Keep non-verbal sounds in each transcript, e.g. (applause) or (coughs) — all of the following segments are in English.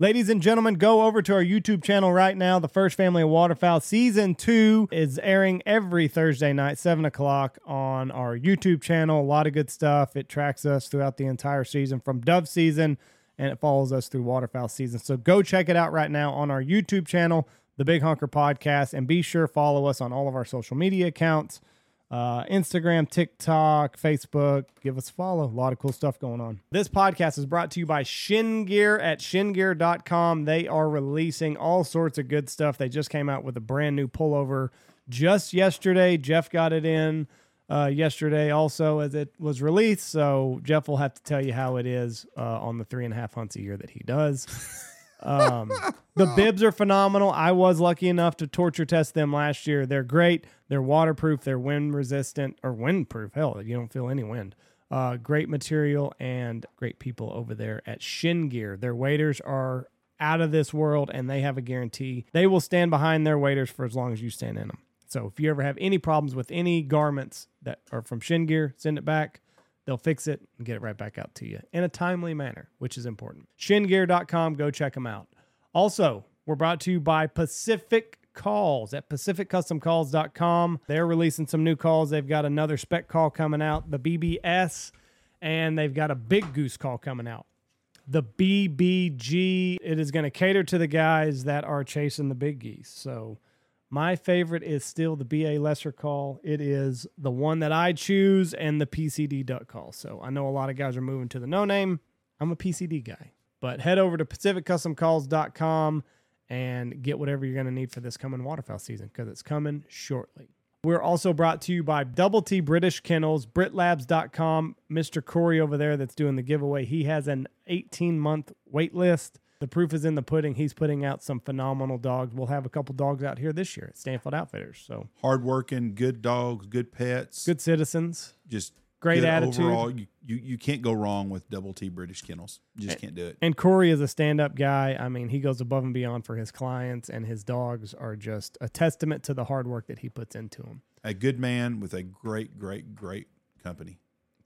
Ladies and gentlemen, go over to our YouTube channel right now. The First Family of Waterfowl Season 2 is airing every Thursday night, 7 o'clock on our YouTube channel. A lot of good stuff. It tracks us throughout the entire season from dove season and it follows us through waterfowl season. So go check it out right now on our YouTube channel, The Big Honker Podcast, and be sure follow us on all of our social media accounts uh, Instagram, TikTok, Facebook. Give us a follow. A lot of cool stuff going on. This podcast is brought to you by Shin Gear at shingear.com. They are releasing all sorts of good stuff. They just came out with a brand new pullover just yesterday. Jeff got it in uh, yesterday also as it was released. So Jeff will have to tell you how it is uh, on the three and a half hunts a year that he does. (laughs) Um, the (laughs) bibs are phenomenal. I was lucky enough to torture test them last year. They're great. They're waterproof. They're wind resistant or windproof. Hell, you don't feel any wind. Uh, great material and great people over there at Shin Gear. Their waiters are out of this world and they have a guarantee. They will stand behind their waiters for as long as you stand in them. So if you ever have any problems with any garments that are from Shin Gear, send it back. They'll fix it and get it right back out to you in a timely manner, which is important. Shingear.com, go check them out. Also, we're brought to you by Pacific Calls at pacificcustomcalls.com. They're releasing some new calls. They've got another spec call coming out, the BBS, and they've got a big goose call coming out. The BBG, it is going to cater to the guys that are chasing the big geese. So, my favorite is still the BA Lesser call. It is the one that I choose and the PCD duck call. So I know a lot of guys are moving to the no name. I'm a PCD guy. But head over to pacificcustomcalls.com and get whatever you're going to need for this coming waterfowl season because it's coming shortly. We're also brought to you by Double T British Kennels, BritLabs.com. Mr. Corey over there that's doing the giveaway, he has an 18 month wait list. The proof is in the pudding. He's putting out some phenomenal dogs. We'll have a couple dogs out here this year at Stanfield Outfitters. So hardworking, good dogs, good pets, good citizens, just great attitude. Overall, you, you you can't go wrong with Double T British Kennels. You just and, can't do it. And Corey is a stand up guy. I mean, he goes above and beyond for his clients, and his dogs are just a testament to the hard work that he puts into them. A good man with a great, great, great company.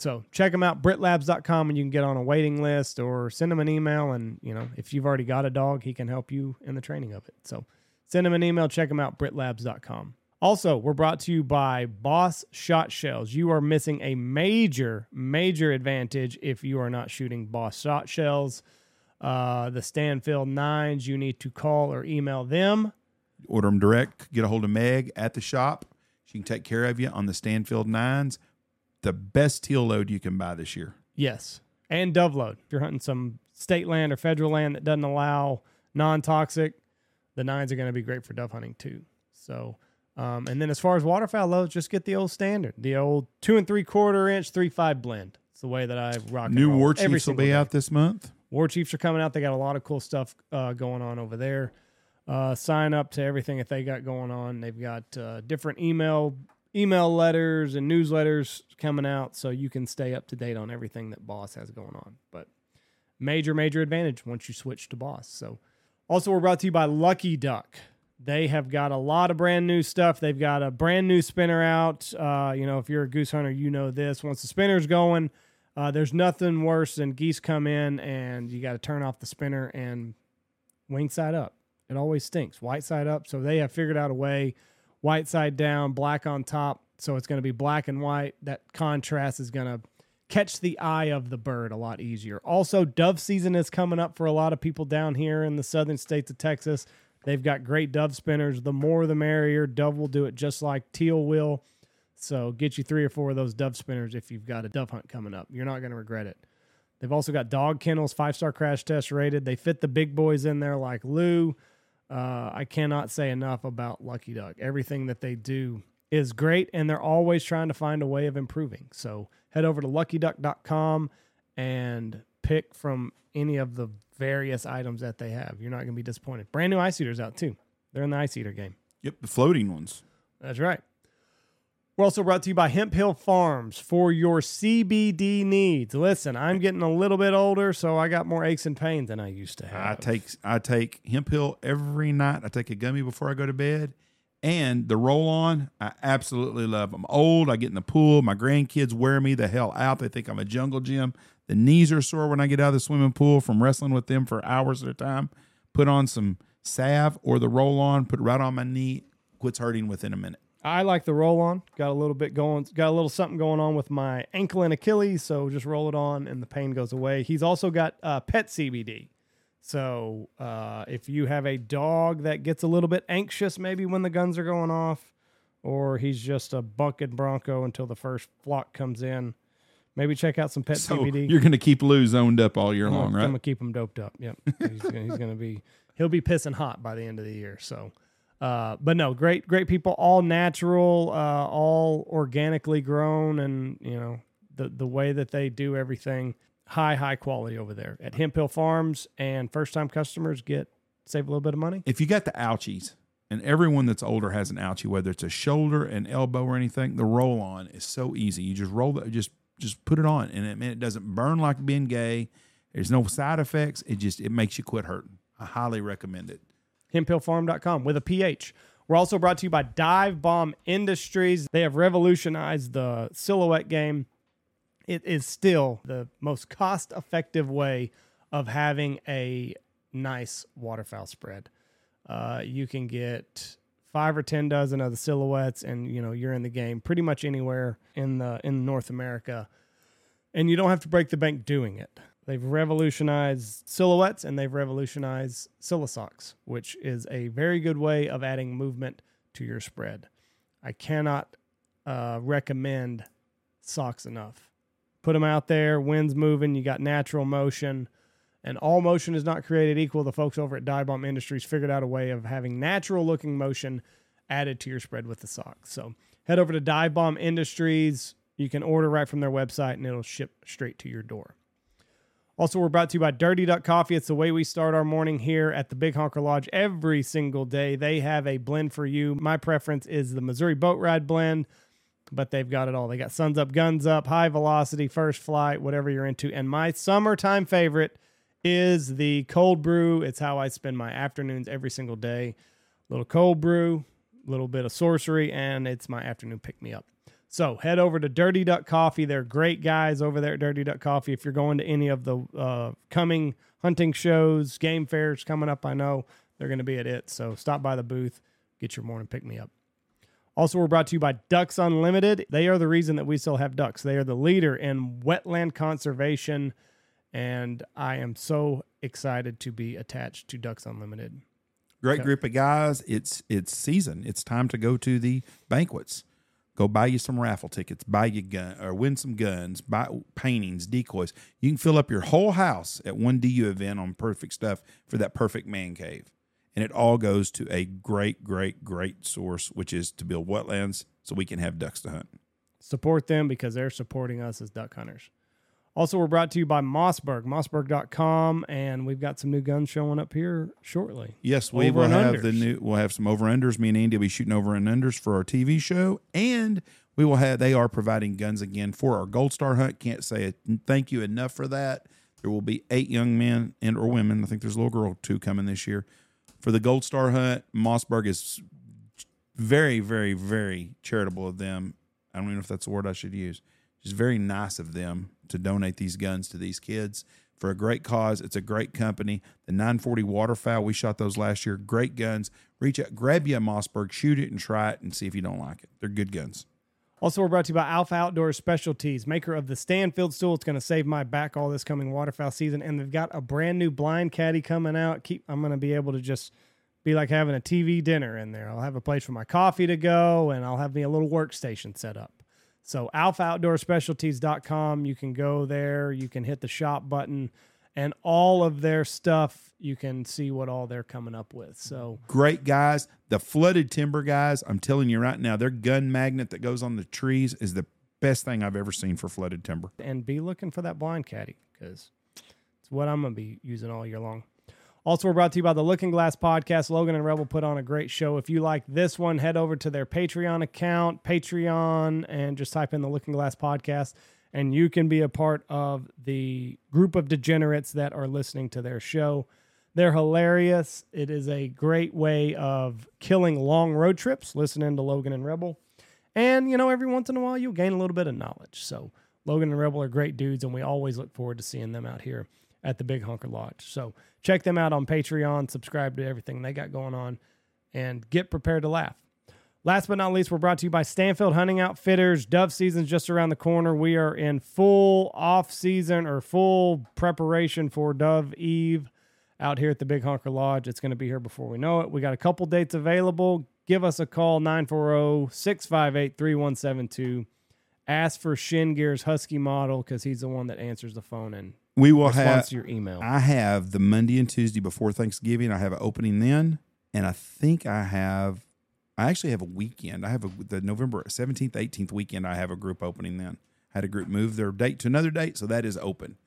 So check them out, britlabs.com, and you can get on a waiting list or send them an email. And, you know, if you've already got a dog, he can help you in the training of it. So send them an email, check them out, britlabs.com. Also, we're brought to you by Boss Shot Shells. You are missing a major, major advantage if you are not shooting Boss Shot Shells. Uh, the Stanfield Nines, you need to call or email them. Order them direct. Get a hold of Meg at the shop. She can take care of you on the Stanfield Nines the best teal load you can buy this year. Yes. And dove load. If you're hunting some state land or federal land that doesn't allow non toxic, the nines are going to be great for dove hunting too. So, um, and then as far as waterfowl loads, just get the old standard, the old two and three quarter inch, three five blend. It's the way that I rock. New War Chiefs will be day. out this month. War Chiefs are coming out. They got a lot of cool stuff uh, going on over there. Uh, sign up to everything that they got going on. They've got uh, different email email letters and newsletters coming out so you can stay up to date on everything that Boss has going on. But major, major advantage once you switch to Boss. So also we're brought to you by Lucky Duck. They have got a lot of brand new stuff. They've got a brand new spinner out. Uh, you know, if you're a goose hunter, you know this. Once the spinner's going, uh, there's nothing worse than geese come in and you got to turn off the spinner and wing side up. It always stinks. White side up. So they have figured out a way white side down, black on top. So it's going to be black and white. That contrast is going to catch the eye of the bird a lot easier. Also, dove season is coming up for a lot of people down here in the southern states of Texas. They've got great dove spinners. The more the merrier. Dove will do it just like teal will. So get you three or four of those dove spinners if you've got a dove hunt coming up. You're not going to regret it. They've also got dog kennels, five star crash test rated. They fit the big boys in there like Lou. Uh, I cannot say enough about Lucky Duck. Everything that they do is great, and they're always trying to find a way of improving. So head over to luckyduck.com and pick from any of the various items that they have. You're not going to be disappointed. Brand new ice eaters out too. They're in the ice eater game. Yep, the floating ones. That's right. We're also brought to you by Hemphill Farms for your CBD needs. Listen, I'm getting a little bit older, so I got more aches and pains than I used to have. I take I take Hemphill every night. I take a gummy before I go to bed, And the roll on, I absolutely love. I'm old. I get in the pool. My grandkids wear me the hell out. They think I'm a jungle gym. The knees are sore when I get out of the swimming pool from wrestling with them for hours at a time. Put on some salve or the roll on, put it right on my knee, quits hurting within a minute. I like the roll on. Got a little bit going, got a little something going on with my ankle and Achilles. So just roll it on and the pain goes away. He's also got uh, pet CBD. So uh, if you have a dog that gets a little bit anxious, maybe when the guns are going off, or he's just a bucket bronco until the first flock comes in, maybe check out some pet So CBD. you're going to keep Lou zoned up all year I'm long, right? I'm gonna keep him doped up. Yep, he's gonna be he'll be pissing hot by the end of the year. So, uh, but no, great great people, all natural, uh, all organically grown, and you know the the way that they do everything, high high quality over there at Hemphill Farms, and first time customers get save a little bit of money. if you got the ouchies, and everyone that's older has an ouchie, whether it's a shoulder, an elbow, or anything, the roll on is so easy. You just roll the just just put it on, and it, man, it doesn't burn like Bengay. There's no side effects. It just it makes you quit hurting. I highly recommend it. hemphillfarm.com with a PH. We're also brought to you by Dive Bomb Industries. They have revolutionized the silhouette game. It is still the most cost effective way of having a nice waterfowl spread. Uh, you can get five or ten dozen of the silhouettes, and you know you're in the game pretty much anywhere in the in North America, and you don't have to break the bank doing it. They've revolutionized silhouettes and they've revolutionized Sillosocks, which is a very good way of adding movement to your spread. I cannot uh, recommend socks enough. Put them out there, wind's moving, you got natural motion, and all motion is not created equal. The folks over at Dive Bomb Industries figured out a way of having natural looking motion added to your spread with the socks. So head over to Dive Bomb Industries. You can order right from their website and it'll ship straight to your door. Also, we're brought to you by Dirty Duck Coffee. It's the way we start our morning here at the Big Honker Lodge every single day. They have a blend for you. My preference is the Missouri Boat Ride blend, but they've got it all. They got Suns Up, Guns Up, High Velocity, First Flight, whatever you're into. And my summertime favorite is the cold brew. It's how I spend my afternoons every single day. Little cold brew, a little bit of sorcery, and it's my afternoon pick me up. So head over to Dirty Duck Coffee. They're great guys over there at Dirty Duck Coffee. If you're going to any of the uh, coming hunting shows, game fairs coming up, I know they're going to be at it. So stop by the booth, get your morning pick me up. Also, we're brought to you by Ducks Unlimited. They are the reason that we still have ducks. They are the leader in wetland conservation, and I am so excited to be attached to Ducks Unlimited. Great group of guys. It's it's season. It's time to go to the banquets. Go buy you some raffle tickets, buy you gun or win some guns, buy paintings, decoys. You can fill up your whole house at one DU event on perfect stuff for that perfect man cave. And it all goes to a great, great, great source, which is to build wetlands so we can have ducks to hunt. support them because they're supporting us as duck hunters. Also, we're brought to you by Mossberg, mossberg.com, and we've got some new guns showing up here shortly. Yes, we Over will have the new. We'll have some over unders. Me and Andy will be shooting over and unders for our TV show, and we will have. They are providing guns again for our Gold Star hunt. Can't say it, thank you enough for that. There will be eight young men and or women. I think there's a little girl two coming this year for the Gold Star hunt. Mossberg is very, very, very charitable of them. I don't even know if that's the word I should use. Just very nice of them to donate these guns to these kids for a great cause. It's a great company. The 940 waterfowl, we shot those last year. Great guns. Reach out, grab you a Mossberg, shoot it and try it and see if you don't like it. They're good guns. Also, we're brought to you by Alpha Outdoor Specialties, maker of the Stanfield stool. It's going to save my back all this coming waterfowl season, and they've got a brand new blind caddy coming out. Keep, I'm going to be able to just be like having a TV dinner in there. I'll have a place for my coffee to go, and I'll have me a little workstation set up. So, alphaoutdoorspecialties.com. You can go there. You can hit the shop button, and all of their stuff. You can see what all they're coming up with. So, Great guys. The flooded timber guys, I'm telling you right now, their gun magnet that goes on the trees is the best thing I've ever seen for flooded timber. and be looking for that blind caddy because it's what I'm going to be using all year long. Also, we're brought to you by the Looking Glass Podcast. Logan and Rebel put on a great show. If you like this one, head over to their Patreon account, Patreon, and just type in the Looking Glass Podcast, and you can be a part of the group of degenerates that are listening to their show. They're hilarious. It is a great way of killing long road trips, listening to Logan and Rebel. And, you know, every once in a while you'll gain a little bit of knowledge. So, Logan and Rebel are great dudes, and we always look forward to seeing them out here at the Big Honker Lodge. So, check them out on Patreon, subscribe to everything they got going on, and get prepared to laugh. Last but not least, we're brought to you by Stanfield Hunting Outfitters. Dove season's just around the corner. We are in full off season or full preparation for Dove Eve out here at the Big Honker Lodge. It's going to be here before we know it. We got a couple dates available. Give us a call 940 658 3172. Ask for Shin Gear's Husky model because he's the one that answers the phone and We will responds have. to your email. I have the Monday and Tuesday before Thanksgiving. I have an opening then, and I think I have. I actually have a weekend. I have a the November seventeenth, eighteenth weekend. I have a group opening then. had a group move their date to another date, so that is open.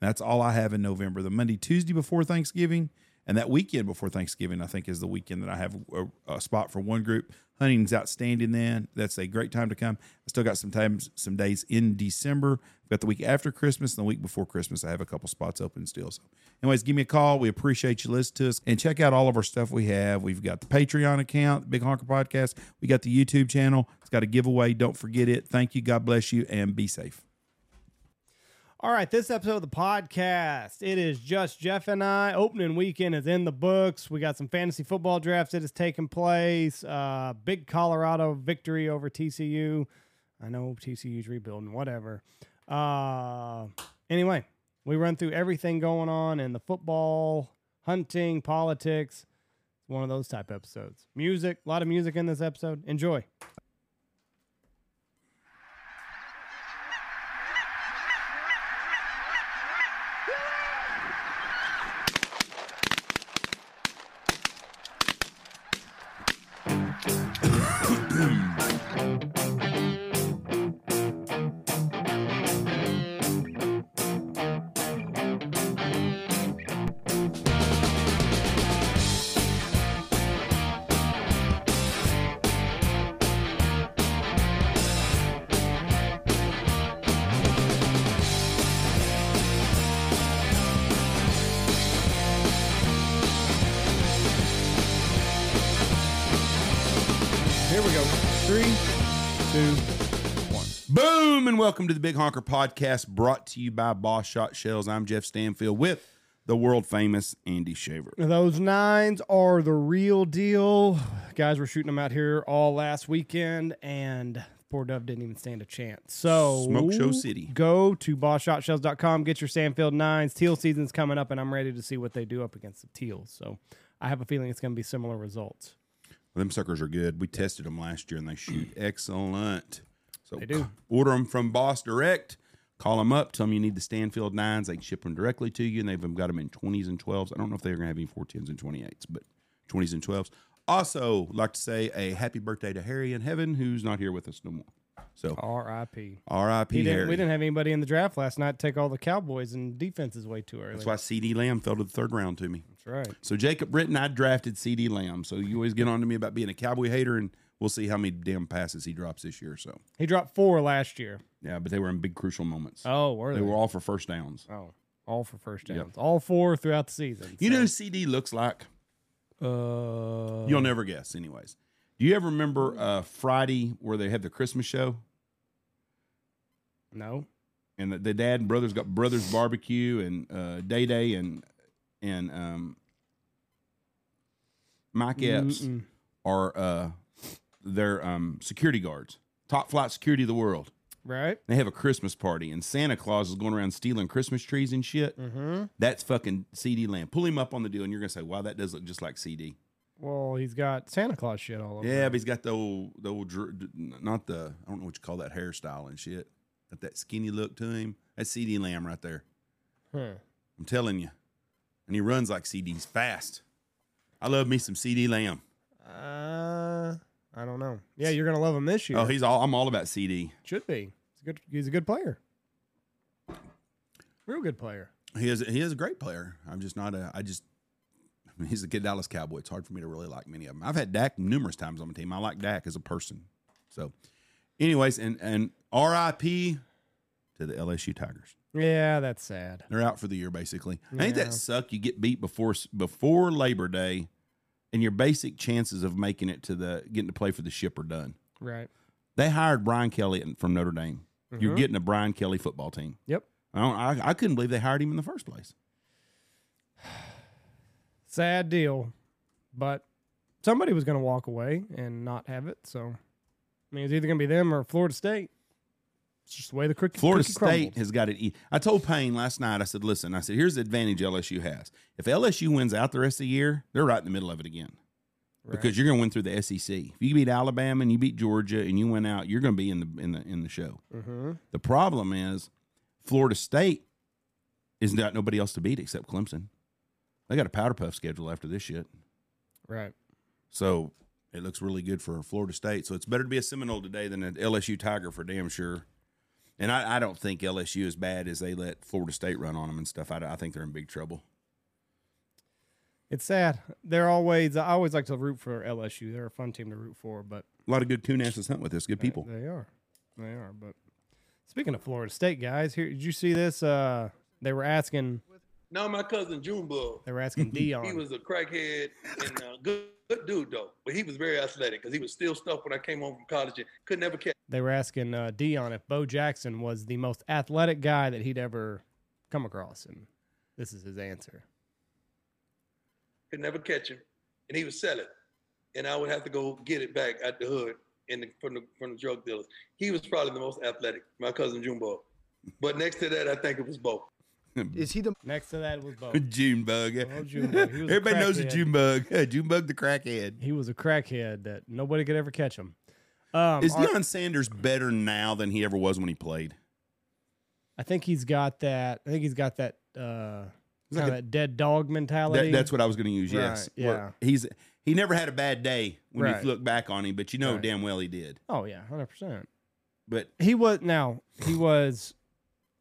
That's all I have in November. The Monday, Tuesday before Thanksgiving, and that weekend before Thanksgiving, I think is the weekend that I have a, a spot for one group. Hunting's outstanding. Then that's a great time to come. I still got some times, some days in December. I've got the week after Christmas and the week before Christmas. I have a couple spots open still. So, anyways, give me a call. We appreciate you listening to us and check out all of our stuff we have. We've got the Patreon account, Big Honker Podcast. We got the YouTube channel. It's got a giveaway. Don't forget it. Thank you. God bless you, and be safe. All right, this episode of the podcast, it is just Jeff and I. Opening weekend is in the books. We got some fantasy football drafts that has taken place. Uh, big Colorado victory over TCU. I know TCU's rebuilding, whatever. Uh, anyway, we run through everything going on in the football, hunting, politics. One of those type episodes. Music, a lot of music in this episode. Enjoy. Welcome to the Big Honker Podcast brought to you by Boss Shot Shells. I'm Jeff Stanfield with the world famous Andy Shaver. Those nines are the real deal. Guys, we're shooting them out here all last weekend, and poor Dove didn't even stand a chance. So, Smoke Show City. Go to bosshotshells.com, get your Stanfield nines. Teal season's coming up, and I'm ready to see what they do up against the teals. So, I have a feeling it's going to be similar results. Them suckers are good. We tested them last year and they shoot (clears throat) excellent. So They do. order them from Boss Direct. Call them up. Tell them you need the Stanfield nines. They can ship them directly to you, and they've got them in twenties and twelves. I don't know if they're going to have any fourteens and twenty eights, but twenties and twelves. Also, like to say a happy birthday to Harry in heaven, who's not here with us no more. So R.I.P. R.I.P. Didn't, Harry. we didn't have anybody in the draft last night take all the Cowboys and defenses way too early. That's why CeeDee Lamb fell to the third round to me. That's right. So Jacob Britton, I drafted CeeDee Lamb. So you always get on to me about being a Cowboy hater, and we'll see how many damn passes he drops this year. So He dropped four last year. yeah, but they were in big crucial moments. Oh, were they they? were all for first downs. Oh, all for first downs. All four throughout the season. You know who CeeDee looks like? Uh, You'll never guess. Anyways, do you ever remember uh, Friday where they had the Christmas show no. and the, the dad and brothers got brothers barbecue and uh, Day Day and and um, Mike Epps Mm-mm. are their um, security guards, top flight security of the world. Right. They have a Christmas party, and Santa Claus is going around stealing Christmas trees and shit. Mm-hmm. That's fucking CeeDee Lamb. Pull him up on the deal, and you're gonna say, "Wow, that does look just like CeeDee." Well, he's got Santa Claus shit all over. Yeah, him. but he's got the old, the old, not the, I don't know what you call that hairstyle and shit. Got that skinny look to him. That's CeeDee Lamb right there. Huh. I'm telling you. And he runs like CeeDee's fast. I love me some CeeDee Lamb. Uh, I don't know. Yeah, you're gonna love him this year. Oh, he's all. I'm all about CeeDee. should be. He's a good. He's a good player. Real good player. He is. He is a great player. I'm just not a. I just. I mean, he's a good Dallas Cowboy. It's hard for me to really like many of them. I've had Dak numerous times on my team. I like Dak as a person. So, anyways, and and R.I.P. to the LSU Tigers. Yeah, that's sad. They're out for the year basically. Ain't Yeah. that suck? You get beat before before Labor Day, and your basic chances of making it to the getting to play for the ship are done. Right. They hired Brian Kelly from Notre Dame. Mm-hmm. You're getting a Brian Kelly football team. Yep. I, don't, I I couldn't believe they hired him in the first place. (sighs) Sad deal, but somebody was going to walk away and not have it. So, I mean, it's either going to be them or Florida State. It's just the way the cricket. Florida cookie State crumbles. has got it. e- I told Payne last night. I said, "Listen, I said here's the advantage LSU has. If LSU wins out the rest of the year, they're right in the middle of it again." Because you're going to win through the SEC. If you beat Alabama and you beat Georgia and you win out, you're going to be in the in the in the show. Mm-hmm. The problem is Florida State is got nobody else to beat except Clemson. They got a powder puff schedule after this shit, Right. so it looks really good for Florida State. So it's better to be a Seminole today than an LSU Tiger for damn sure. And I, I don't think LSU is bad as they let Florida State run on them and stuff. I, I think they're in big trouble. It's sad. They're always. I always like to root for LSU. They're a fun team to root for, but A lot of good coon asses hunt with us. Good people. They are. They are. But speaking of Florida State guys, here did you see this? Uh, they were asking. No, my cousin Junebug. They were asking (laughs) Deion. He was a crackhead and uh, good, good dude though. But he was very athletic because he was still stuff when I came home from college and could never catch. They were asking uh, Deion if Bo Jackson was the most athletic guy that he'd ever come across, and this is his answer. Could never catch him, and he would sell it, and I would have to go get it back at the hood in the, from the from the drug dealers. He was probably the most athletic. My cousin Junebug. But next to that, I think it was Bo. Is he the (laughs) Next to that was Bo. June bug. Oh, Junebug. He was a Everybody knows a crackhead. June bug. June bug the crackhead. He was a crackhead that nobody could ever catch him. Um, Is our- Deion Sanders better now than he ever was when he played? I think he's got that. I think he's got that. Uh, like kind a- of that dead dog mentality. That, that's what I was going to use. Yes. Right, Where He's he never had a bad day when Right. you look back on him, but you know Right. damn well he did. oh yeah, hundred percent. But He was now he was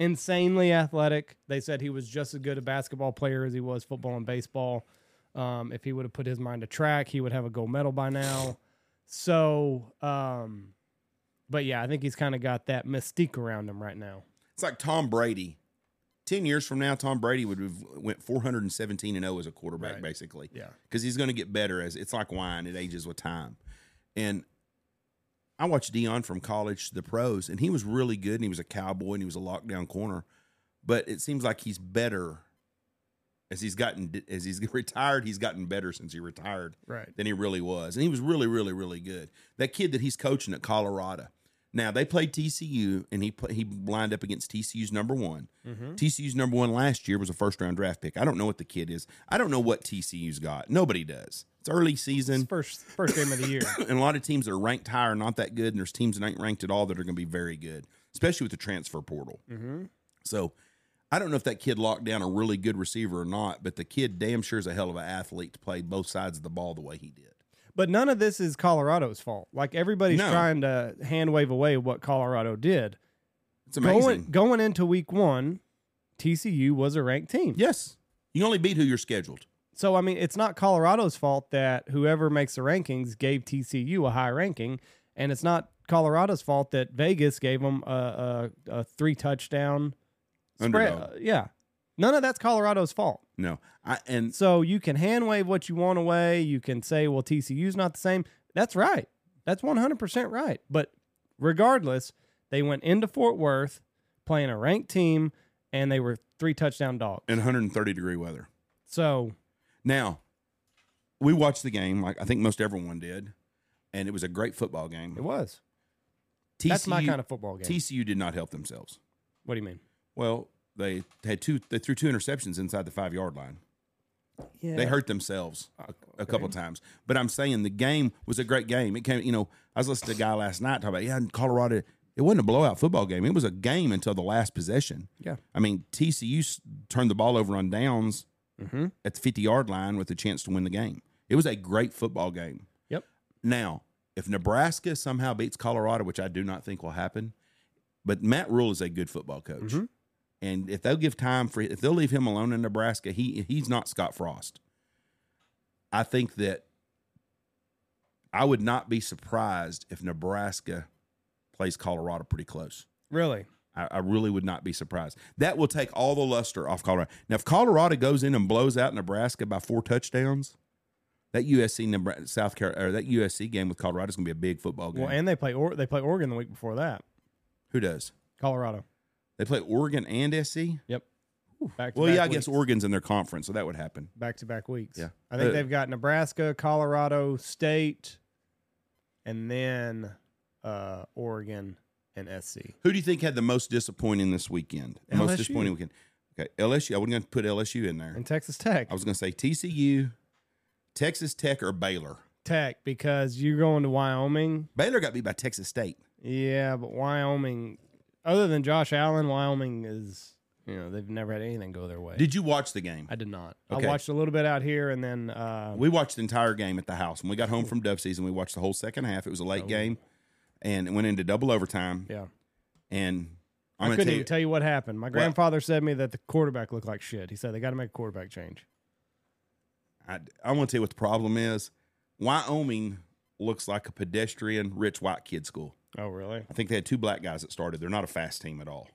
insanely athletic. They said he was just as good a basketball player as he was football and baseball. Um, if he would have put his mind to track, he would have a gold medal by now. So, um, but yeah, I think he's kind of got that mystique around him right now. it's like Tom Brady. Ten years from now, Tom Brady would have went four hundred and seventeen and zero as a quarterback, Right. basically. Yeah. because he's going to get better as it's like wine; it ages with time. And I watched Deion from college to the pros, and he was really good, and he was a cowboy, and he was a lockdown corner. But it seems like he's better as he's gotten as he's (laughs) retired. He's gotten better since he retired Right. than he really was, and he was really, really, really good. That kid that he's coaching at Colorado. Now they played TCU, and he play, he lined up against TCU's number one. Mm-hmm. TCU's number one last year was a first round draft pick. I don't know what the kid is. I don't know what TCU's got. Nobody does. It's early season, First first game of the year. (coughs) and a lot of teams that are ranked higher are not that good, and there's teams that ain't ranked at all that are going to be very good, especially with the transfer portal. Mm-hmm. So I don't know if that kid locked down a really good receiver or not, but the kid damn sure is a hell of an athlete to play both sides of the ball the way he did. But none of this is Colorado's fault. Like everybody's No. trying to hand wave away what Colorado did. It's amazing. Going going into week one, TCU was a ranked team. yes, you only beat who you're scheduled. So I mean, it's not Colorado's fault that whoever makes the rankings gave TCU a high ranking, and it's not Colorado's fault that Vegas gave them a, a, a three touchdown spread. Uh, yeah, none of that's Colorado's fault. No, I and So you can hand wave what you want away. You can say, well, TCU's not the same. That's right. That's 100% right. But regardless, they went into Fort Worth playing a ranked team and they were three touchdown dogs. in 130 degree weather. So, Now, we watched the game like I think most everyone did, and it was a great football game. it was. TCU, That's my kind of football game. TCU did not help themselves. what do you mean? Well, they had two. They threw two interceptions inside the five yard line. Yeah. They hurt themselves a, a couple times. But I'm saying the game was a great game. It came. You know, I was listening to a guy last night talk about yeah, in Colorado. It wasn't a blowout football game. It was a game until the last possession. Yeah. I mean, TCU turned the ball over on downs Mm-hmm. at the 50 yard line with a chance to win the game. It was a great football game. Yep. Now, if Nebraska somehow beats Colorado, which I do not think will happen, but Matt Rhule is a good football coach. Mhm. And if they'll give time for if they'll leave him alone in Nebraska, he he's not Scott Frost. I think that I would not be surprised if Nebraska plays Colorado pretty close. Really? I, I really would not be surprised. That will take all the luster off Colorado. Now, if Colorado goes in and blows out Nebraska by four touchdowns, that USC Nebraska, South Carolina or that USC game with Colorado is going to be a big football game. Well, and they play or- they play Oregon the week before that. Who does? Colorado. They play Oregon and SC. Yep. Back Well, yeah, I weeks. guess Oregon's in their conference, so that would happen. back to back weeks. Yeah. I think Uh, they've got Nebraska, Colorado State, and then uh, Oregon and SC. Who do you think had the most disappointing this weekend? The most LSU. disappointing weekend. Okay, LSU. I wasn't going to put LSU in there. And Texas Tech. I was going to say TCU, Texas Tech, or Baylor. Tech because you're going to Wyoming. Baylor got beat by Texas State. Yeah, but Wyoming, other than Josh Allen, Wyoming is you know they've never had anything go their way. Did you watch the game? I did not. Okay. I watched a little bit out here, and then uh, We watched the entire game at the house. When we got home from Dove season, we watched the whole second half. It was a late Oh. game, and it went into double overtime. yeah, And I'm I couldn't tell even you, tell you what happened. My grandfather said to me that the quarterback looked like shit. He said they got to make a quarterback change. I, I want to tell you what the problem is. Wyoming looks like a pedestrian, rich white kid school. Oh, really? I think they had two black guys that started. They're not a fast team at all.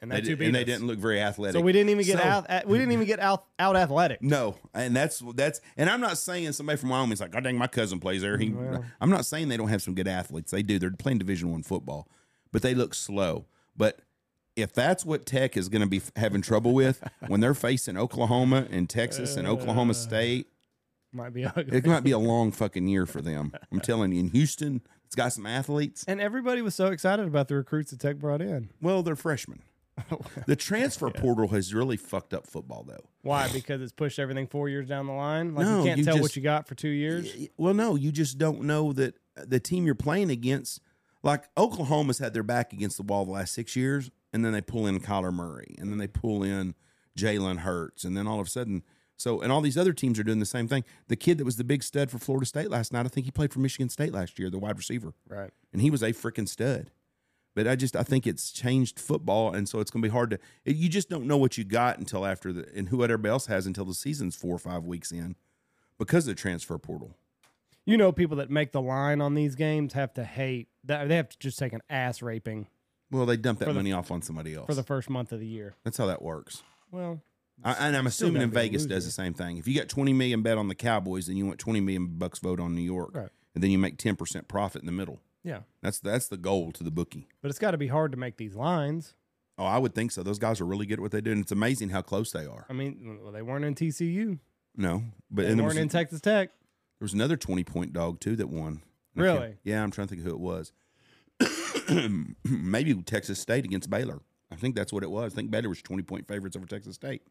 And They that two did, and they didn't look very athletic. So we didn't even get So- out. We didn't even get out out athletic. No, and that's that's and I'm not saying somebody from Wyoming's like, God dang, my cousin plays there. He, Well. I'm not saying they don't have some good athletes. They do. They're playing Division One football, but they look slow. But if that's what Tech is going to be having trouble with (laughs) when they're facing Oklahoma and Texas and Oklahoma uh, State, Might be ugly. it might be a (laughs) long fucking year for them. I'm telling you. In Houston, it's got some athletes. And everybody was so excited about the recruits that Tech brought in. Well, they're freshmen. (laughs) The transfer portal has really fucked up football, though. Why? Because it's pushed everything four years down the line. Like No, you can't you tell what you got for two years. Well, no, you just don't know that the team you're playing against, like Oklahoma's had their back against the wall the last six years, and then they pull in Kyler Murray, and then they pull in Jalen Hurts, and then all of a sudden, so and all these other teams are doing the same thing. The kid that was the big stud for Florida State last night, I think he played for Michigan State last year, the wide receiver, Right. and he was a freaking stud. But I just I think it's changed football, and so it's going to be hard to. It, you just don't know what you got until after the and who everybody else has until the season's four or five weeks in, because of the transfer portal. You know, people that make the line on these games have to hate that. They have to just take an ass raping Well, they dump that the- money off on somebody else. for the first month of the year. That's how that works. Well, I, and I'm assuming in gotta be a Vegas does the same thing. If you got 20 million bet on the Cowboys, then you want 20 million bucks vote on New York, Right. and then you make 10 percent profit in the middle. Yeah, That's that's the goal to the bookie. but it's got to be hard to make these lines. Oh, I would think so. Those guys are really good at what they do, and it's amazing how close they are. I mean, well, they weren't in TCU. No, but They and weren't was, in Texas Tech. there was another 20 point dog too that won. I Really? Yeah, I'm trying to think of who it was. (coughs) Maybe Texas State against Baylor. I think that's what it was. I think Baylor was 20 point favorites over Texas State.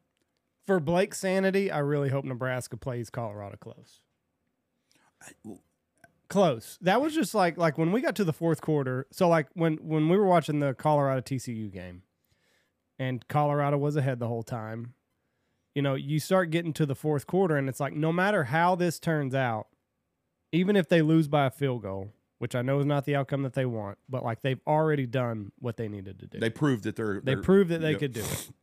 For Blake's sanity, I really hope Nebraska plays Colorado close. Close. That was just like like when we got to the fourth quarter. So like when when we were watching the Colorado TCU game, and Colorado was ahead the whole time. You know, you start getting to the fourth quarter, and it's like no matter how this turns out, even if they lose by a field goal, which I know is not the outcome that they want, but like they've already done what they needed to do. They proved that they're They they're- proved that they Yep. could do it. (laughs)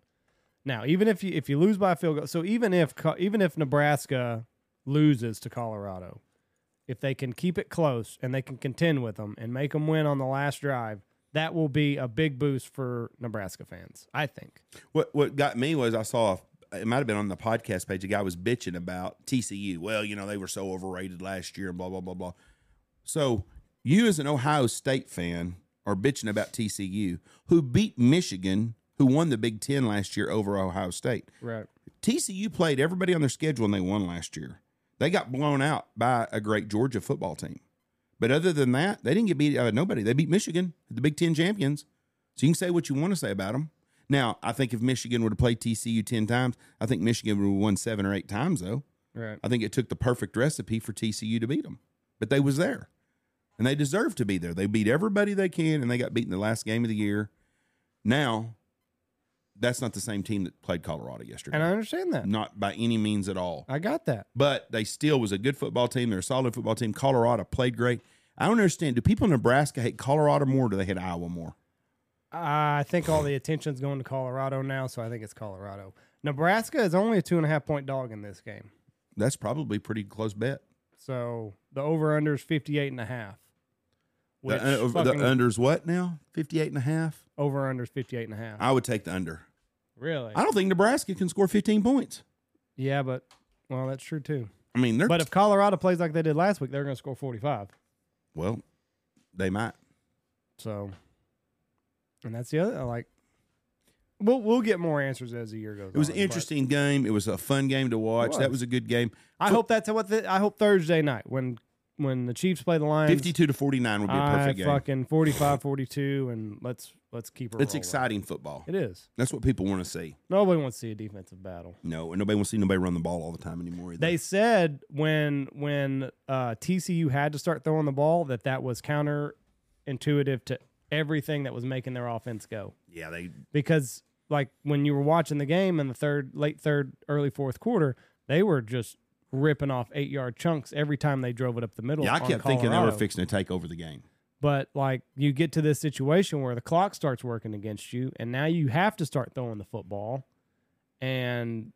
Now, even if you if you lose by a field goal, so even if even if Nebraska loses to Colorado, if they can keep it close and they can contend with them and make them win on the last drive, that will be a big boost for Nebraska fans. I think. What what got me was I saw it might have been on the podcast page. A guy was bitching about TCU. Well, you know they were so overrated last year and blah blah blah blah. So you as an Ohio State fan are bitching about TCU, who beat Michigan, who won the Big Ten last year over Ohio State. Right. TCU played everybody on their schedule and they won last year. They got blown out by a great Georgia football team. But other than that, they didn't get beat uh, nobody. They beat Michigan, the Big Ten champions. So you can say what you want to say about them. Now, I think if Michigan would have played TCU 10 times, I think Michigan would have won seven or eight times, though. Right. I think it took the perfect recipe for TCU to beat them. But they was there. And they deserve to be there. They beat everybody they can, and they got beaten the last game of the year. Now, that's not the same team that played Colorado yesterday. And I understand that. Not by any means at all. I got that. But they still was a good football team. They're a solid football team. Colorado played great. I don't understand. Do people in Nebraska hate Colorado more or do they hate Iowa more? I think all the attention's going to Colorado now, so I think it's Colorado. Nebraska is only a two and a half point dog in this game. That's probably a pretty close bet. So the over under is 58 and a half. Which The, uh, fucking the under's what now? 58 and a half? over under is 58 and a half. I would take the under. really? I don't think Nebraska can score 15 points. yeah, but well, that's true too. I mean, they're But if Colorado plays like they did last week, they're going to score 45. well, they might. So, and that's the other like. We'll we'll get more answers as the year goes. It was on, an interesting game. It was a fun game to watch. was. That was a good game. I hope that's what the, I hope Thursday night when when the Chiefs play the Lions. 52 to 49 would be a perfect game. fucking 45-42 and let's let's keep it. It's rolling. exciting football. It is. That's what people want to see. Nobody wants to see a defensive battle. No, and nobody wants to see nobody run the ball all the time anymore. Either. They said when when uh, TCU had to start throwing the ball that that was counterintuitive to everything that was making their offense go. yeah, they Because like when you were watching the game in the third, late third, early fourth quarter, they were just ripping off eight yard chunks every time they drove it up the middle. yeah, I on kept thinking they were fixing to take over the game. But like you get to this situation where the clock starts working against you, and now you have to start throwing the football, and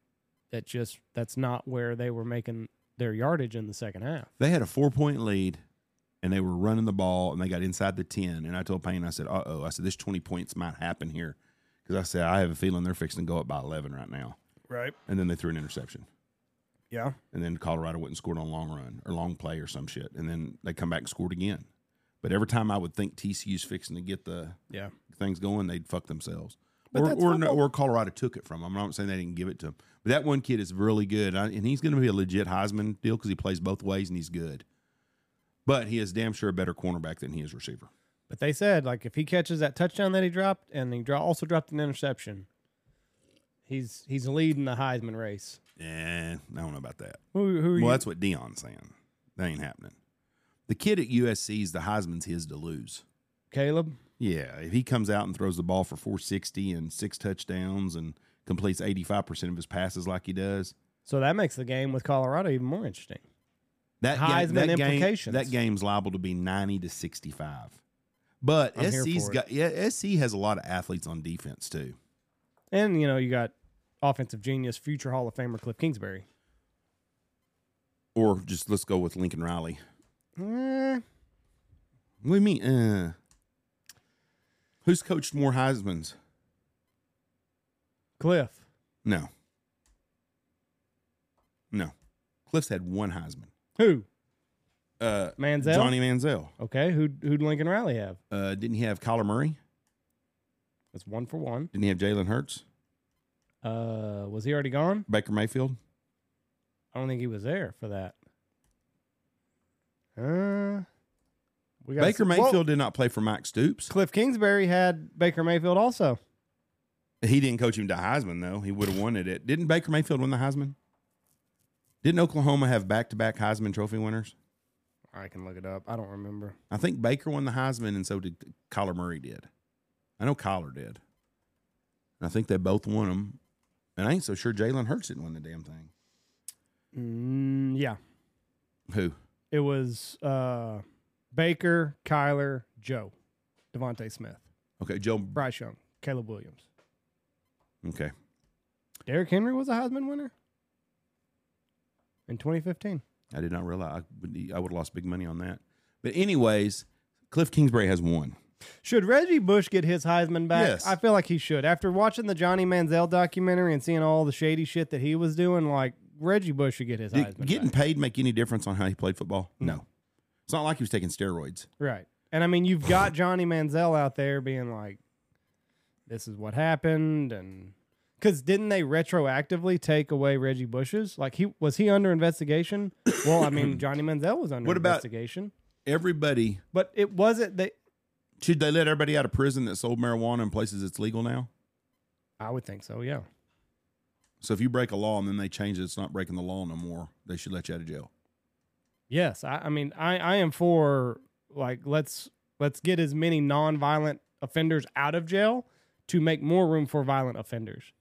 that just that's not where they were making their yardage in the second half. They had a four point lead, and they were running the ball, and they got inside the ten. And I told Payne, I said, "Uh oh," I said, "This twenty points might happen here," because I said I have a feeling they're fixing to go up by eleven right now. Right. And then they threw an interception, Yeah. and then Colorado went and scored on a long run or long play or some shit, and then they come back and scored again. But every time I would think TCU's fixing to get the Yeah. things going, they'd fuck themselves. But or or, no, or Colorado took it from them. I'm not saying they didn't give it to him, but that one kid is really good, I, and he's going to be a legit Heisman deal because he plays both ways and he's good. But he is damn sure a better cornerback than he is receiver. But they said like if he catches that touchdown that he dropped, and he also dropped an interception, he's he's leading the Heisman race. Yeah, I don't know about that. Who who are Well, you? that's what Deion's saying. That ain't happening. The kid at USC's the Heisman's his to lose. Caleb? Yeah, if he comes out and throws the ball for 460 and six touchdowns and completes 85% of his passes like he does, So that makes the game with Colorado even more interesting. that Heisman game, that game, implications. that game's liable to be 90 to 65. But I'm SC's got yeah, SC has a lot of athletes on defense too. And you know you got offensive genius, future Hall of Famer Cliff Kingsbury. Or just let's go with Lincoln Riley. Eh, What do you mean? Uh, who's coached more Heisman's? Cliff. No. No. Cliff's had one Heisman. Who? Uh, Manziel. Johnny Manziel. Okay. Who who'd Lincoln Riley have? Uh, didn't he have Kyler Murray? That's one for one. Didn't he have Jalen Hurts? Uh, was he already gone? Baker Mayfield? I don't think he was there for that. Uh, we got Baker Mayfield did not play for Mike Stoops. Cliff Kingsbury had Baker Mayfield also. He didn't coach him to Heisman, though. He would have won it. Didn't Baker Mayfield win the Heisman? Didn't Oklahoma have back to back Heisman Trophy winners? I can look it up. I don't remember. I think Baker won the Heisman, and so did Kyler Murray did. I know Kyler did. And I think they both won them. And I ain't so sure Jalen Hurts didn't win the damn thing. Mm, yeah, Who? it was uh, Baker, Kyler, Joe, DeVonta Smith, Okay, Joe. Bryce Young, Caleb Williams. Okay. Derrick Henry was a Heisman winner in 2015. I did not realize I would, I would have lost big money on that. But, anyways, Cliff Kingsbury has one. Should Reggie Bush get his Heisman back? Yes. I feel like he should. After watching the Johnny Manziel documentary and seeing all the shady shit that he was doing, like Reggie Bush should get his Did Heisman getting back. paid make any difference on how he played football? Hmm. No. It's not like he was taking steroids. Right. And I mean, you've got Johnny Manziel out there being like, this is what happened. And because didn't they retroactively take away Reggie Bush's? Like, he was he under investigation? well, I mean, (coughs) Johnny Manziel was under What about- investigation. Everybody, But it wasn't, they, should they let everybody out of prison that sold marijuana in places it's legal now? I would think so, yeah. So if you break a law and then they change it, it's not breaking the law no more. They should let you out of jail. Yes, I, I mean, I, I am for like let's let's get as many non-violent offenders out of jail to make more room for violent offenders.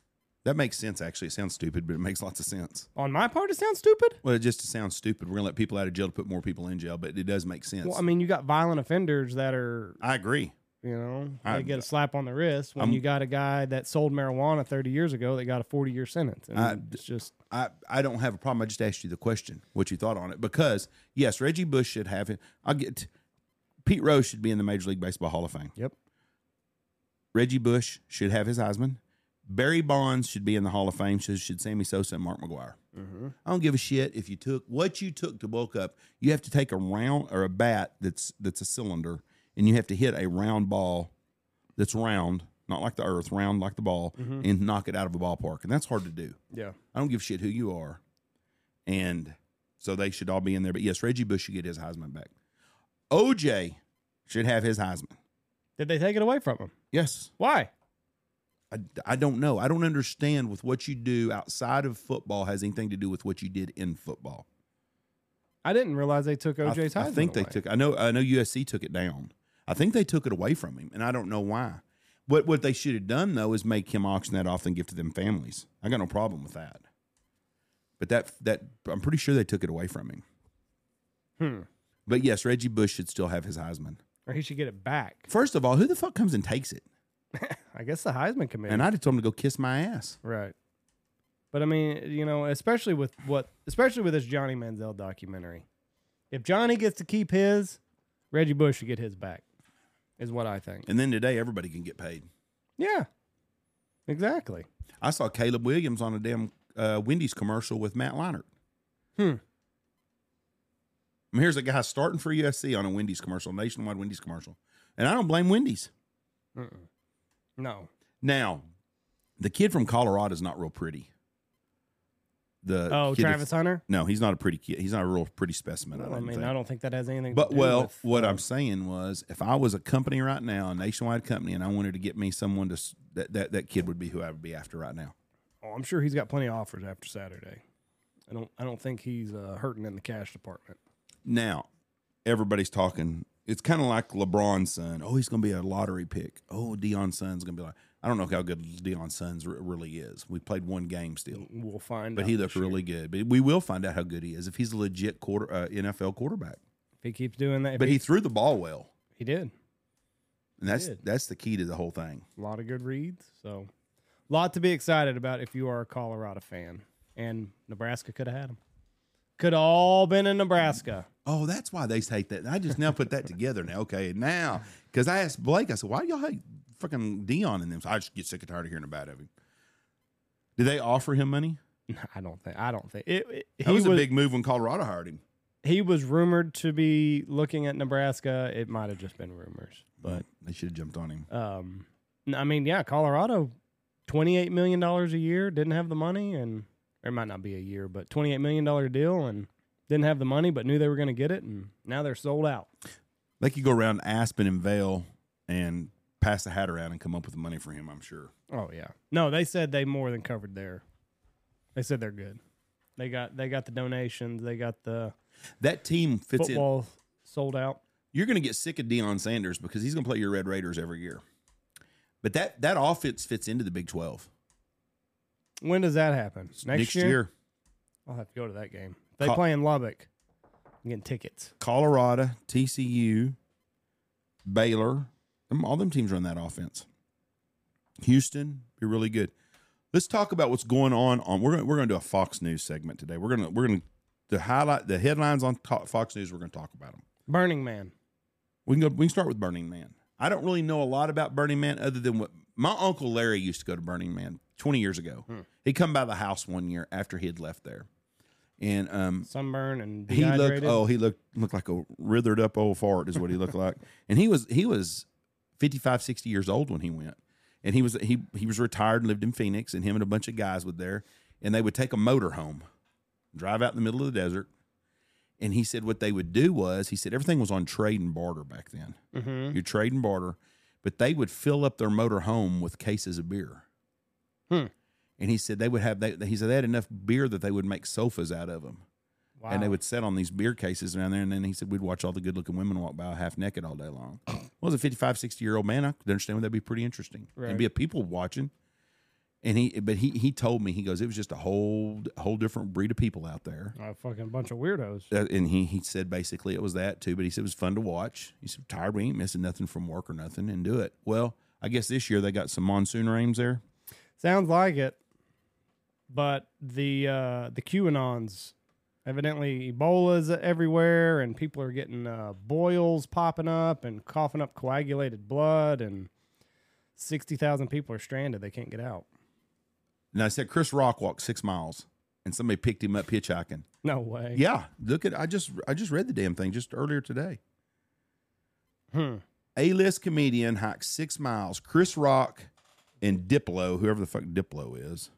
That makes sense. Actually, it sounds stupid, but it makes lots of sense. On my part, it sounds stupid. Well, it just sounds stupid. We're gonna let people out of jail to put more people in jail, but it does make sense. Well, I mean, you got violent offenders that are, I agree. you know, I- they get a slap on the wrist when I'm- you got a guy that sold marijuana 30 years ago that got a 40 year sentence. And I- it's just, I, I don't have a problem. I just asked you the question, what you thought on it. Because yes, Reggie Bush should have it. I'll get Pete Rose should be in the Major League Baseball Hall of Fame. Yep. Reggie Bush should have his Heisman. Barry Bonds should be in the Hall of Fame. So should Sammy Sosa and Mark McGwire. Mm-hmm. I don't give a shit if you took what you took to bulk up. You have to take a round or a bat that's that's a cylinder, and you have to hit a round ball that's round, not like the Earth, round like the ball, mm-hmm. and knock it out of a ballpark, and that's hard to do. Yeah. I don't give a shit who you are, and so they should all be in there. But yes, Reggie Bush should get his Heisman back. OJ should have his Heisman. Did they take it away from him? Yes. Why? I, I don't know. I don't understand with what you do outside of football has anything to do with what you did in football. I didn't realize they took OJ's I think they took. I know. I know USC took it down. I think they took it away from him, and I don't know why. What what they should have done though is make him auction that off and give to them families. I got no problem with that. But that that I'm pretty sure they took it away from him. Hmm. But yes, Reggie Bush should still have his Heisman. Or he should get it back. First of all, who the fuck comes and takes it? (laughs) I guess the Heisman committee. And I just told him to go kiss my ass. Right. But I mean, you know, especially with what, especially with this Johnny Manziel documentary, if Johnny gets to keep his, Reggie Bush should get his back, is what I think. And then today, everybody can get paid. Yeah. Exactly. I saw Caleb Williams on a damn uh, Wendy's commercial with Matt Leinart. Hmm. I mean, here's a guy starting for USC on a Wendy's commercial, nationwide Wendy's commercial, and I don't blame Wendy's. No. Now, the kid from Colorado is not real pretty. The Oh, Travis that's- Hunter. No, he's not a pretty kid. He's not a real pretty specimen. Well, I, I don't mean, think. I don't think that has anything. But to do well, with, what uh, I'm saying was, if I was a company right now, a nationwide company, and I wanted to get me someone to that that, that kid would be who I would be after right now. oh, I'm sure he's got plenty of offers after Saturday. I don't. I don't think he's uh, hurting in the cash department. Now, everybody's talking. It's kind of like LeBron's son. Oh, he's going to be a lottery pick. Oh, Deion's son's going to be like. I don't know how good Deion's son's re- really is. We played one game still, We'll find. but he year. really good. But we will find out how good he is if he's a legit quarter uh, NFL quarterback. If he keeps doing that, But he, he threw the ball well, he did and that's did. that's the key to the whole thing. a lot of good reads. So, a lot to be excited about if you are a Colorado fan. And Nebraska could have had him. Could have all been in Nebraska. Oh, that's why they hate that. I just now put that together now. Okay, now because I asked Blake, I said, "Why do y'all hate fucking Deion in them?" So I just get sick and tired of hearing about him. Did they offer him money? (laughs) I don't think. I don't think it. it- That he was, was, a big move when Colorado hired him. he was rumored to be looking at Nebraska. It might have just been rumors, but they should have jumped on him. um, I mean, yeah, Colorado, twenty eight million dollars a year, didn't have the money, and or it might not be a year, but twenty eight million dollar deal, and didn't have the money, but knew they were going to get it, and now they're sold out. They could go around Aspen and Vail and pass the hat around and come up with the money for him. I'm sure. Oh yeah, no, they said they more than covered their. They said they're good. They got they got the donations. They got the That team fits in. sold out. You're going to get sick of Deion Sanders because he's going to play your Red Raiders every year. But that that offense fits into the Big Twelve When does that happen? Next, year? I'll have to go to that game. They Co- play in Lubbock. I'm getting tickets. Colorado, TCU, Baylor, them, all them teams run that offense. Houston be really good. Let's talk about what's going on on. We're gonna, we're going to do a Fox News segment today. We're gonna we're gonna the highlight the headlines on to- Fox News. We're going to talk about them. Burning Man. We can go. We can start with Burning Man. I don't really know a lot about Burning Man other than what my uncle Larry used to go to Burning Man twenty years ago. Hmm. He'd come by the house one year after he had left there, and um, Sunburn and he looked oh he looked looked like a withered up old fart is what he looked like. (laughs) And he was he was 55 60 years old when he went. And he was he he was retired and lived in phoenix and him and a bunch of guys would there and they would take a motor home drive out in the middle of the desert. And he said what they would do was he said everything was on trade and barter back then. Mhm. you trade and barter. But they would fill up their motor home with cases of beer. Hmm. And he said they would have they, he said they had enough beer that they would make sofas out of them Wow. and they would sit on these beer cases around there. And then he said we'd watch all the good looking women walk by half naked all day long. (clears throat) well, as a 55, 60 year old man, I could understand that'd be pretty interesting. Right. And be a people watching. And he, but he, he told me, he goes, it was just a whole, whole different breed of people out there. a fucking bunch of weirdos. Uh, and he, he said basically it was that too, but he said it was fun to watch. He said, tired, we ain't missing nothing from work or nothing and do it. Well, I guess this year they got some monsoon rains there. Sounds like it. But the uh the QAnons Evidently, Ebola's everywhere, and people are getting uh, boils popping up and coughing up coagulated blood, and sixty thousand people are stranded. They can't get out. And I said Chris Rock walked six miles, and somebody picked him up hitchhiking. No way. Yeah, look at I just I just read the damn thing just earlier today. Hmm. A-list comedian hikes six miles. Chris Rock and Diplo, whoever the fuck Diplo is,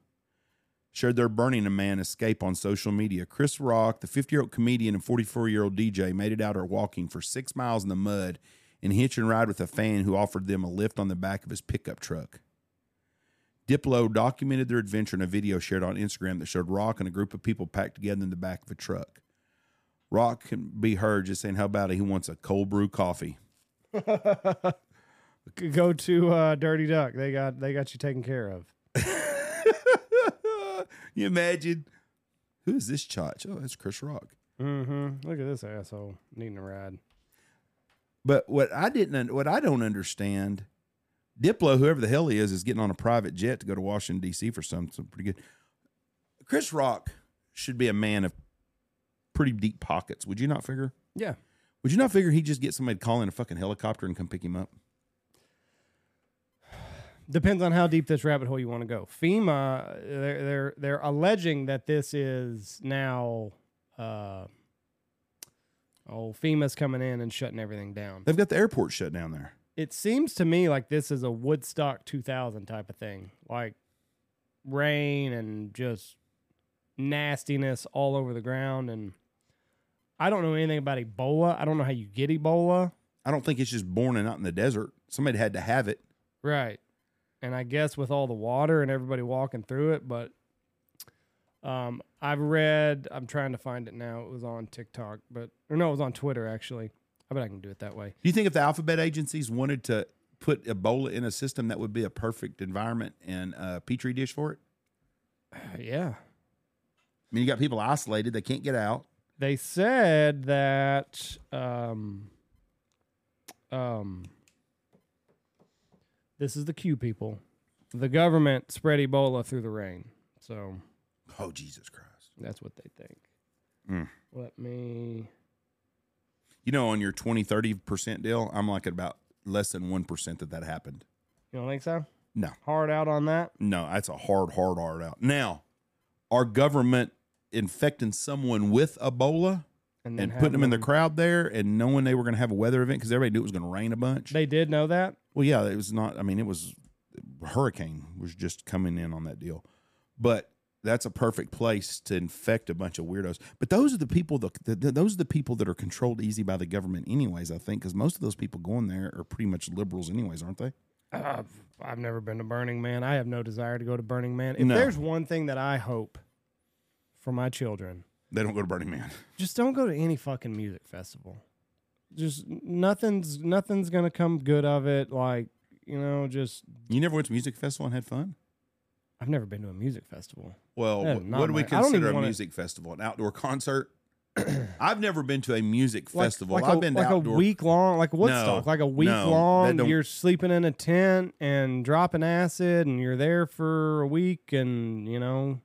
shared their Burning a Man escape on social media. Chris Rock, the 50-year-old comedian and 44-year-old DJ, made it out or walking for six miles in the mud and hitch and ride with a fan who offered them a lift on the back of his pickup truck. Diplo documented their adventure in a video shared on Instagram that showed Rock and a group of people packed together in the back of a truck. Rock can be heard just saying how about it he wants a cold brew coffee. (laughs) Go to uh, Dirty Duck. They got they got you taken care of. You imagine who is this chotch? Oh, that's Chris Rock. Mm-hmm. Look at this asshole needing a ride. But what I didn't, what I don't understand, Diplo, whoever the hell he is, is getting on a private jet to go to Washington D.C. for some, some pretty good. Chris Rock should be a man of pretty deep pockets. Would you not figure? Yeah. Would you not figure he'd just get somebody to call in a fucking helicopter and come pick him up? Depends on how deep this rabbit hole you want to go. FEMA, they're they're they're alleging that this is now, uh, oh, FEMA's coming in and shutting everything down. They've got the airport shut down there. It seems to me like this is a Woodstock 2000 type of thing, like rain and just nastiness all over the ground. And I don't know anything about Ebola. I don't know how you get Ebola. I don't think it's just born and out in the desert. Somebody had to have it. Right. And I guess with all the water and everybody walking through it, but um, I've read, I'm trying to find it now. It was on TikTok, but, or no, it was on Twitter actually. I bet I can do it that way. Do you think if the alphabet agencies wanted to put Ebola in a system, that would be a perfect environment and a petri dish for it? (sighs) yeah. I mean, you got people isolated; they can't get out. They said that, um, um, this is the Q people. The government spread Ebola through the rain. So Oh, Jesus Christ! that's what they think. Mm. Let me. You know, on your 20, 30 percent deal, I'm like at about less than one percent that that happened. You don't think so? No, Hard out on that? no, that's a hard, hard, hard out. Now, our government infecting someone with Ebola then and have putting them in the them- crowd there, and knowing they were going to have a weather event because everybody knew it was going to rain a bunch. They did know that. Well, yeah, it was not. I mean, it was hurricane was just coming in on that deal, but that's a perfect place to infect a bunch of weirdos. But those are the people that the, the- those are the people that are controlled easy by the government, anyways. I think because most of those people going there are pretty much liberals, anyways, aren't they? Uh, I've never been to Burning Man. I have no desire to go to Burning Man. If No. there's one thing that I hope for my children, They don't go to Burning Man. just don't go to any fucking music festival. Just nothing's nothing's gonna come good of it. Like you know, just You never went to a music festival and had fun. I've never been to a music festival. Well, what, not what do we my- I don't consider a wanna- music festival? An outdoor concert? (clears throat) I've never been to a music Like, festival. like I've a, been to like outdoor. a week long, like Woodstock, like a week no, that long. don't- You're sleeping in a tent and dropping acid, and you're there for a week, and you know,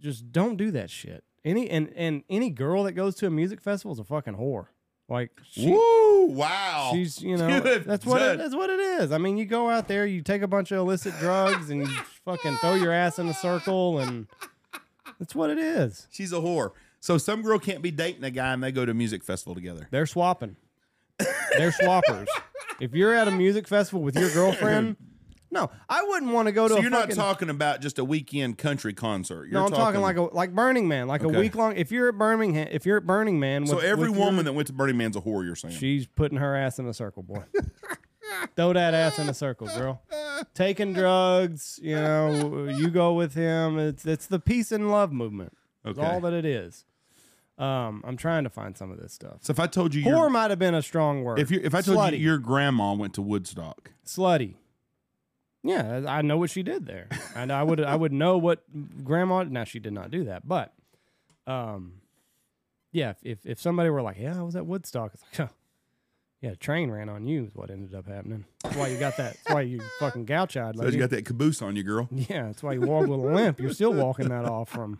just don't do that shit. Any and and any girl that goes to a music festival is a fucking whore. Like she, Woo! Wow. she's you (laughs) know that's what it, that's what it is. I mean, you go out there, you take a bunch of illicit drugs, and you (laughs) fucking throw your ass in a circle, and that's what it is. She's a whore. So some girl can't be dating a guy and they go to a music festival together. They're swapping. They're swappers. (laughs) if you're at a music festival with your girlfriend, no, I wouldn't want to go to. So a you're not talking about just a weekend country concert. You're No, I'm talking, like a like Burning Man, like Okay. a week long. If you're at Birmingham, if you're at Burning Man, with, So every woman your- that went to Burning Man's a whore. You're saying? she's putting her ass in a circle, boy. (laughs) Throw that ass in a circle, girl. Taking drugs, you know, (laughs) you go with him. It's it's the peace and love movement. It's Okay. all that it is. Um, I'm trying to find some of this stuff. so if I told you, Whore might have been a strong word. if you if I told Slutty. you your grandma went to Woodstock, slutty. Yeah, I know what she did there, and I would I would know what grandma. Now she did not do that, but, um, yeah. If if, somebody were like, yeah, I was at Woodstock, it's like, (laughs) yeah, a train ran on you is what ended up happening. That's why you got that. That's why you fucking gouch eyed. so you got that caboose on you, girl. yeah, that's why you walk with a limp. You're still walking that off from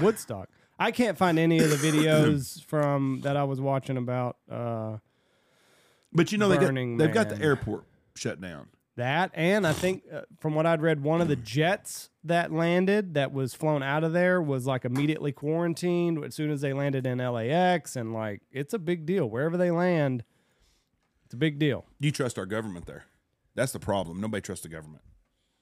Woodstock. I can't find any of the videos (clears throat) from that I was watching about uh, But you know they got they've got the airport shut down. That, and I think uh, from what I'd read, one of the jets that landed that was flown out of there was like immediately quarantined as soon as they landed in LAX, and like it's a big deal wherever they land. It's a big deal. You trust our government there? That's the problem. Nobody trusts the government.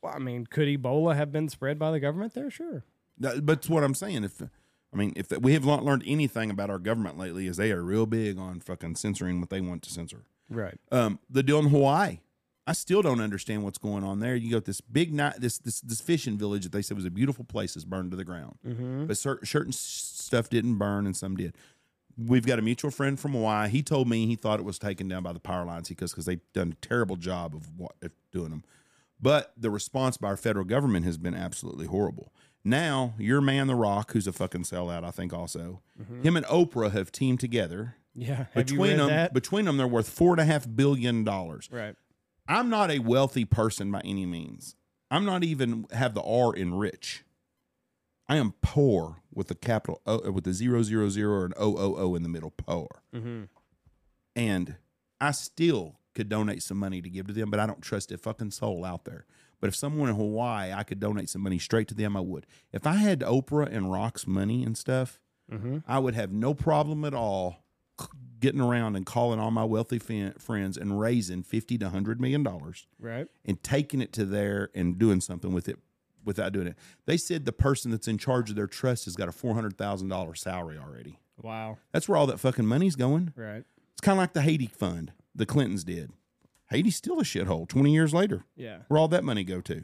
Well, I mean, could Ebola have been spread by the government there? Sure. That, but it's what I'm saying. If I mean, if we have not learned anything about our government lately, is they are real big on fucking censoring what they want to censor. Right. Um, the deal in Hawaii, I still don't understand what's going on there. You got this big night, this this this fishing village that they said was a beautiful place is burned to the ground, Mm-hmm. but certain certain stuff didn't burn and some did. We've got a mutual friend from Hawaii. He told me he thought it was taken down by the power lines because because they've done a terrible job of what of doing them. But the response by our federal government has been absolutely horrible. Now, your man, The Rock, who's a fucking sellout, I think also, him and Oprah have teamed together. Yeah. Mm-hmm. Between them, that? between them, they're worth four and a half billion dollars. right. I'm not a wealthy person by any means. I'm not even have the R in rich. I am poor with the capital O, with the zero zero zero and an O O O in the middle. Poor, Mm-hmm. and I still could donate some money to give to them, but I don't trust a fucking soul out there. But if someone in Hawaii, I could donate some money straight to them, I would. If I had Oprah and Rock's money and stuff, Mm-hmm. I would have no problem at all getting around and calling all my wealthy fin- friends and raising fifty to hundred million dollars Right. and taking it to there and doing something with it without doing it. They said the person that's in charge of their trust has got a four hundred thousand dollar salary already. Wow. That's where all that fucking money's going. Right. It's kind of like the Haiti fund the Clintons did. Haiti's still a shithole twenty years later. Yeah. Where all that money go to?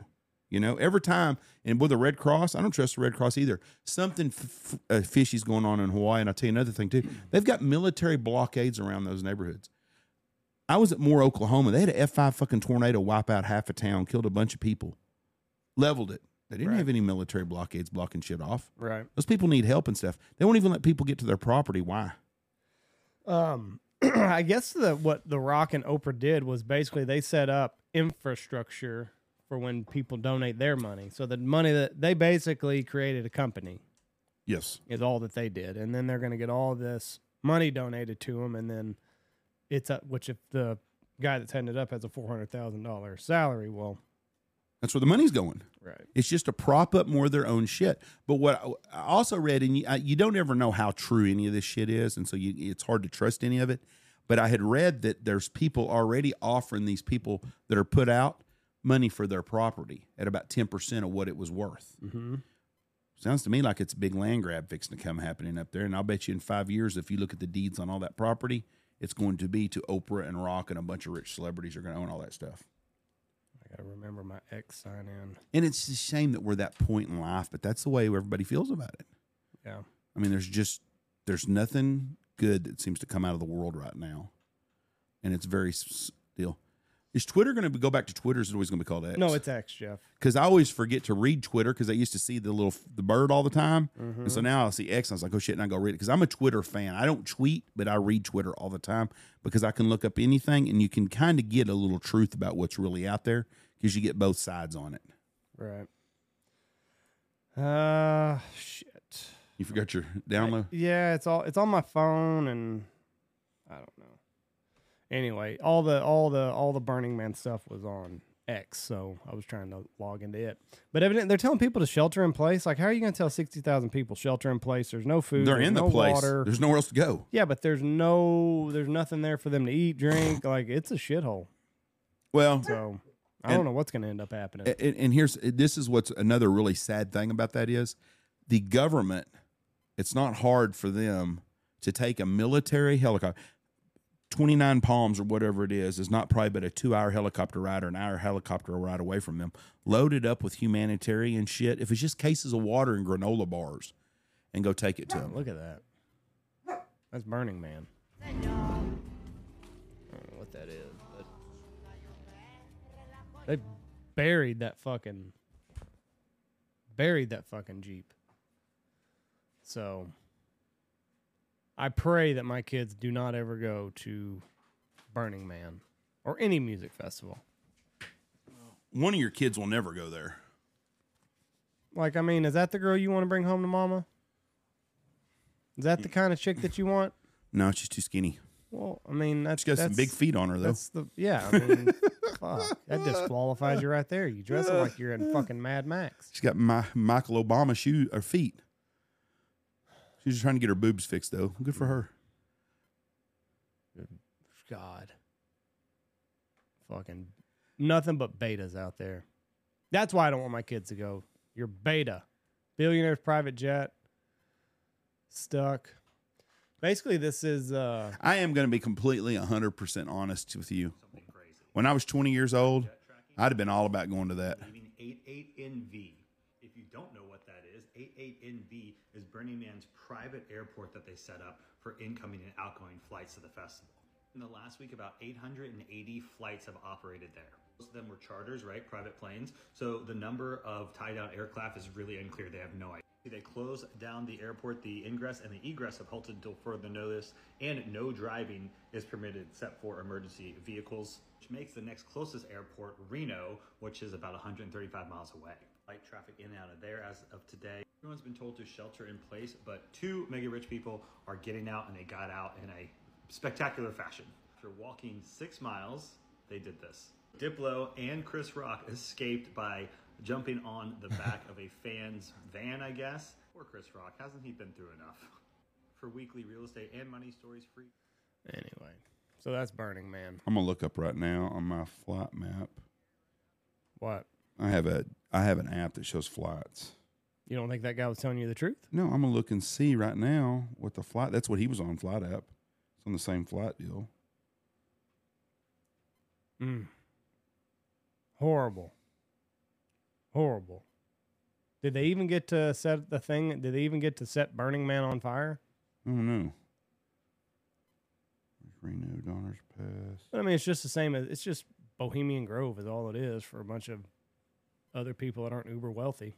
You know, every time, and with the Red Cross, I don't trust the Red Cross either. Something f- uh, fishy's going on in Hawaii, and I'll tell you another thing too. They've got military blockades around those neighborhoods. I was at Moore, Oklahoma. They had an F five fucking tornado wipe out half a town, killed a bunch of people, leveled it. They didn't Right. have any military blockades blocking shit off. Right. Those people need help and stuff. They won't even let people get to their property. Why? Um, (clears throat) I guess the what the Rock and Oprah did was basically they set up infrastructure for when people donate their money. So the money that they basically created a company Yes. is all that they did, and then they're going to get all this money donated to them, and then it's a, which if the guy that's it up has a four hundred thousand dollars salary, well, That's where the money's going. right, It's just to prop up more of their own shit. But what I I also read, and you, I- you don't ever know how true any of this shit is, and so you, it's hard to trust any of it. But I had read that there's people already offering these people that are put out money for their property at about ten percent of what it was worth. mm-hmm. Sounds to me like it's a big land grab fixing to come happening up there. And I'll bet you in five years, if you look at the deeds on all that property, it's going to be to Oprah and Rock and a bunch of rich celebrities are going to own all that stuff. I got to remember my ex sign in. And it's a shame that we're that point in life, but that's the way everybody feels about it. Yeah, I mean, there's just there's nothing good that seems to come out of the world right now, and it's very s- deal. Is Twitter going to go back to Twitter? Is it always going to be called X? no, it's X, Jeff. because I always forget to read Twitter because I used to see the little the bird all the time, Mm-hmm. and so now I see X. And I was like, oh shit, and I go read it because I'm a Twitter fan. I don't tweet, but I read Twitter all the time because I can look up anything and you can kind of get a little truth about what's really out there because you get both sides on it. Right. Uh, shit. You forgot your download. Yeah, it's all it's on my phone, and I don't know. Anyway, all the all the all the Burning Man stuff was on X, so I was trying to log into it. But evidently, they're telling people to shelter in place. Like, how are you going to tell sixty thousand people shelter in place? There's no food. They're in the no place. Water. There's nowhere else to go. yeah, but there's no there's nothing there for them to eat, drink. (sighs) Like, it's a shithole. Well, So I And- don't know what's going to end up happening. and, and here's this is what's another really sad thing about that is the government it's not hard for them to take a military helicopter 29 palms or whatever it is is not probably but a two hour helicopter ride or an hour helicopter ride away from them loaded up with humanitarian shit if it's just cases of water and granola bars and go take it to them Look at that. That's Burning Man. I don't know what that is, but they buried that fucking buried that fucking Jeep. So I pray that my kids do not ever go to Burning Man or any music festival. one of your kids will never go there Like, I mean, is that the girl you want to bring home to mama? Is that the mm. kind of chick that you want? (clears throat) No, she's too skinny. Well, I mean, that's She's got some that's- big feet on her though. That's the yeah. I mean, (laughs) fuck, that disqualifies you right there. You dress up like you're in fucking Mad Max. She's got my Michael Obama shoe or feet. She's just trying to get her boobs fixed though. Good for her. God, fucking nothing but betas out there. That's why I don't want my kids to go. You're beta, billionaire's private jet, stuck. Basically, this is uh I am going to be completely 100% honest with you. When I was 20 years old, I'd have been all about going to that. leaving 88NV. If you don't know what that is, 88NV is Burning Man's private airport that they set up for incoming and outgoing flights to the festival. In the last week, about 880 flights have operated there. Most of them were charters, right? Private planes. So the number of tie down aircraft is really unclear. They have no idea. They closed down the airport. The ingress and the egress have halted until further notice, and no driving is permitted except for emergency vehicles, which makes the next closest airport Reno, which is about 135 miles away. Light traffic in and out of there as of today. Everyone's been told to shelter in place, but two mega rich people are getting out, and they got out in a spectacular fashion. After walking six miles, they did this. Diplo and Chris Rock escaped by jumping on the (laughs) back of a fan's van, I guess. Poor Chris Rock, hasn't he been through enough? (laughs) For weekly real estate and money stories free. anyway. So that's Burning Man. I'm going to look up right now on my flight map. What? I have a I have an app that shows flights. You don't think that guy was telling you the truth? No, I'm gonna look and see right now what the flight. That's what he was on flight app. It's on the same flight deal. Mm. Horrible. Horrible. Did they even get to set the thing? Did they even get to set Burning Man on fire? Oh no. Reno Donner's Pass. But I mean, it's just the same as it's just Bohemian Grove is all it is for a bunch of other people that aren't uber wealthy.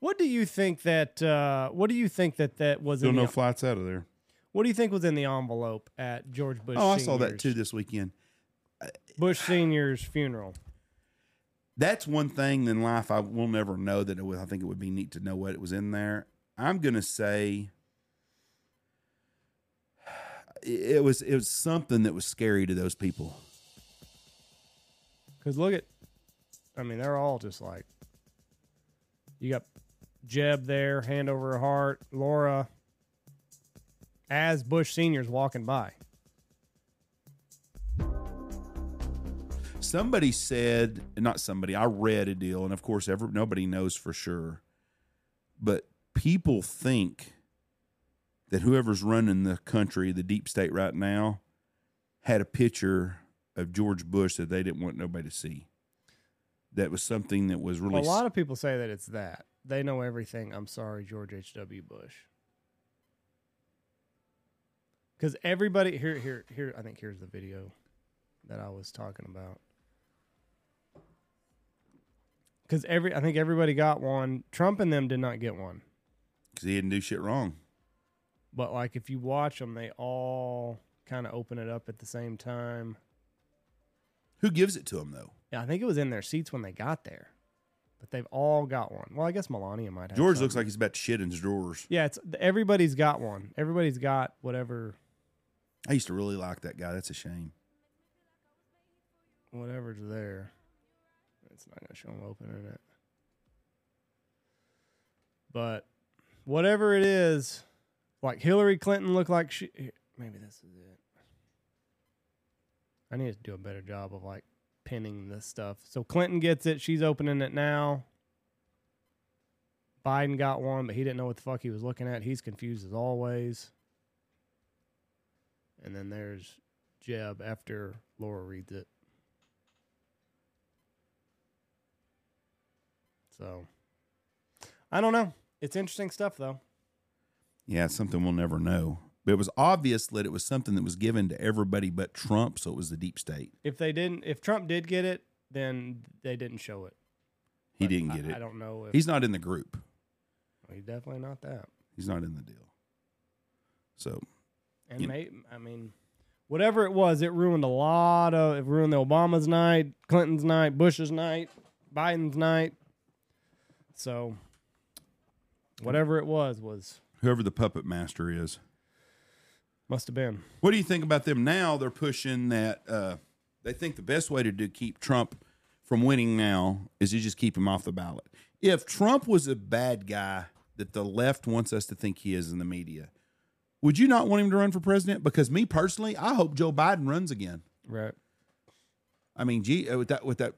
What do you think that? Uh, what do you think that that was Still in no the, flights out of there. What do you think was in the envelope at George Bush? Oh, I saw that too this weekend. Bush Senior's funeral. That's one thing in life I will never know that it was, I think it would be neat to know what it was in there. I'm gonna say (sighs) it was it was something that was scary to those people. Because look at, I mean, they're all just like, you got Jeb there, hand over heart, Laura, as Bush Senior's walking by. Somebody said, not somebody, I read a deal, and of course, ever nobody knows for sure, but people think that whoever's running the country, the deep state right now, had a picture of George Bush that they didn't want nobody to see. That was something that was really a lot of people say that it's that. They know everything. I'm sorry, George H.W. Bush. Because everybody here, here, here. I think here's the video that I was talking about. Because every, I think everybody got one. Trump and them did not get one. because he didn't do shit wrong. But like, if you watch them, they all kind of open it up at the same time. Who gives it to them though? Yeah, I think it was in their seats when they got there. But they've all got one. Well, I guess Melania might have. George some. looks like he's about to shit in his drawers. Yeah, it's everybody's got one. Everybody's got whatever I used to really like that guy. That's a shame. whatever's there. It's not gonna show them opening it. But whatever it is, like Hillary Clinton looked like she maybe this is it. I need to do a better job of like pinning this stuff. So Clinton gets it, she's opening it now. Biden got one, but he didn't know what the fuck he was looking at. He's confused as always. And then there's Jeb after Laura reads it. So I don't know. It's interesting stuff though. Yeah, something we'll never know. But it was obvious that it was something that was given to everybody but Trump, so it was the deep state. If they didn't if Trump did get it, then they didn't show it. He But didn't I- get it. I don't know if He's not in the group. he's definitely not that. He's not in the deal. So And You- may, I mean, whatever it was, it ruined a lot of. It ruined the Obama's night, Clinton's night, Bush's night, Biden's night. So, whatever it was, was whoever the puppet master is. Must have been. What do you think about them now? They're pushing that. Uh, they think the best way to do keep Trump from winning now is to just keep him off the ballot. If Trump was a bad guy that the left wants us to think he is in the media, would you not want him to run for president? Because me personally, I hope Joe Biden runs again. Right. I mean, gee, uh, with that, with that,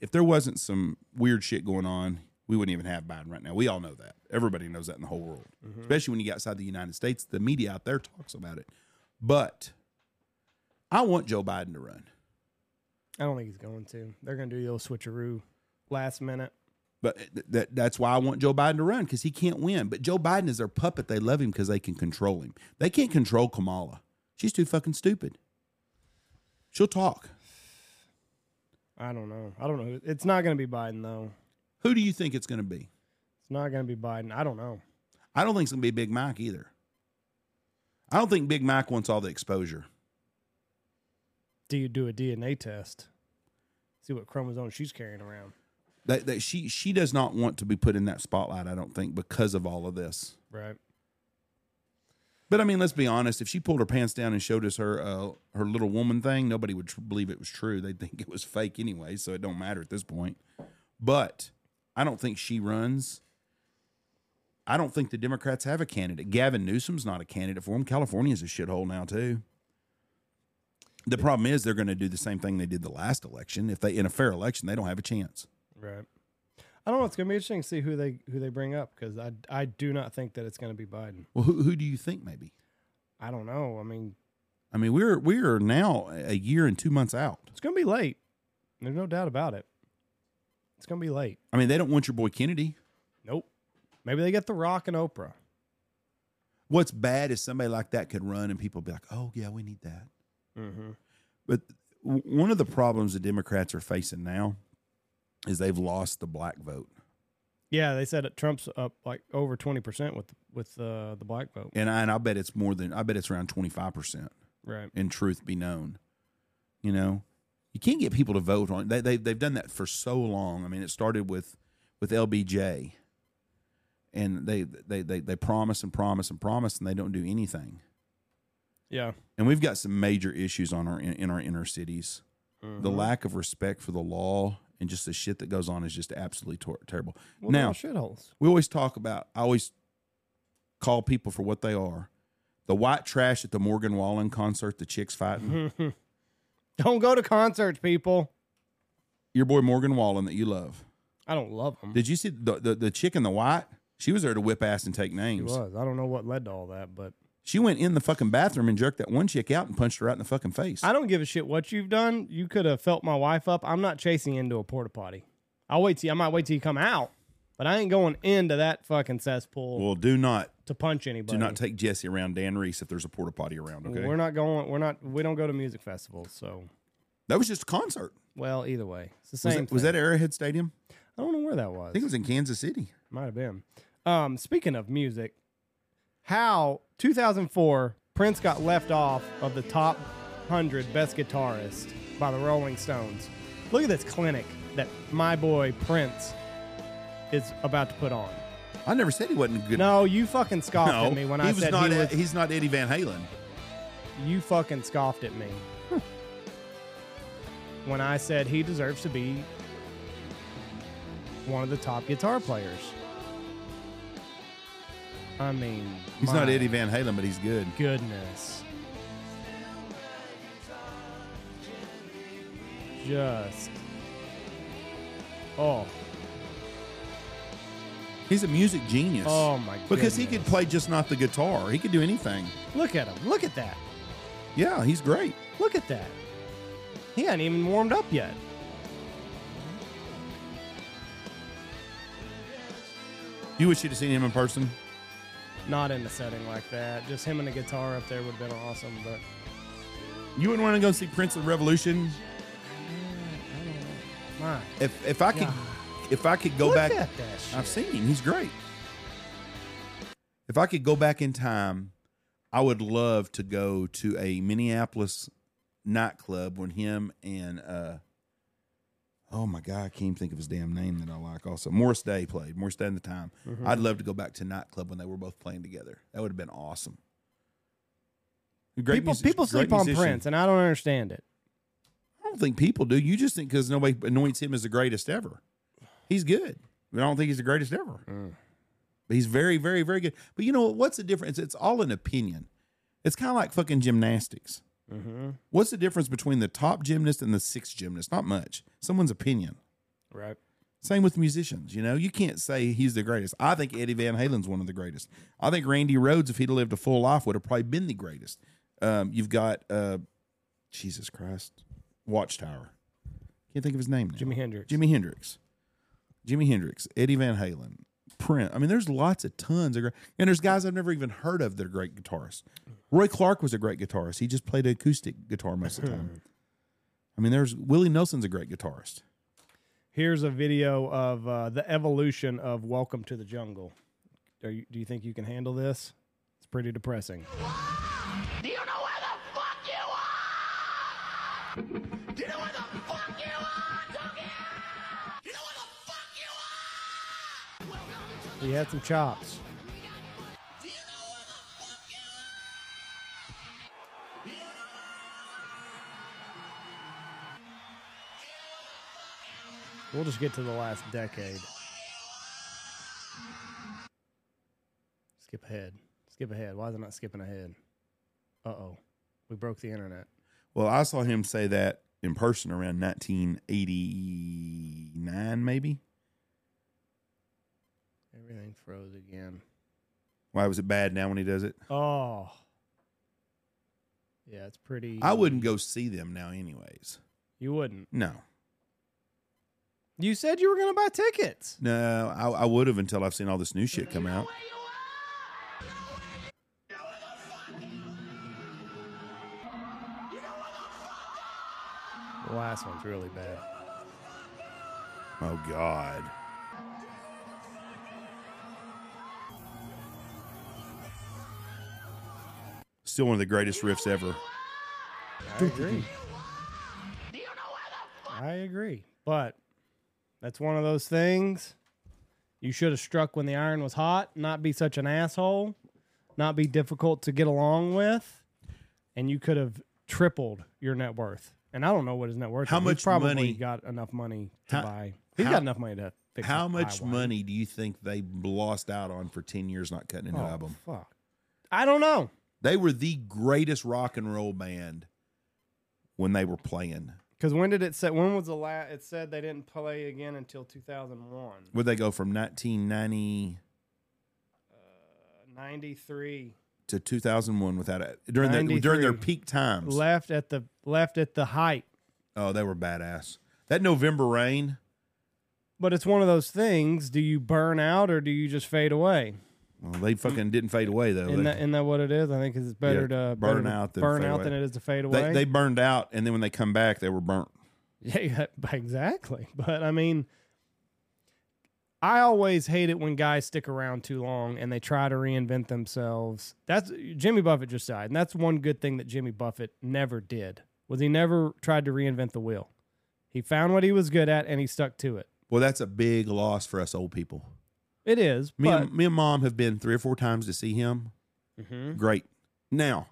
if there wasn't some weird shit going on, we wouldn't even have Biden right now. We all know that. Everybody knows that in the whole world, mm-hmm. especially when you get outside the United States. The media out there talks about it. But I want Joe Biden to run. I don't think he's going to. They're going to do the old switcheroo last minute. But th- that, that's why I want Joe Biden to run because he can't win. But Joe Biden is their puppet. They love him because they can control him. They can't control Kamala. She's too fucking stupid. She'll talk. I don't know. I don't know. It's not going to be Biden though. Who do you think it's going to be? It's not going to be Biden. I don't know. I don't think it's going to be Big Mac either. I don't think Big Mac wants all the exposure. Do you do a DNA test? See what chromosome she's carrying around. That, that she she does not want to be put in that spotlight. I don't think because of all of this. Right. But I mean, let's be honest. If she pulled her pants down and showed us her uh, her little woman thing, nobody would tr- believe it was true. They'd think it was fake anyway, so it don't matter at this point. But I don't think she runs. I don't think the Democrats have a candidate. Gavin Newsom's not a candidate for them. California's a shithole now too. The problem is they're going to do the same thing they did the last election. If they in a fair election, they don't have a chance. Right. I don't know. It's going to be interesting to see who they who they bring up because I I do not think that it's going to be Biden. Well, who, who do you think maybe? I don't know. I mean, I mean, we're we are now a year and two months out. it's going to be late. There's no doubt about it. It's going to be late. I mean, they don't want your boy Kennedy. Nope. Maybe they get The Rock and Oprah. What's bad is somebody like that could run and people be like, "Oh yeah, we need that." Mm-hmm. But one of the problems the Democrats are facing now is they've lost the black vote, Yeah, they said that Trump's up like over twenty percent with with uh, the black vote. and I and I bet it's more than I bet it's around twenty five percent. Right. In truth be known, you know, you can't get people to vote on they they they've done that for so long. I mean, it started with with LBJ, and they they they they promise and promise and promise, and they don't do anything. Yeah. and we've got some major issues on our in, in our inner cities. The mm-hmm. lack of respect for the law and just the shit that goes on is just absolutely tor- terrible. Well, now shitholes. we always talk about. I always call people for what they are. The white trash at the Morgan Wallen concert, the chicks fighting. (laughs) Don't go to concerts, people. Your boy Morgan Wallen that you love. I don't love him. Did you see the, the the chick in the white? She was there to whip ass and take names. was. I don't know what led to all that, but She went in the fucking bathroom and jerked that one chick out and punched her right in the fucking face. I don't give a shit what you've done. You could have felt my wife up. I'm not chasing into a porta potty. I'll wait till I might wait till you come out, but I ain't going into that fucking cesspool well, do not to punch anybody. do not take Jesse around Dan Reese if there's a porta potty around. Okay, We're not going. We're not. We don't go to music festivals. So, that was just a concert. well, either way, it's the Was same. that, was that Arrowhead Stadium? I don't know where that was. I think it was in Kansas City. Might have been. Um, speaking of music, how 2004 Prince got left off of the top 100 best guitarists by the Rolling Stones. Look at this clinic that my boy Prince is about to put on. I never said he wasn't good. No, you fucking scoffed No, at me when he I was said not. he was. he's not Eddie Van Halen. You fucking scoffed at me when I said he deserves to be one of the top guitar players. I mean, He's not my Eddie Van Halen, but he's good. Goodness. Just. Oh, He's a music genius. oh my god. because he could play just not the guitar. He could do anything. Look at him. Look at that. Yeah, he's great. Look at that. He hadn't even warmed up yet. You wish you'd have seen him in person. Not in a setting like that. Just him and a guitar up there would have been awesome, but You wouldn't want to go see Prince of Revolution. my If if I could, God. If I could go Look back, at that shit. I've seen him. He's great. If I could go back in time, I would love to go to a Minneapolis nightclub when him and uh oh my god, I can't even think of his damn name that I like. Also, Morris Day played. Morris Day in the time. I'd love to go back to nightclub when they were both playing together. That would have been awesome. Great people music- people sleep on musician. Prince, and I don't understand it. I don't think people do. You just think because nobody anoints him as the greatest ever. He's good, but I don't think he's the greatest ever. But he's very, very, very good. But you know what? What's the difference? It's all an opinion. It's kind of like fucking gymnastics. What's the difference between the top gymnast and the sixth gymnast? Not much. Someone's opinion. Right. Same with musicians. You know, you can't say he's the greatest. I think Eddie Van Halen's one of the greatest. I think Randy Rhoads, if he'd lived a full life, would have probably been the greatest. Um, you've got uh, Jesus Christ, Watchtower. Can't think of his name now. Jimi Hendrix. Jimi Hendrix. Jimi Hendrix. Eddie Van Halen. Prince. I mean, there's lots of tons of great, and there's guys I've never even heard of that are great guitarists. Roy Clark was a great guitarist. He just played acoustic guitar most of the time. I mean, there's Willie Nelson's a great guitarist. Here's a video of uh, the evolution of Welcome to the Jungle. You, do you think you can handle this? It's pretty depressing. He had some chops. We'll just get to the last decade. Skip ahead. Skip ahead. Why is it not skipping ahead? Uh oh. We broke the internet. Well, I saw him say that in person around 1989, maybe. Everything froze again. Why was it bad now when he does it? Oh. Yeah, it's pretty. I wouldn't go see them now, anyways. You wouldn't. No, You said you were going to buy tickets. no, I, I would have until I've seen all this new shit come out. The last one's really bad. Oh God, still one of the greatest riffs ever. I agree. I agree. But that's one of those things. You should have struck when the iron was hot, not be such an asshole, not be difficult to get along with, and you could have tripled your net worth. And I don't know what his net worth How is. much He's probably money- got enough money to How- buy. He's how- got enough money to fix How much highway. money do you think they lost out on for ten years not cutting a new Oh, album? fuck. I don't know. They were the greatest rock and roll band when they were playing. Because when did it say? When was the last? It said they didn't play again until 2001. Would they go from 1990 uh, 93. to 2001 without it during their during their peak times? Left at the left at the height. Oh, they were badass. That November rain. But it's one of those things. Do you burn out or do you just fade away? Well, they fucking didn't fade away though. Isn't They, that, isn't that what it is? I think it's better Yeah, to burn better out than burn out away. than it is to fade away. they they burned out, and then when they come back, they were burnt. (laughs) Yeah, yeah, exactly. But I mean, I always hate it when guys stick around too long and they try to reinvent themselves. That's Jimmy Buffett just died, and that's one good thing that Jimmy Buffett never did. Was he never tried to reinvent the wheel? He found what he was good at and he stuck to it. Well, that's a big loss for us old people. It is, Me but and me and mom have been three or four times to see him. Mhm. Great. Now,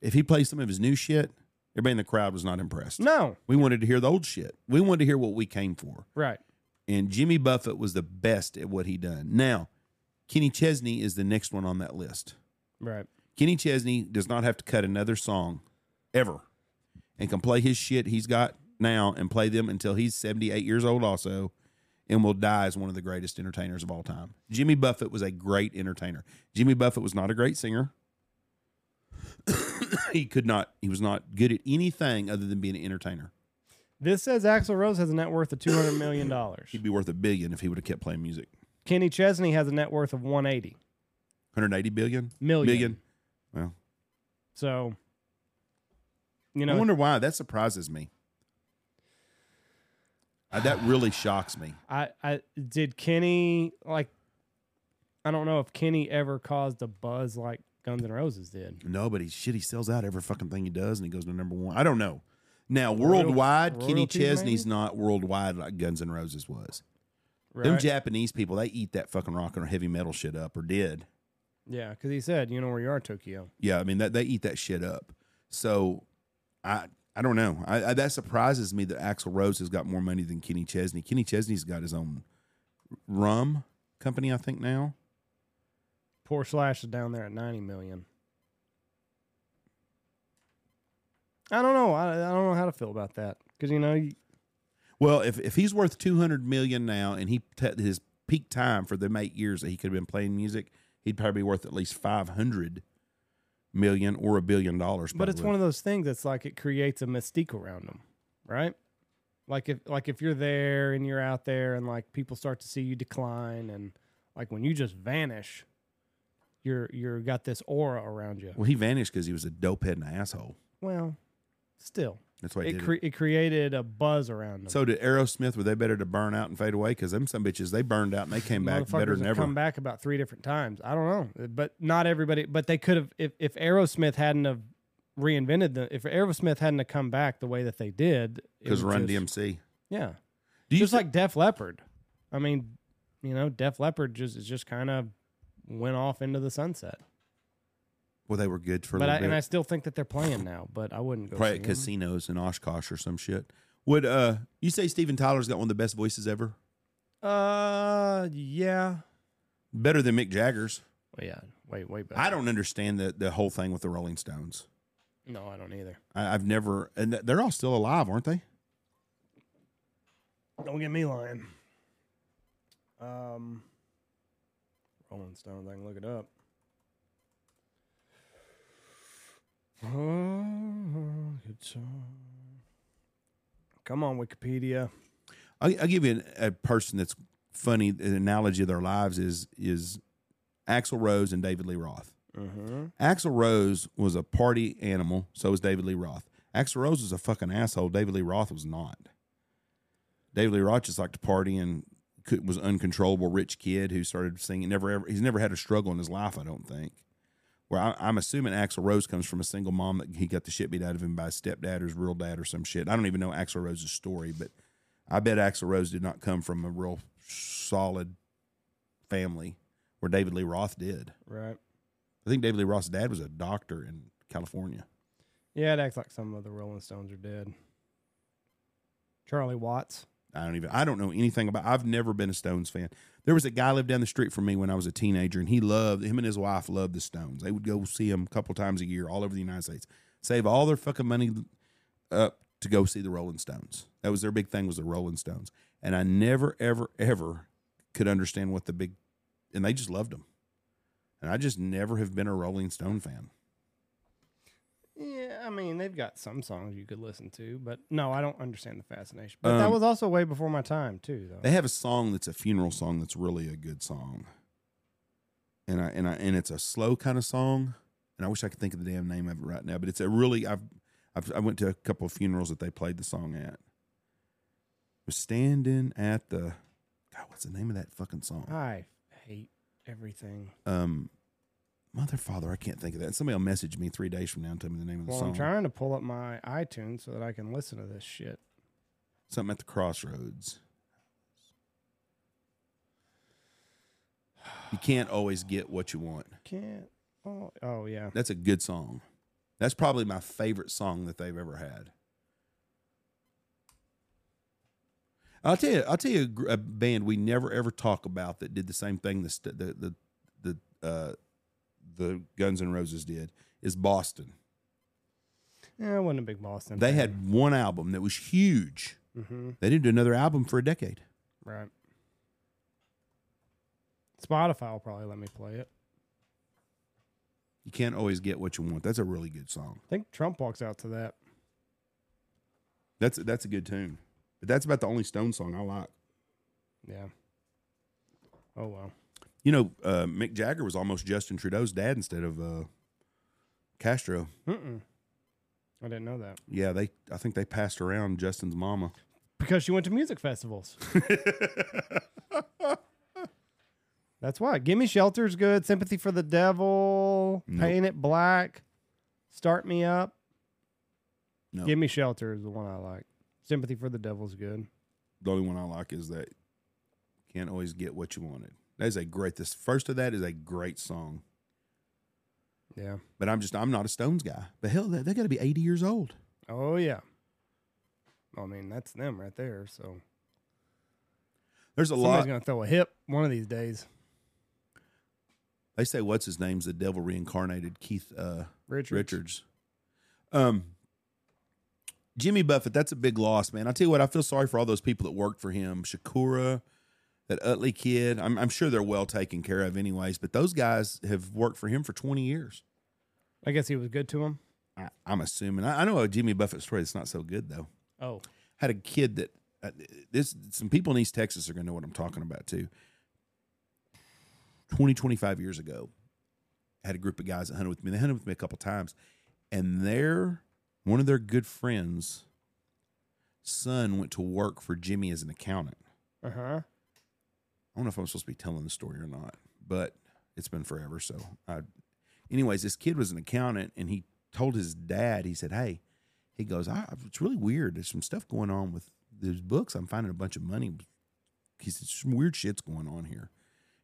if he plays some of his new shit, everybody in the crowd was not impressed. no, We wanted to hear the old shit. We wanted to hear what we came for. right. And Jimmy Buffett was the best at what he done. Now, Kenny Chesney is the next one on that list. Right. Kenny Chesney does not have to cut another song ever and can play his shit he's got now and play them until he's 78 years old also and will die as one of the greatest entertainers of all time. Jimmy Buffett was a great entertainer. Jimmy Buffett was not a great singer. (coughs) he could not he was not good at anything other than being an entertainer. This says Axl Rose has a net worth of two hundred million dollars. He'd be worth a billion if he would have kept playing music. Kenny Chesney has a net worth of one eighty 180 billion? million. Billion. Well, So, you know. I wonder why that surprises me. Uh, that really shocks me. I, I did Kenny like. I don't know if Kenny ever caused a buzz like Guns N' Roses did. No, but he shit. He sells out every fucking thing he does, and he goes to number one. I don't know. Now, Royal- worldwide, Kenny Chesney's maybe? not worldwide like Guns N' Roses was. Right? Them Japanese people, they eat that fucking rock and heavy metal shit up, or did. yeah, because he said, "You know where you are, Tokyo." Yeah, I mean that they eat that shit up. So, I I don't know. I, I that surprises me that Axl Rose has got more money than Kenny Chesney. Kenny Chesney's got his own rum company, I think now. Poor Slash is down there at ninety million. I don't know. I, I don't know how to feel about that because you know you, Well, if if he's worth two hundred million now, and he t- his peak time for them eight years that he could have been playing music, he'd probably be worth at least five hundred million or a billion dollars. But it's one of those things that's like it creates a mystique around them, right? Like if like if you're there and you're out there and like people start to see you decline and like when you just vanish, you're you're got this aura around you. Well, he vanished because he was a dopehead and an asshole. Well, still, That's why it cre- it. it created a buzz around them. So did Aerosmith? Were they better to burn out and fade away? Because them some bitches they burned out and they came back better than ever. come back about three different times. I don't know, uh, but not everybody. But they could have if if Aerosmith hadn't have reinvented the if Aerosmith hadn't have come back the way that they did Because Run just- DMC. Yeah. Do you just thi- like Def Leppard. I mean, you know, Def Leppard just is just kind of went off into the sunset. Well, they were good for a But I, little and. I still think that they're playing now. But I wouldn't go. Probably see at 'em. casinos in Oshkosh or some shit. Would uh you say Steven Tyler's got one of the best voices ever? Uh, yeah. Better than Mick Jagger's. Well, yeah. Wait, wait. Better. I don't understand the the whole thing with the Rolling Stones. No, I don't either. I, I've never, and they're all still alive, aren't they? Don't get me lying. Um, Rolling Stones. I can look it up. Oh, good song. Come on, Wikipedia. I'll, I'll give you an, a person that's funny. An analogy of their lives is is Axl Rose and David Lee Roth. Mm-hmm. Axl Rose was a party animal, so was David Lee Roth. Axl Rose was a fucking asshole. David Lee Roth was not. David Lee Roth just liked to party and could, was uncontrollable rich kid who started singing. Never ever he's never had a struggle in his life. I don't think. Where I, I'm assuming Axl Rose comes from a single mom that he got the shit beat out of him by his stepdad or his real dad or some shit. I don't even know Axl Rose's story, but I bet Axl Rose did not come from a real solid family where David Lee Roth did. Right. I think David Lee Roth's dad was a doctor in California. Yeah, it acts like some of the Rolling Stones are dead. Charlie Watts. I don't even I don't know anything about I've never been a Stones fan. There was a guy lived down the street from me when I was a teenager and he loved him and his wife loved the Stones. They would go see them a couple times a year all over the United States. Save all their fucking money up to go see the Rolling Stones. That was their big thing was the Rolling Stones. And I never ever ever could understand what the big and they just loved them. And I just never have been a Rolling Stone fan. I mean they've got some songs you could listen to, but no, I don't understand the fascination. But that Um, was also way before my time too, though. They have a song that's a funeral song that's really a good song. And I and I and it's a slow kind of song. And I wish I could think of the damn name of it right now, but it's a really I've I've I went to a couple of funerals that they played the song at. Was standing at the God, what's the name of that fucking song? I hate everything. Um Mother Father, I can't think of that. And somebody will message me three days from now and tell me the name of the Well, song. I'm trying to pull up my iTunes so that I can listen to this shit. Something at the crossroads. You can't always get what you want. Can't. Oh, oh yeah. That's a good song. That's probably my favorite song that they've ever had. I'll tell you. I'll tell you a, a band we never ever talk about that did the same thing the the the the, uh, the Guns N' Roses did is Boston. Yeah, I wasn't a big Boston. They had one album that was huge. hmm They didn't do another album for a decade. Right. Spotify will probably let me play it. You can't always get what you want. That's a really good song. I think Trump walks out to that. That's that's a good tune. But that's about the only Stone song I like. Yeah. Oh well. You know, uh, Mick Jagger was almost Justin Trudeau's dad instead of uh, Castro. Mm-mm. I didn't know that Yeah, they. I think they passed around Justin's mama. because she went to music festivals. (laughs) That's why. Gimme Shelter's good. Sympathy for the Devil. Nope. Paint It Black. Start Me Up. No. Give Me Shelter is the one I like. Sympathy for the Devil's good. The only one I like is that can't always get what you wanted. That is a great. This first of that is a great song. Yeah. But I'm just I'm not a Stones guy. But hell, they, they got to be 80 years old. Oh yeah. I mean, that's them right there. So There's a somebody's lot. gonna throw a hip one of these days. They say what's his name's the devil reincarnated Keith uh, Richards. Richards. Um, Jimmy Buffett, that's a big loss, man. I tell you what, I feel sorry for all those people that worked for him. Shakura, that Utley kid. I'm, I'm sure they're well taken care of, anyways. But those guys have worked for him for 20 years. I guess he was good to him. I, I'm assuming. I, I know a Jimmy Buffett story that's not so good though. Oh. Had a kid that uh, this. Some people in East Texas are going to know what I'm talking about too. 20, 25 years ago, had a group of guys that hunted with me. They hunted with me a couple times, and their one of their good friends' son went to work for Jimmy as an accountant. Uh huh. I don't know if I'm supposed to be telling the story or not, but it's been forever. So, I, anyways, this kid was an accountant, and he told his dad, he said, "Hey," he goes, I, "It's really weird. There's some stuff going on with these books. I'm finding a bunch of money. He said some weird shit's going on here."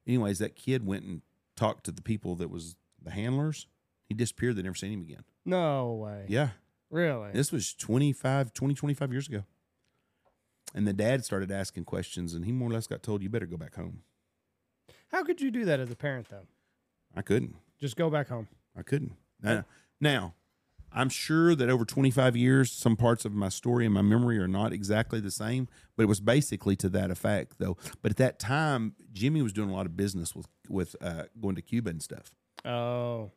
Anyways, that kid went and talked to the people that was the handlers. He disappeared. They never seen him again. No way. Yeah, Really? this was 25, 20, 25 years ago. And the dad started asking questions, and he more or less got told, "You better go back home." How could you do that as a parent though? I couldn't. Just go back home. I couldn't. Now, now, I'm sure that over 25 years, some parts of my story and my memory are not exactly the same, but it was basically to that effect, though. But at that time, Jimmy was doing a lot of business with with uh, going to Cuba and stuff. Oh.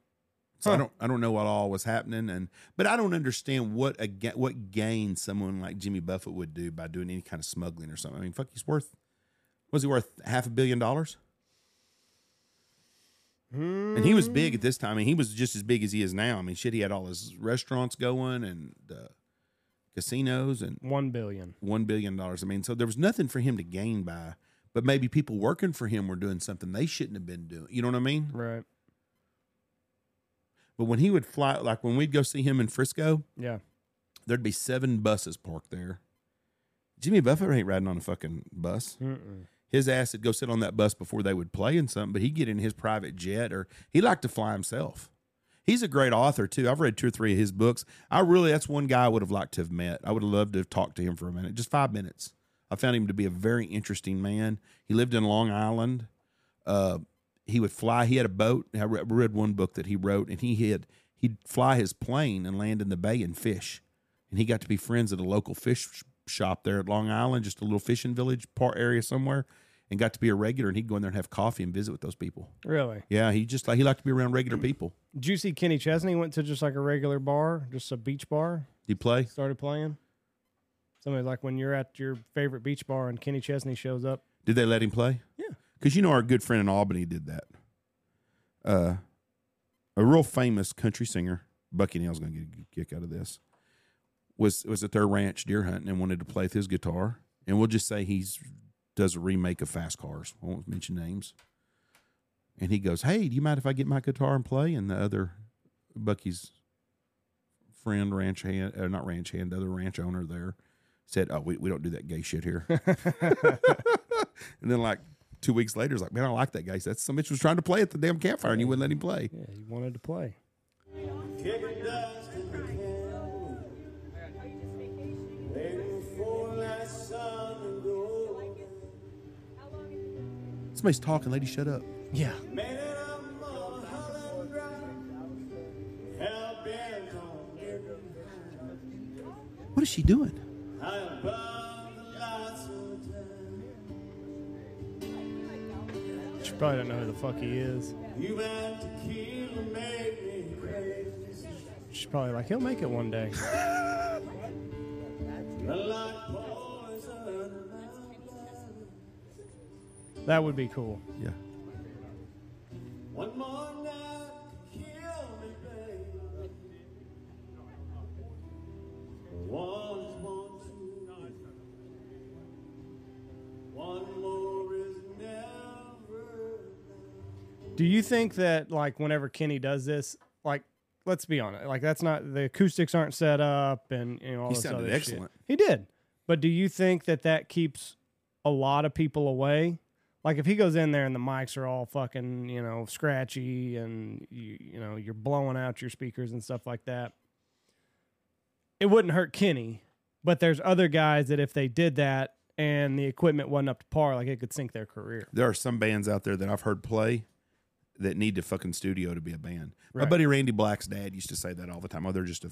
So I don't I don't know what all was happening, and but I don't understand what a what gain someone like Jimmy Buffett would do by doing any kind of smuggling or something. I mean, fuck, he's worth was he worth half a billion dollars? And he was big at this time. I mean, he was just as big as he is now. I mean, shit, he had all his restaurants going and uh, casinos and One billion. one billion dollars. I mean, so there was nothing for him to gain by. But maybe people working for him were doing something they shouldn't have been doing. You know what I mean? Right. But when he would fly, like when we'd go see him in Frisco, Yeah. there'd be seven buses parked there. Jimmy Buffett ain't riding on a fucking bus. Mm-mm. His ass would go sit on that bus before they would play in something, but he'd get in his private jet or he liked to fly himself. He's a great author too. I've read two or three of his books. I really, that's one guy I would have liked to have met. I would have loved to have talked to him for a minute, just five minutes. I found him to be a very interesting man. He lived in Long Island. Uh, he would fly. He had a boat. I read one book that he wrote, and he had he'd fly his plane and land in the bay and fish. And he got to be friends at a local fish shop there at Long Island, just a little fishing village part area somewhere, and got to be a regular. And he'd go in there and have coffee and visit with those people. Really? Yeah, he just like he liked to be around regular people. Did you see Kenny Chesney went to just like a regular bar, just a beach bar, He play. started playing? Somebody like when you're at your favorite beach bar and Kenny Chesney shows up. Did they let him play? Yeah. Because you know our good friend in Albany did that. Uh, a real famous country singer, Bucky Neal's going to get a good kick out of this. Was was at their ranch deer hunting and wanted to play with his guitar, and we'll just say he's does a remake of Fast Cars. I won't mention names. And he goes, "Hey, do you mind if I get my guitar and play?" And the other Bucky's friend, ranch hand, uh, not ranch hand, the other ranch owner there said, "Oh, we, we don't do that gay shit here." (laughs) and then like two weeks later, it's like, "Man, I like that guy." He said, "Some bitch was trying to play at the damn campfire, and you wouldn't let him play." Yeah, he wanted to play. Somebody's talking, lady. Shut up. Yeah. What is she doing? Probably don't know who the fuck he is. She's probably like, he'll make it one day. (laughs) that would be cool. Yeah. Do you think that like whenever Kenny does this, like let's be honest. Like that's not the acoustics aren't set up, and you know all He this sounded other shit. excellent. He did, but do you think that that keeps a lot of people away? Like if he goes in there and the mics are all fucking you know scratchy and you you know you're blowing out your speakers and stuff like that, it wouldn't hurt Kenny. But there's other guys that if they did that and the equipment wasn't up to par, like it could sink their career. There are some bands out there that I've heard play that need to fucking studio to be a band. My buddy Randy Black's dad used to say that all the time. Oh, they're just a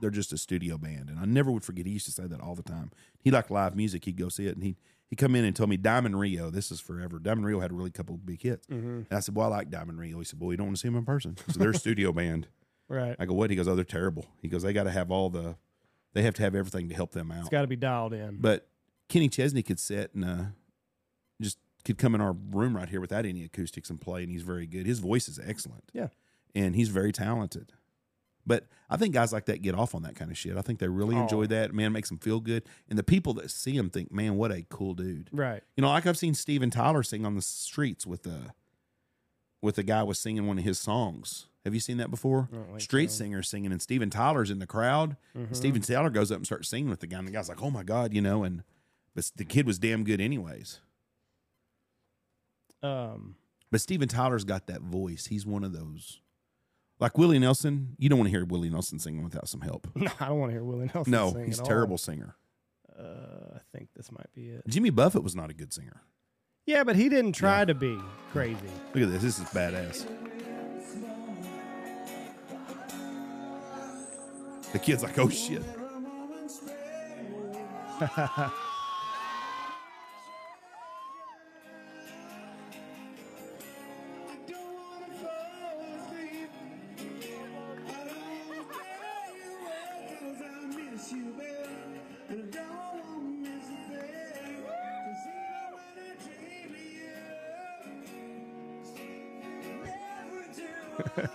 they're just a studio band, and I never would forget. He used to say that all the time. He liked live music. He'd go see it, and he he come in and told me Diamond Rio. This is forever. Diamond Rio had a really couple of big hits, and I said, "Well, I like Diamond Rio." He said, "Well, you don't want to see them in person." So they're a studio (laughs) band. Right. I go, "What?" He goes, "Oh, they're terrible." He goes, "They got to have all the, they have to have everything to help them out." It's got to be dialed in. But Kenny Chesney could sit and uh, just could come in our room right here without any acoustics and play, and he's very good. His voice is excellent. Yeah. and he's very talented. But I think guys like that get off on that kind of shit. I think they really Oh. enjoy that. Man, it makes them feel good, and the people that see him think, "Man, what a cool dude." right. You know, like I've seen Steven Tyler sing on the streets with a with a guy was singing one of his songs. Have you seen that before? I don't think Street so. singer singing, and Steven Tyler's in the crowd. Mhm. Steven Tyler goes up and starts singing with the guy, and the guy's like, "Oh my god," you know. And but the kid was damn good, anyways. Um, But Steven Tyler's got that voice. He's one of those, like Willie Nelson. You don't want to hear Willie Nelson singing without some help. no, (laughs) I don't want to hear Willie Nelson. No, he's a all. terrible singer. Uh, I think this might be it. Jimmy Buffett was not a good singer. Yeah, but he didn't try to be crazy. Look at this. This is badass. The kid's like, "Oh shit." (laughs) (laughs)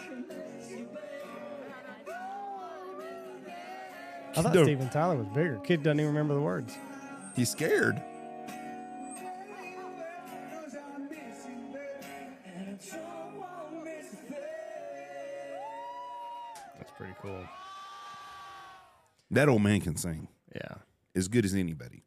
I thought No. Steven Tyler was bigger. Kid doesn't even remember the words. He's scared. That's pretty cool. That old man can sing Yeah. as good as anybody.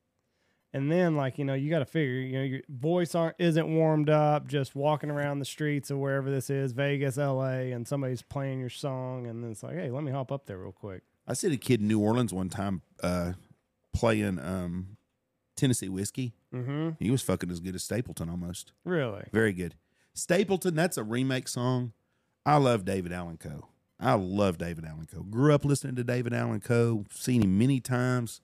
And then, like you know, you got to figure, you know, your voice aren't isn't warmed up. Just walking around the streets of wherever this is, Vegas, L.A., and somebody's playing your song, and then it's like, hey, let me hop up there real quick. I seen a kid in New Orleans one time uh, playing um, Tennessee whiskey. Mm-hmm. He was fucking as good as Stapleton almost. Really? Very good. Stapleton, that's a remake song. I love David Allan Coe. I love David Allan Coe. Grew up listening to David Allan Coe, seen him many times.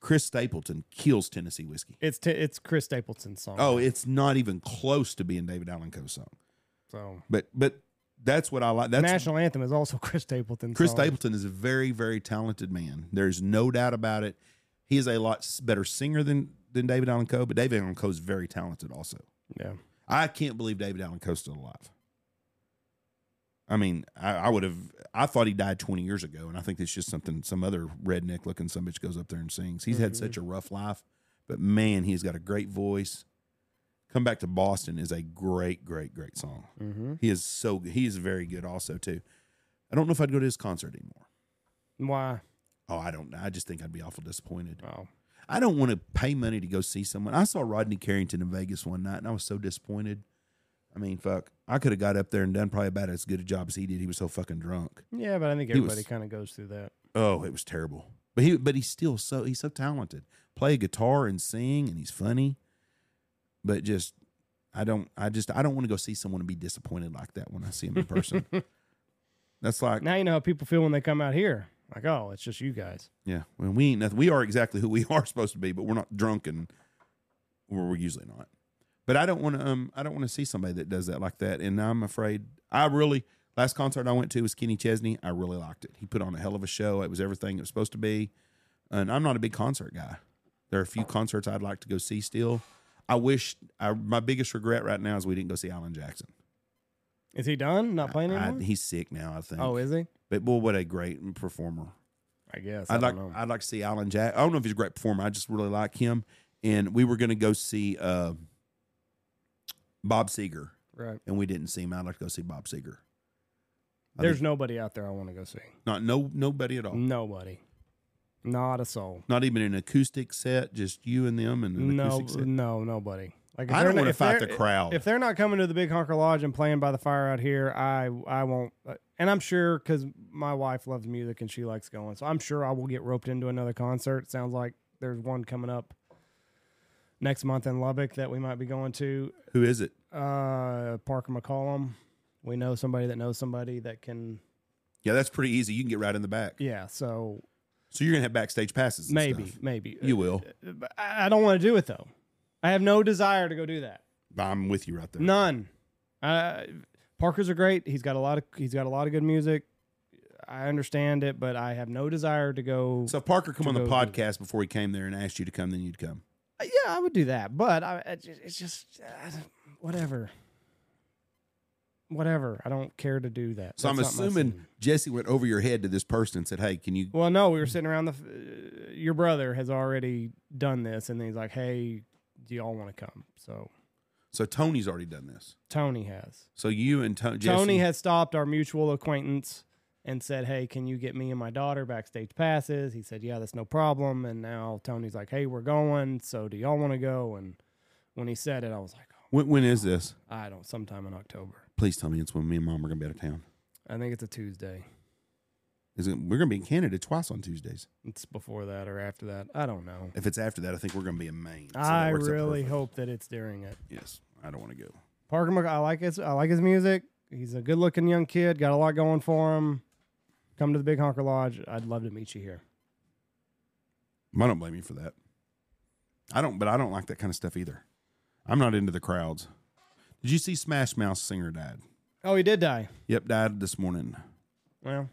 Chris Stapleton kills Tennessee whiskey. It's t- it's Chris Stapleton's song. Oh, it's not even close to being David Allan Coe's song. so But but that's what I like. That's national anthem is also (laughs) Chris Stapleton's. Chris song. Stapleton is a very, very talented man. There's no doubt about it. He is a lot better singer than than David Allan Coe, but David Allan Coe is very talented also. Yeah. I can't believe David Allan Coe's still alive. I mean, I, I would have. I thought he died 20 years ago, and I think that's just something some other redneck looking some bitch goes up there and sings. He's had such a rough life, but man, he's got a great voice. Come back to Boston is a great, great, great song. Mm-hmm. He is so good. He is very good also too. I don't know if I'd go to his concert anymore. Why? Oh, I don't. Know. I just think I'd be awful disappointed. Oh, I don't want to pay money to go see someone. I saw Rodney Carrington in Vegas one night, and I was so disappointed. I mean, fuck, I could have got up there and done probably about as good a job as he did. He was so fucking drunk. yeah, but I think He was- everybody kind of goes through that. Oh, it was terrible. But he, but he's still so he's so talented. Play guitar and sing, and he's funny. But just, I don't, I just, I don't want to go see someone and be disappointed like that when I see him in person. (laughs) That's like, Now you know how people feel when they come out here. Like, oh, it's just you guys. Yeah, well, we ain't nothing. We are exactly who we (laughs) are supposed to be, but we're not drunk and we're usually not. But I don't want to. Um, I don't want to see somebody that does that like that. And I'm afraid. I really last concert I went to was Kenny Chesney. I really liked it. He put on a hell of a show. It was everything it was supposed to be. And I'm not a big concert guy. There are a few concerts I'd like to go see still. I wish. I, my biggest regret right now is we didn't go see Alan Jackson. Is he done? Not playing I, anymore? he's sick now. I think. oh, is he? but boy, what a great performer. I guess. I I'd like don't know. I'd like to see Alan Jack. I don't know if he's a great performer. I just really like him. And we were going to go see uh, Bob Seger, right. and we didn't see him. I'd like to go see Bob Seger. I There's think- nobody out there I want to go see. not no nobody at all. Nobody. Not a soul. Not even an acoustic set, just you and them and an No, acoustic set. no, nobody. Like if I they're don't not- wanna if fight they're- the crowd. If they're not coming to the Big Honker Lodge and playing by the fire out here, I I won't. uh, And I'm sure because my wife loves music and she likes going, so I'm sure I will get roped into another concert. Sounds like there's one coming up next month in Lubbock that we might be going to. Who is it? Uh, Parker McCollum. We know somebody that knows somebody that can. Yeah, that's pretty easy. You can get right in the back. Yeah, so So you're gonna have backstage passes. and maybe, stuff. maybe you will. I I don't want to do it though. I have no desire to go do that. I'm with you right there. None. Uh, Parker's are great. He's got a lot of. He's got a lot of good music. I understand it, but I have no desire to go. So if Parker come on the podcast before he came there and asked you to come, then you'd come. Uh, yeah, I would do that, but I, I ju- it's just uh, whatever. Whatever. I don't care to do that. So I'm not my assuming scene. Jesse went over your head to this person and said, "Hey, can you?" Well, no, we were sitting around the. f- Uh, your brother has already done this, and he's like, "Hey, do y'all want to come?" So So Tony's already done this. Tony has. So you and To- Jesse, Tony has stopped our mutual acquaintance and said, "Hey, can you get me and my daughter backstage passes?" He said, "Yeah, that's no problem." And now Tony's like, "Hey, we're going. So do y'all want to go?" And when he said it, I was like, oh, When, when is this? "I don't. Sometime in October. Please tell me it's when me and Mom are gonna be out of town. I think it's a Tuesday. Is it? We're gonna be in Canada twice on Tuesdays. It's before that or after that. I don't know. If it's after that, I think we're gonna be in Maine. So that I works out really perfect. hope that it's during it. Yes, I don't want to go. Parker, Mc- I like his. I like his music. He's a good-looking young kid. Got a lot going for him. Come to the Big Honker Lodge. I'd love to meet you here. I don't blame you for that. I don't, but I don't like that kind of stuff either. I'm not into the crowds. Did you see Smash Mouth singer died? Oh, he did die. Yep, died this morning. Well,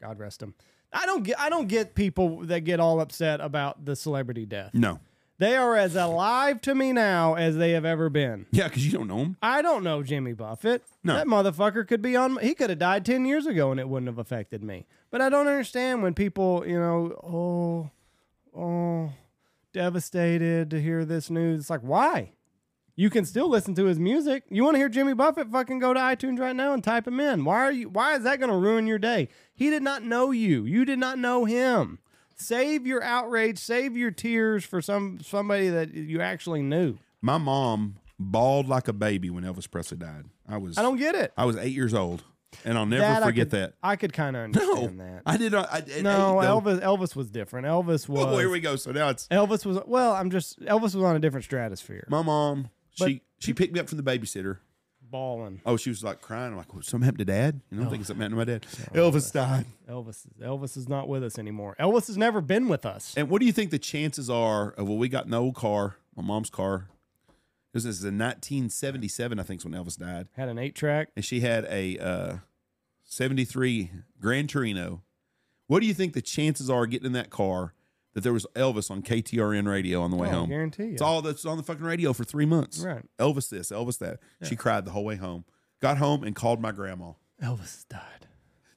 God rest him. I don't get I don't get people that get all upset about the celebrity death. No, They are as alive to me now as they have ever been. yeah, because you don't know him. I don't know Jimmy Buffett. No. That motherfucker could be on he could have died 10 years ago and it wouldn't have affected me. But I don't understand when people, you know, oh oh devastated to hear this news. It's like, why? You can still listen to his music. You want to hear Jimmy Buffett? Fucking go to iTunes right now and type him in. Why are you? Why is that going to ruin your day? He did not know you. You did not know him. Save your outrage. Save your tears for some somebody that you actually knew. My mom bawled like a baby when Elvis Presley died. I was I don't get it. I was eight years old, and I'll never That I forget could- that. I could kind of No, understand that. I did not. I, no, Elvis. Elvis was different. Elvis was. (laughs) Oh, here we go. So now it's Elvis was. Well, I'm just. Elvis was on a different stratosphere. my mom. But- she she picked me up from the babysitter. Balling. Oh, she was like crying. I'm like, well, something happened to dad? You know, I'm thinking something happened to my dad. Elvis died. Elvis. Elvis is not with us anymore. Elvis has never been with us. And what do you think the chances are of well, we got an old car, my mom's car. This is in 1977, I think, is when Elvis died, Had an eight track. and she had a uh, 73 Grand Torino. What do you think the chances are getting in that car that there was Elvis on KTRN radio on the way Oh, home? guarantee you. It's all that's on the fucking radio for three months. Right. Elvis this, Elvis that. She cried the whole way home. Got home and called my grandma. Elvis died.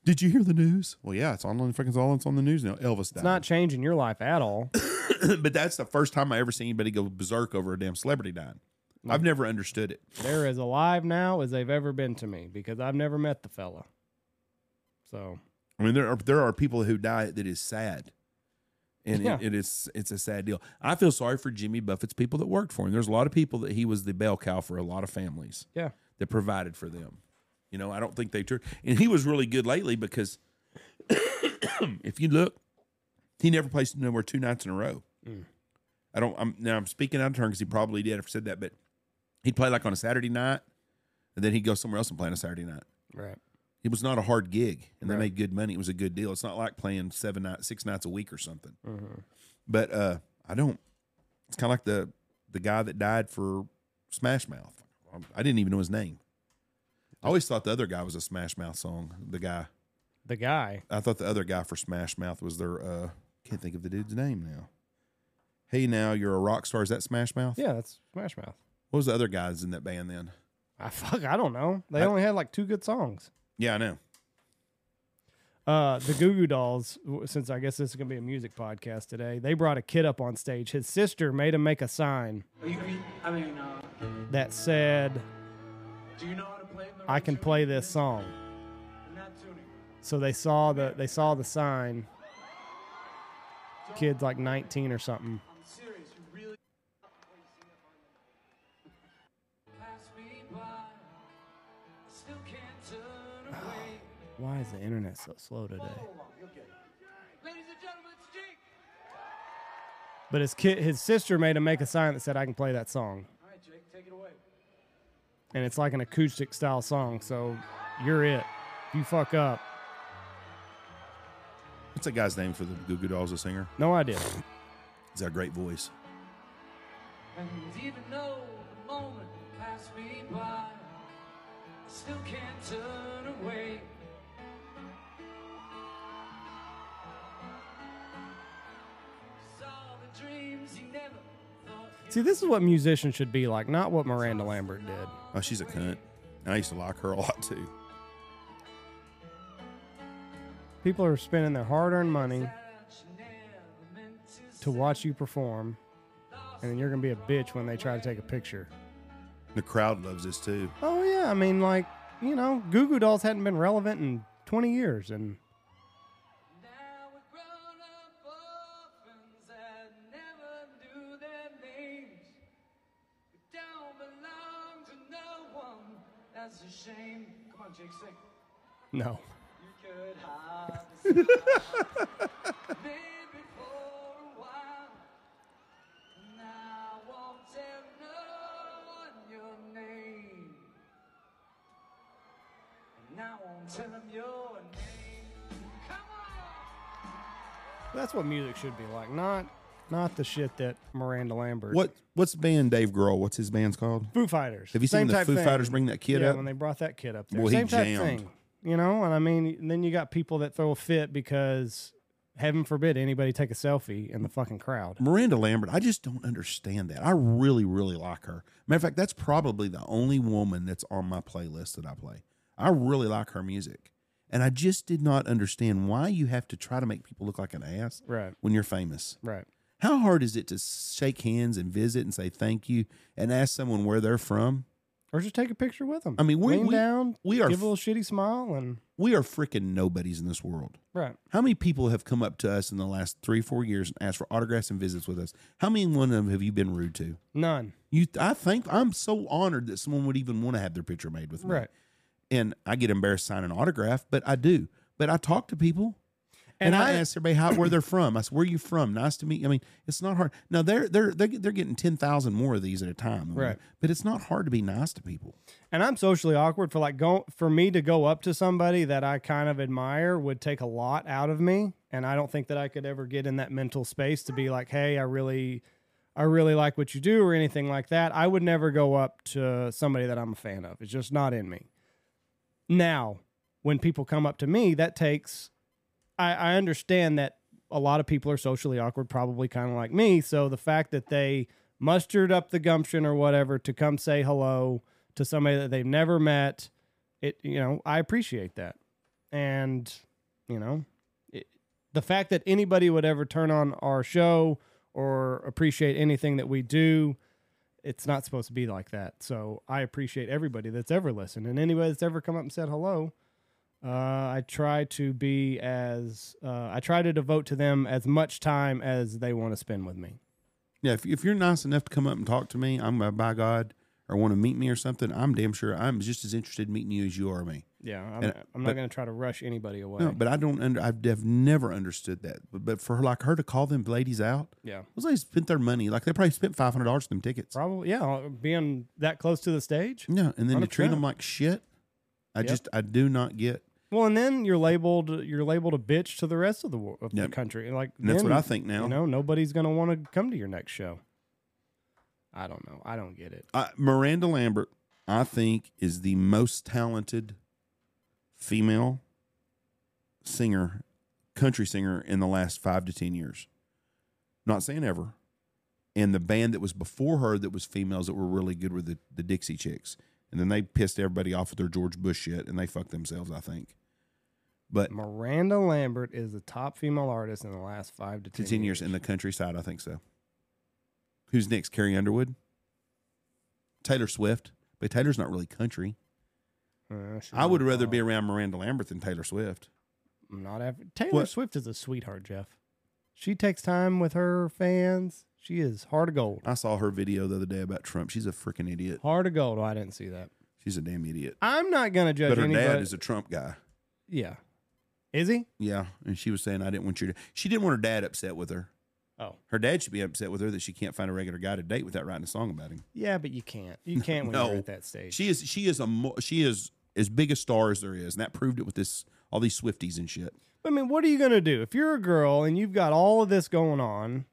Did you hear the news? Well, yeah, it's on the fucking all it's on the news now. Elvis died. It's not changing your life at all. (coughs) but that's the first time I ever seen anybody go berserk over a damn celebrity dying. I've never understood it. They're as alive now as they've ever been to me because I've never met the fella. So I mean, there are there are people who die that is sad, and Yeah. it, it is it's a sad deal. I feel sorry for Jimmy Buffett's people that worked for him. There's a lot of people that he was the bell cow for a lot of families yeah, that provided for them. You know, I don't think they turned, and he was really good lately because (coughs) if you look, he never placed nowhere two nights in a row. I don't. I'm now I'm speaking out of turn because he probably did if I said that, but he'd play like on a Saturday night, and then he'd go somewhere else and play on a Saturday night. right. It was not a hard gig, and they made good money. It was a good deal. It's not like playing seven nights, six nights a week or something. Mm-hmm. But uh, I don't. It's kind of like the the guy that died for Smash Mouth. I didn't even know his name. I always thought the other guy was a Smash Mouth song. The guy. The guy. I thought the other guy for Smash Mouth was their. uh Can't think of the dude's name now. Hey, now you're a rock star. Is that Smash Mouth? Yeah, that's Smash Mouth. What was the other guys in that band then? I fuck. I don't know. They I- only had like two good songs. Yeah, I know. Uh, the Goo Goo Dolls, since I guess this is gonna be a music podcast today, they brought a kid up on stage. His sister made him make a sign you, I mean, uh, that said, do you know how to play "I can play this song." So they saw the they saw the sign. Kid's like 19 or something. Why is the internet so slow today? But his kid, his sister made him make a sign that said, "I can play that song." And it's like an acoustic style song, so you're it. If you fuck up, What's that guy's name for the Goo Goo Dolls, the singer? no idea. (sniffs) He's got a great voice. And even though the moment passed me by, I still can't turn away. See, this is what musicians should be like, not what Miranda Lambert did. Oh, she's a cunt. And I used to like her a lot too. People are spending their hard-earned money that you never meant to to watch you perform, and then you're gonna be a bitch when they try to take a picture. The crowd loves this too. Oh yeah, I mean, like you know, Goo Goo Dolls hadn't been relevant in 20 years, and (laughs) on! That's what music should be like, not not the shit that Miranda Lambert. What what's the band Dave Grohl? What's his band's called? Foo Fighters? Have you Same seen the type Foo thing. Fighters bring that kid yeah, up? when they brought that kid up there. Well, he Same type jammed. thing, you know. And I mean, then you got people that throw a fit because, heaven forbid, anybody take a selfie in the fucking crowd. Miranda Lambert, I just don't understand that. I really, really like her. Matter of fact, that's probably the only woman that's on my playlist that I play. I really like her music. And I just did not understand why you have to try to make people look like an ass Right. when you're famous. Right. How hard is it to shake hands and visit and say thank you and ask someone where they're from? Or just take a picture with them. I mean, we- lean we- down, we are give a little shitty smile, and We are freaking nobodies in this world. right. How many people have come up to us in the last three, four years and asked for autographs and visits with us? How many one of them have you been rude to? None. You, I think I'm so honored that someone would even want to have their picture made with me. Right. And I get embarrassed signing an autograph, but I do. But I talk to people, and, And I, I- ask everybody how where they're from. I said, "Where are you from? Nice to meet." you." I mean, it's not hard. Now they're they're they're, they're getting ten thousand more of these at a time, Right. But it's not hard to be nice to people. And I'm socially awkward for like go for me to go up to somebody that I kind of admire would take a lot out of me, and I don't think that I could ever get in that mental space to be like, "Hey, I really I really like what you do" or anything like that. I would never go up to somebody that I'm a fan of. It's just not in me. Now, when people come up to me, that takes I, I understand that a lot of people are socially awkward, probably kind of like me. So the fact that they mustered up the gumption or whatever to come say hello to somebody that they've never met, it you know I appreciate that, and you know it, the fact that anybody would ever turn on our show or appreciate anything that we do. It's not supposed to be like that. So I appreciate everybody that's ever listened and anybody that's ever come up and said hello. Uh, I try to be as uh, I try to devote to them as much time as they want to spend with me. Yeah, if, if you're nice enough to come up and talk to me, I'm uh, by God, or want to meet me or something, I'm damn sure I'm just as interested in meeting you as you are me. Yeah, I'm, And- I'm but- not going to try to rush anybody away. No, but I don't under. I've, never understood that. But, but for like her to call them ladies out, yeah, those ladies spent their money. Like they probably spent five hundred dollars on them tickets. probably. Yeah, being that close to the stage. Yeah, and then to treat them like shit. I Yep. just I do not get. Well, and then you're labeled you're labeled a bitch to the rest of the wo- of Yep. the country. Like And that's then, what I think now. You know, nobody's going to want to come to your next show. I don't know. I don't get it. I, Miranda Lambert, I think, is the most talented female singer, country singer in the last five to ten years. Not saying ever. And the band that was before her that was females that were really good were the, the Dixie Chicks. And then they pissed everybody off with their George Bush shit and they fucked themselves, I think. But Miranda Lambert is the top female artist in the last five to to ten, 10 years in the countryside, I think so. Who's next? Carrie Underwood? Taylor Swift. But Taylor's not really country. Uh, I would rather be around Miranda Lambert than Taylor Swift. Not ever. Taylor What? Swift is a sweetheart, Jeff. She takes time with her fans. She is heart of gold. I saw her video the other day about Trump. She's a freaking idiot. Heart of gold. Oh, I didn't see that. She's a damn idiot. I'm not gonna judge But her anybody. dad is a Trump guy. yeah. Is he? Yeah, and she was saying I didn't want your. She didn't want her dad upset with her. Oh. Her dad should be upset with her that she can't find a regular guy to date without writing a song about him. Yeah, but you can't. You can't when (laughs) No. you're at that stage. She is. She is a. mo- She is as big a star as there is, and that proved it with this all these Swifties and shit. I mean, what are you gonna do if you're a girl and you've got all of this going on?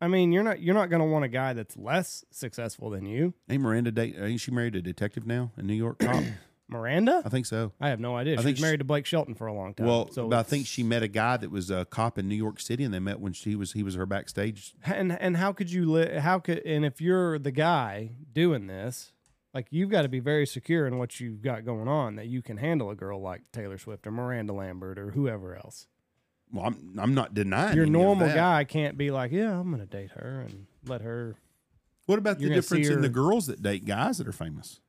I mean, you're not you're not gonna want a guy that's less successful than you. Ain't Miranda date? Ain't she married a detective now in New York? Cop? (clears throat) Miranda? I think so. I have no idea. I She think was she- married to Blake Shelton for a long time. Well, so but I think she met a guy that was a cop in New York City, and they met when she was he was her backstage. and and how could you li- how could and if you're the guy doing this like you've got to be very secure in what you've got going on that you can handle a girl like taylor swift or miranda lambert or whoever else Well, I'm I'm not denying your any of normal that. guy can't be like yeah i'm gonna date her and let her What about the You're gonna see difference in the girls that date guys that are famous?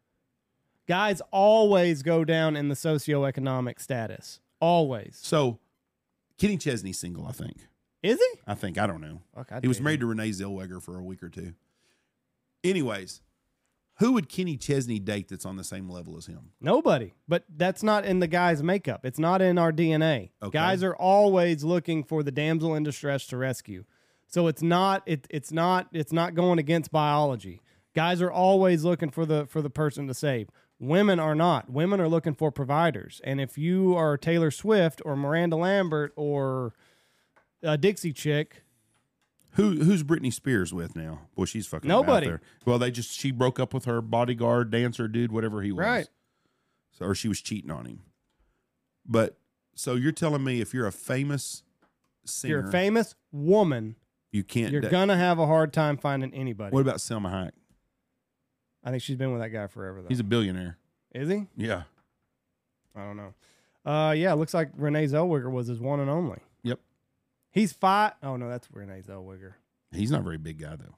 Guys always go down in the socioeconomic status always So, Kenny Chesney's single, I think. is he I think I don't know. Fuck, I'd he was married to Renee Zellweger for a week or two. Anyways, who would Kenny Chesney date that's on the same level as him? Nobody. But that's not in the guy's makeup. It's not in our DNA. Okay. Guys are always looking for the damsel in distress to rescue. So it's not it, it's not it's not going against biology. Guys are always looking for the for the person to save. Women are not. Women are looking for providers. And if you are Taylor Swift or Miranda Lambert or a Dixie chick, Who who's Britney Spears with now? Boy, she's fucking Nobody. there. Well, they just she broke up with her bodyguard, dancer, dude, whatever he was. Right. So or she was cheating on him. But so you're telling me if you're a famous singer, you're a famous woman, you can't. you're gonna have a hard time finding anybody. What about Selma Hayek? I think she's been with that guy forever though. He's a billionaire. Is he? Yeah. I don't know. Uh, yeah, it looks like Renee Zellweger was his one and only. Yep. He's five oh no, that's Renee Zellweger. He's not a very big guy though.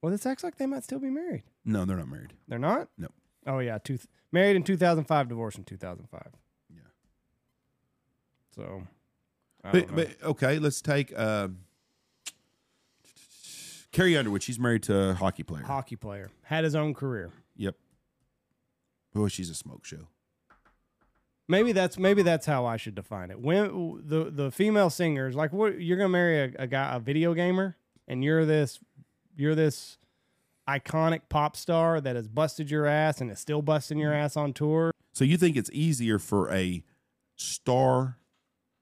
Well, this acts like they might still be married. No, they're not married. They're not. No. Oh yeah, two, married in two thousand five, divorced in two thousand five. Yeah. So. I But, don't know. but okay, let's take uh, Carrie Underwood. She's married to a hockey player. hockey player had his own career. Yep. Oh, she's a smoke show. Maybe that's maybe that's how I should define it. When the the female singers like what you're gonna marry a, a guy a video gamer and you're this you're this iconic pop star that has busted your ass and is still busting your ass on tour. So you think it's easier for a star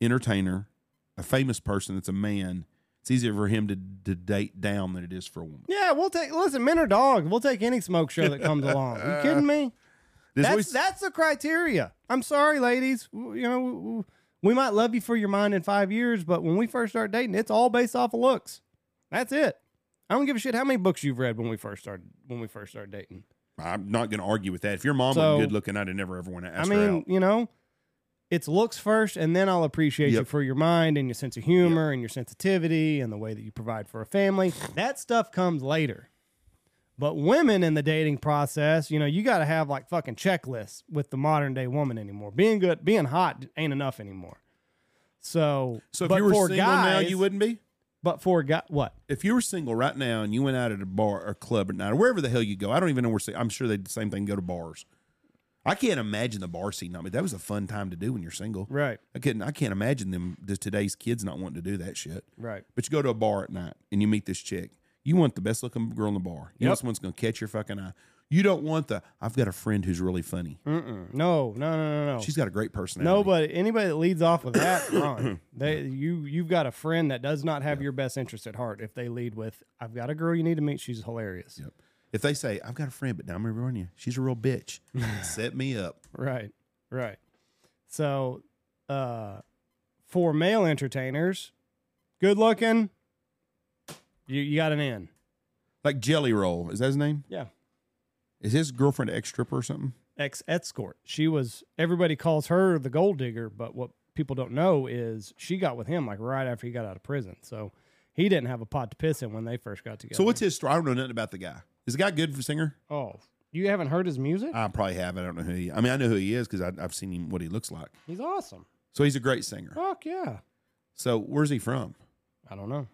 entertainer, a famous person that's a man, it's easier for him to, to date down than it is for a woman. Yeah, we'll take listen, men are dogs. We'll take any smoke show that comes along. you (laughs) kidding me? There's That's always- that's the criteria. I'm sorry, ladies. You know, we might love you for your mind in five years, but when we first start dating, it's all based off of looks. That's it. I don't give a shit how many books you've read when we first started when we first started dating. I'm not going to argue with that. If your mom So- was good looking, I'd have never ever want to I ask her mean, out. you know, it's looks first, and then I'll appreciate you for your mind and your sense of humor and your sensitivity and the way that you provide for a family. That stuff comes later. But women in the dating process, you know, you got to have like fucking checklists with the modern day woman anymore. Being good, being hot ain't enough anymore. So, So if but you were for single now, you wouldn't be? But for guy, what? If you were single right now and you went out at a bar or club at night or wherever the hell you go, I don't even know where. I'm sure they'd the same thing go to bars. I can't imagine the bar scene. I mean, that was a fun time to do when you're single. Right, I couldn't. I can't imagine them. The, today's kids not wanting to do that shit. right. But you go to a bar at night and you meet this chick. You want the best looking girl in the bar. You Yep. want someone's going to catch your fucking eye. You don't want the. I've got a friend who's really funny. Mm-mm. No, no, no, no, no. She's got a great personality. Nobody, anybody that leads off with that, (coughs) wrong. They, you, you've got a friend that does not have your best interest at heart. If they lead with, "I've got a girl you need to meet. She's hilarious." Yep. If they say I've got a friend, but now I'm going to run you. She's a real bitch. (laughs) Set me up. Right, right. So, uh, for male entertainers, good looking, you, you got an in. Like Jelly Roll. Is that his name? Yeah. Is his girlfriend ex stripper or something? Ex escort. She was. Everybody calls her the gold digger, but what people don't know is she got with him like right after he got out of prison. So he didn't have a pot to piss in when they first got together. So what's his story? I don't know nothing about the guy. Is the guy good for singer? Oh, You haven't heard his music? I probably have. I don't know who he. I mean, I know who he is because I've seen him. What he looks like. He's awesome. So he's a great singer. Fuck yeah. So where's he from? I don't know.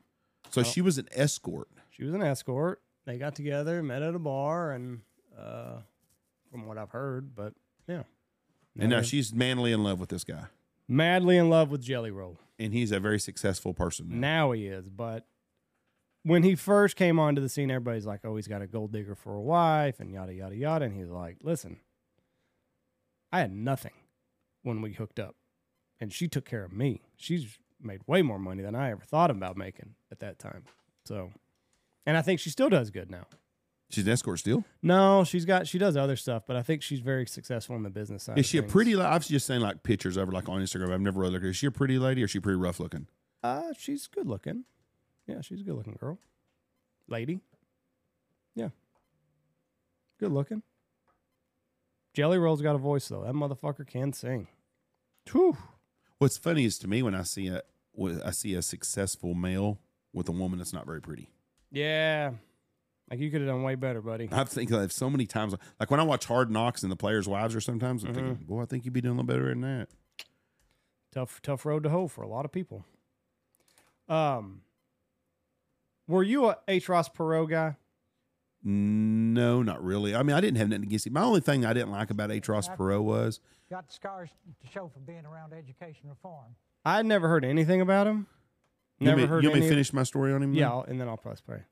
So she was an escort. She was an escort. They got together, met at a bar, and uh, from what I've heard, but yeah, And now she's manly in love with this guy. madly in love with Jelly Roll. And he's a very successful person. now. Now he is, but when he first came onto the scene, everybody's like, "Oh, he's got a gold digger for a wife," and yada yada yada. And he's like, "Listen, I had nothing when we hooked up, and she took care of me. She's made way more money than I ever thought about making at that time. So, and I think she still does good now. She's an escort still. No, she's got she does other stuff, but I think she's very successful in the business side. Is she a things. pretty? I've just seen like pictures of her like on Instagram. I've never really looked. at her. Is she a pretty lady or is she pretty rough looking? Uh, she's good looking. Yeah, she's a good looking girl. Lady. Yeah. Good looking. Jelly Roll's got a voice though. That motherfucker can sing. Whew. What's funny is to me when I see a when I see a successful male with a woman that's not very pretty. Yeah. Like you could have done way better, buddy. I think of so many times, like when I watch Hard Knocks and the players' wives, or sometimes I'm thinking, boy, I think you'd be doing a little better than that. Tough, tough road to hoe for a lot of people. Um, were you a H. Ross Perot guy? No, not really. I mean, I didn't have nothing against him. My only thing I didn't like about H. Ross Perot was Got scars to show for being around education reform. I had never heard anything about him. you Never want me, heard you want me any finish my story on him. Yeah, I'll- and then I'll press play.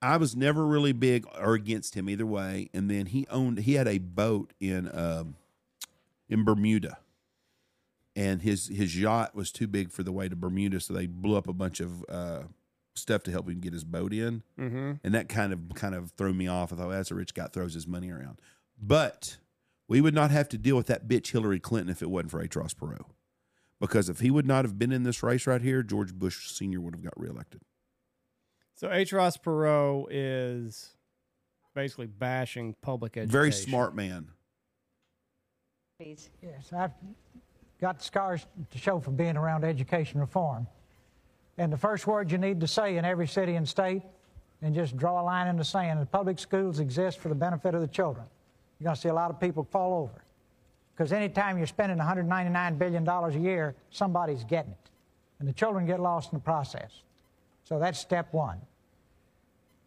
I was never really big or against him either way. And then he owned he had a boat in um, in Bermuda, and his his yacht was too big for the way to Bermuda, so they blew up a bunch of uh, stuff to help him get his boat in, Mm-hmm. and that kind of kind of threw me off. I thought that's a rich guy throws his money around, but we would not have to deal with that bitch Hillary Clinton if it wasn't for H. Ross Perot. Because if he would not have been in this race right here, George Bush Sr. would have got reelected. So H. Ross Perot is basically bashing public education. Very smart man. Yes, I've got scars to show for being around education reform. And the first word you need to say in every city and state, and just draw a line in the sand, the public schools exist for the benefit of the children. You're going to see a lot of people fall over. Because anytime you're spending $199 billion a year, somebody's getting it. And the children get lost in the process. So that's step one.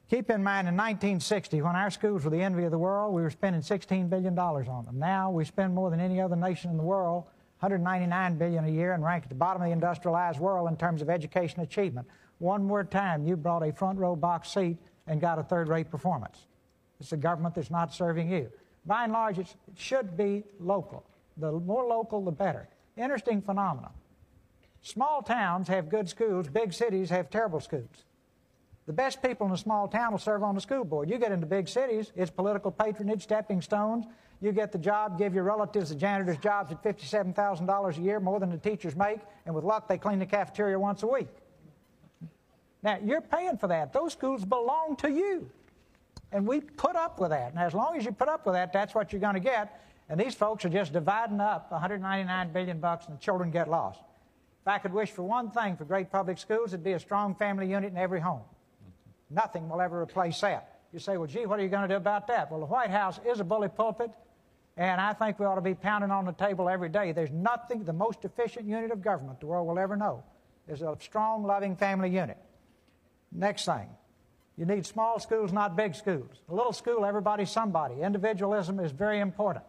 Keep in mind, in 1960, when our schools were the envy of the world, we were spending $16 billion on them. Now we spend more than any other nation in the world, 199 billion a year, and rank at the bottom of the industrialized world in terms of education achievement. One more time, you brought a front row box seat and got a third rate performance. It's a government that's not serving you. By and large, it should be local. The more local, the better. Interesting phenomenon. Small towns have good schools, big cities have terrible schools. The best people in a small town will serve on the school board. You get into big cities, it's political patronage, stepping stones. You get the job, give your relatives the janitor's jobs at $57,000 a year, more than the teachers make, and with luck, they clean the cafeteria once a week. Now, you're paying for that. Those schools belong to you. And we put up with that. And as long as you put up with that, that's what you're going to get. And these folks are just dividing up 199 billion bucks and the children get lost. If I could wish for one thing for great public schools, it'd be a strong family unit in every home. Nothing will ever replace that. You say, well, gee, what are you going to do about that? Well, the White House is a bully pulpit, and I think we ought to be pounding on the table every day. There's nothing, the most efficient unit of government the world will ever know is a strong, loving family unit. Next thing, you need small schools, not big schools. A little school, everybody's somebody. Individualism is very important.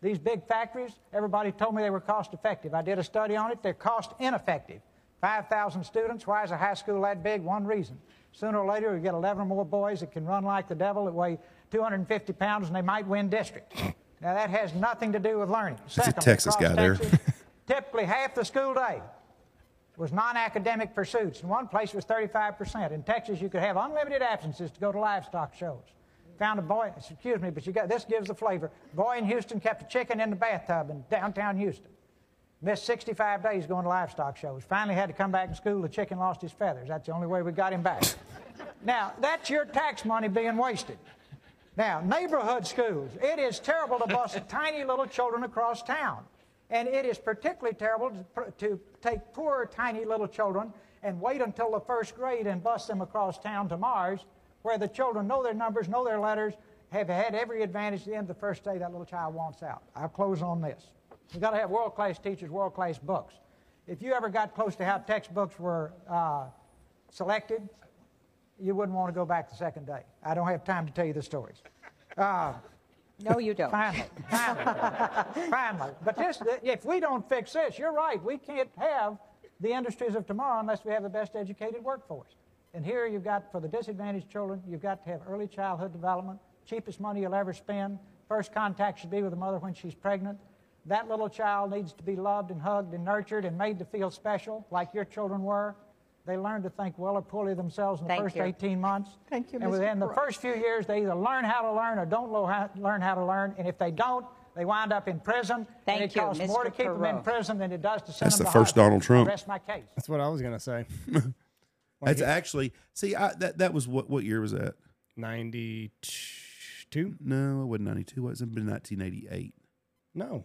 These big factories, everybody told me they were cost effective. I did a study on it, they're cost ineffective. 5,000 students, why is a high school that big? One reason. Sooner or later, we get 11 or more boys that can run like the devil, that weigh 250 pounds, and they might win district. Now, that has nothing to do with learning. it's a Texas guy there. (laughs) Typically half the school day was non-academic pursuits. In one place, it was 35%. In Texas, you could have unlimited absences to go to livestock shows. Found a boy, excuse me, but you got this gives the flavor. Boy in Houston kept a chicken in the bathtub in downtown Houston. Missed 65 days going to livestock shows. Finally had to come back to school. The chicken lost his feathers. That's the only way we got him back. (laughs) now, that's your tax money being wasted. Now, neighborhood schools. It is terrible to bus (laughs) tiny little children across town. And it is particularly terrible to, take poor, tiny little children and wait until the first grade and bus them across town to Mars, where the children know their numbers, know their letters, have had every advantage at the end of the first day that little child wants out. I'll close on this. We've got to have world class teachers, world class books. If you ever got close to how textbooks were uh, selected, you wouldn't want to go back the second day. I don't have time to tell you the stories. Uh, No, you don't. Finally, finally, finally. But this, if we don't fix this, you're right. We can't have the industries of tomorrow unless we have the best educated workforce. And here you've got, for the disadvantaged children, you've got to have early childhood development, cheapest money you'll ever spend. First contact should be with the mother when she's pregnant. That little child needs to be loved and hugged and nurtured and made to feel special, like your children were. They learn to think well or poorly themselves in the Thank first you. 18 months. Thank you, And Mr. within the first few years, they either learn how to learn or don't how- learn how to learn. And if they don't, they wind up in prison. Thank and it you, costs more to Mr. keep them in prison than it does to send That's them the to first. Donald Trump. I Rest my case. That's what I was gonna say. (laughs) That's actually see I, that that was what what year was that? Ninety-two? No, it wasn't 92. It wasn't been 1988. No,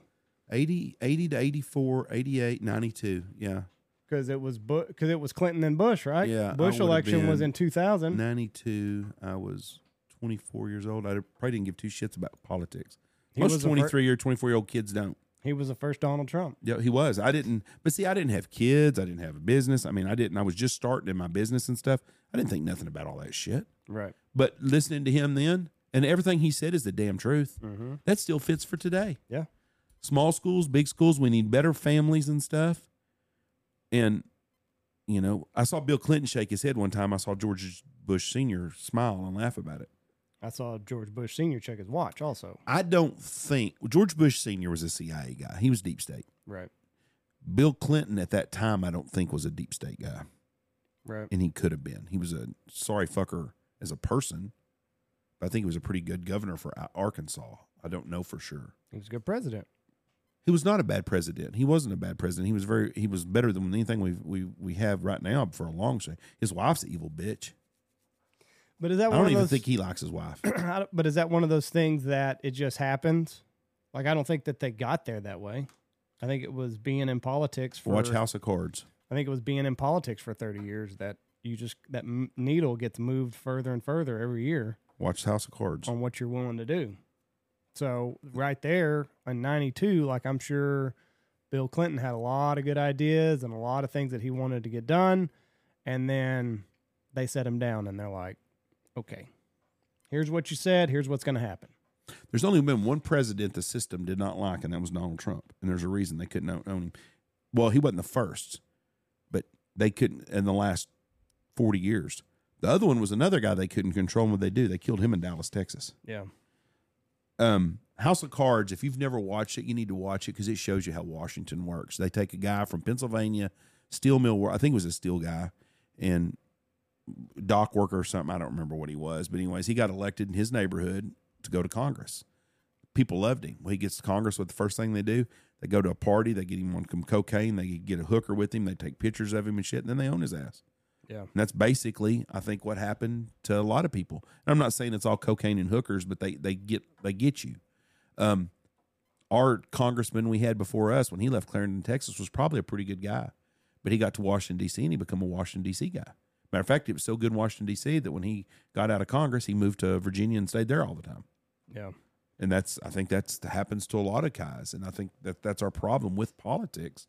80, 80 to 84, 88, 92. Yeah. Because it was because it was Clinton and Bush, right? Yeah, Bush election was in two thousand. 92, I was 24 years old. I probably didn't give two shits about politics. He Most fir- 23 year, 24 year old kids don't. He was the first Donald Trump. Yeah, he was. I didn't, but see, I didn't have kids. I didn't have a business. I mean, I didn't, I was just starting in my business and stuff. I didn't think nothing about all that shit. Right. But listening to him then, and everything he said is the damn truth, Mm-hmm. that still fits for today. Yeah. Small schools, big schools, we need better families and stuff. And, you know, I saw Bill Clinton shake his head one time. I saw George Bush Sr. smile and laugh about it. I saw George Bush Senior check his watch also. I don't think George Bush Sr. was a CIA guy. He was deep state. Right. Bill Clinton at that time, I don't think was a deep state guy. Right. and he could have been. He was a sorry fucker as a person, but I think he was a pretty good governor for uh, Arkansas. I don't know for sure. He was a good president. He was not a bad president. He wasn't a bad president. He was very. He was better than anything we we we have right now for a long shot. His wife's an evil bitch. But is that I one don't of even those? think he likes his wife. (clears throat) But is that one of those things that it just happened? Like I don't think that they got there that way. I think it was being in politics for. Watch House of Cards. I think it was being in politics for thirty years that you just that needle gets moved further and further every year Watch House of Cards. on what you're willing to do. So right there in '92, like I'm sure Bill Clinton had a lot of good ideas and a lot of things that he wanted to get done, and then they set him down and they're like, "Okay, here's what you said. Here's what's going to happen." There's only been one president the system did not like, and that was Donald Trump. And there's a reason they couldn't own own him. Well, he wasn't the first, but they couldn't in the last 40 years. The other one was another guy they couldn't control what they do. They killed him in Dallas, Texas. Yeah. Um, House of Cards, if you've never watched it, you need to watch it because it shows you how Washington works. They take a guy from Pennsylvania, steel mill, I think it was a steel guy, and dock worker or something. I don't remember what he was, but anyways, he got elected in his neighborhood to go to Congress. People loved him. When he gets to Congress, what the first thing they do? They go to a party, they get him on some cocaine, they get a hooker with him, they take pictures of him and shit, and then they own his ass. Yeah. And that's basically, I think, what happened to a lot of people. And I'm not saying it's all cocaine and hookers, but they they get they get you. Um, our congressman we had before us when he left Clarendon, Texas, was probably a pretty good guy, but he got to Washington D.C. and he became a Washington D.C. guy. Matter of fact, it was so good in Washington D.C. that when he got out of Congress, he moved to Virginia and stayed there all the time. Yeah. And that's I think that's happens to a lot of guys, and I think that that's our problem with politics.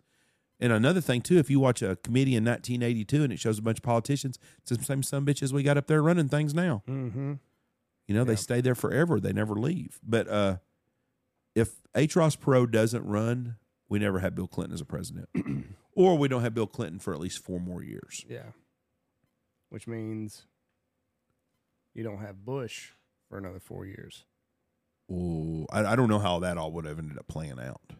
And another thing too, if you watch a committee in 1982 and it shows a bunch of politicians, it's the same some bitches we got up there running things now. Mm-hmm. You know, they stay there forever; they never leave. But uh, if H. Ross Perot doesn't run, we never have Bill Clinton as a president, (clears throat) or we don't have Bill Clinton for at least four more years. Yeah. Which means you don't have Bush for another four years. Oh, I, I don't know how that all would have ended up playing out.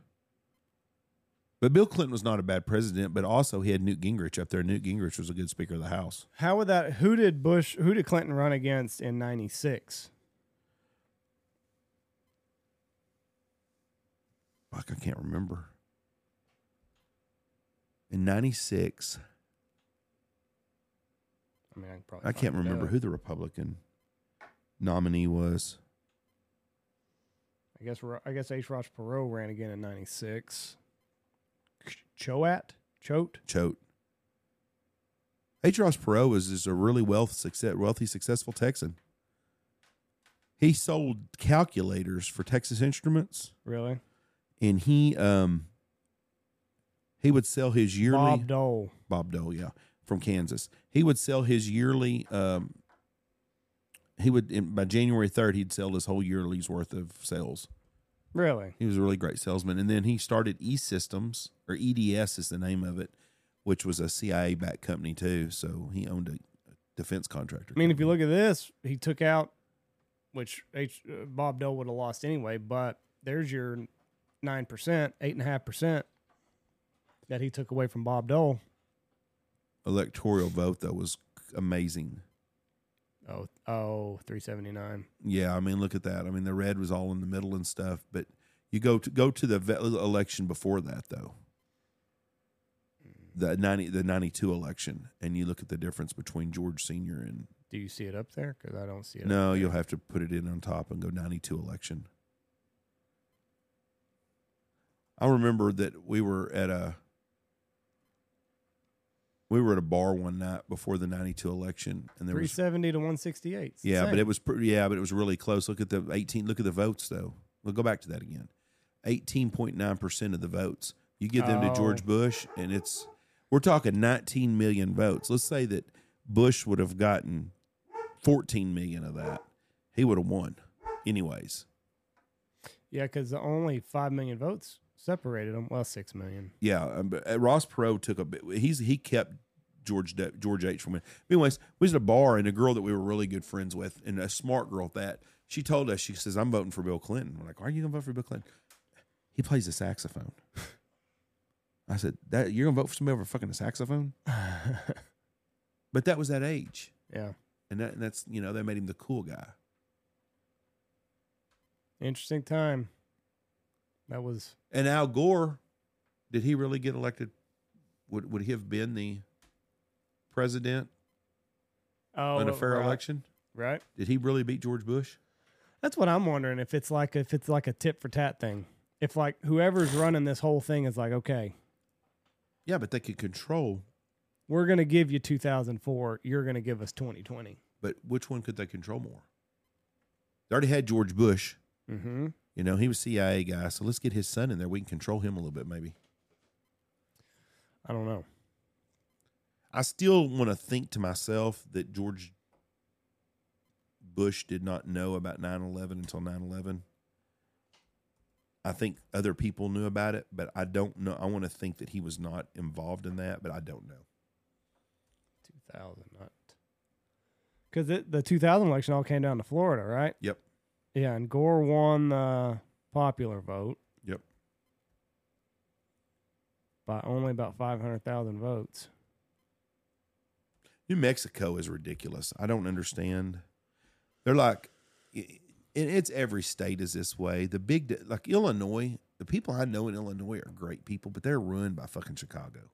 But Bill Clinton was not a bad president, but also he had Newt Gingrich up there. Newt Gingrich was a good Speaker of the House. How would that? Who did Bush? Who did Clinton run against in '96? Fuck, I can't remember. In '96, I mean, I, can probably I can't remember who the Republican nominee was. I guess I guess H. Ross Perot ran again in '96. Choate, Choate. Choate. H. Ross Perot is, is a really wealth, success, wealthy, successful Texan. He sold calculators for Texas Instruments, Really? and he um he would sell his yearly Bob Dole. Bob Dole, yeah, from Kansas. He would sell his yearly. Um, he would in, by January third, he'd sell his whole yearly's worth of sales. Really? He was a really great salesman, and then he started E Systems or EDS is the name of it, which was a CIA backed company too. So he owned a, a defense contractor. I mean, if you look at this, he took out, which H, uh, Bob Dole would have lost anyway, but there's your 9%, 8.5% that he took away from Bob Dole. electoral vote though was amazing. Oh, oh, 379. Yeah, I mean, look at that. I mean, the red was all in the middle and stuff, but you go to go to the ve- election before that though. The ninety the ninety two election, and you look at the difference between George Senior and Do you see it up there? Because I don't see it. no, up there. you'll have to put it in on top and go ninety two election. I remember that we were at a we were at a bar one night before the ninety two election, and there was 370 to 168. It's the yeah, but it was pretty. Yeah, but it was really close. Look at the eighteen. Look at the votes though. We'll go back to that again. Eighteen point nine percent of the votes. You give them to oh. George Oh. Bush, and it's we're talking nineteen million votes. Let's say that Bush would have gotten fourteen million of that. He would have won, anyways. Yeah, because only 5 million votes separated them. Well, 6 million. Yeah, um, but uh, Ross Perot took a bit. He's he kept George D- George H from it. Anyways, we was at a bar and a girl that we were really good friends with, and a smart girl at that. She told us, she says, "I'm voting for Bill Clinton." We're like, "Why are you gonna vote for Bill Clinton?" He plays the saxophone. I said, "That you're gonna vote for somebody over fucking a saxophone?" (laughs) but that was that age, Yeah. and, that, and that's you know they made him the cool guy. Interesting time. That was And Al Gore, did he really get elected? Would would he have been the president oh, in a fair right, election? Right. Did he really beat George Bush? That's what I'm wondering if it's like if it's like a tit for tat thing. If like whoever's running this whole thing is like, okay, Yeah, but they could control. we're gonna give you 2004, you're gonna give us 2020. But which one could they control more? They already had George Bush. Mm-hmm. You know, he was CIA guy. So let's get his son in there. We can control him a little bit, maybe. I don't know. I still want to think to myself that George Bush did not know about 9 11 until 9 11. I think other people knew about it, but I don't know. I want to think that he was not involved in that, but I don't know. 2000, not because the 2000 election all came down to Florida, right? Yep. Yeah, and Gore won the popular vote Yep. by only about 500,000 votes. New Mexico is ridiculous. I don't understand. They're like, it's every state is this way. The big, like Illinois, the people I know in Illinois are great people, but they're ruined by fucking Chicago.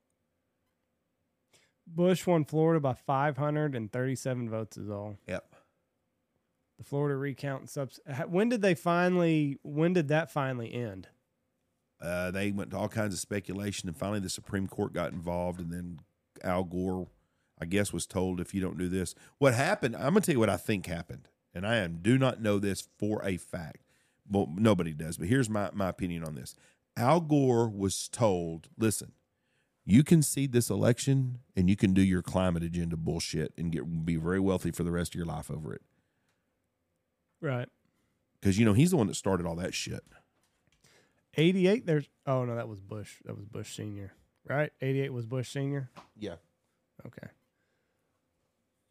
Bush won Florida by 537 votes is all. Yep. The Florida recount and subs. When did they finally? When did that finally end? Uh, they went to all kinds of speculation, and finally the Supreme Court got involved, and then Al Gore, I guess, was told if you don't do this, what happened. I'm gonna tell you what I think happened, and I am do not know this for a fact. Well, nobody does, but here's my my opinion on this. Al Gore was told, listen, you can seed this election, and you can do your climate agenda bullshit and get be very wealthy for the rest of your life over it, Right. because you know he's the one that started all that shit. 88. There's. Oh no, that was Bush. That was Bush senior. Right. 88 was Bush senior. Yeah. Okay.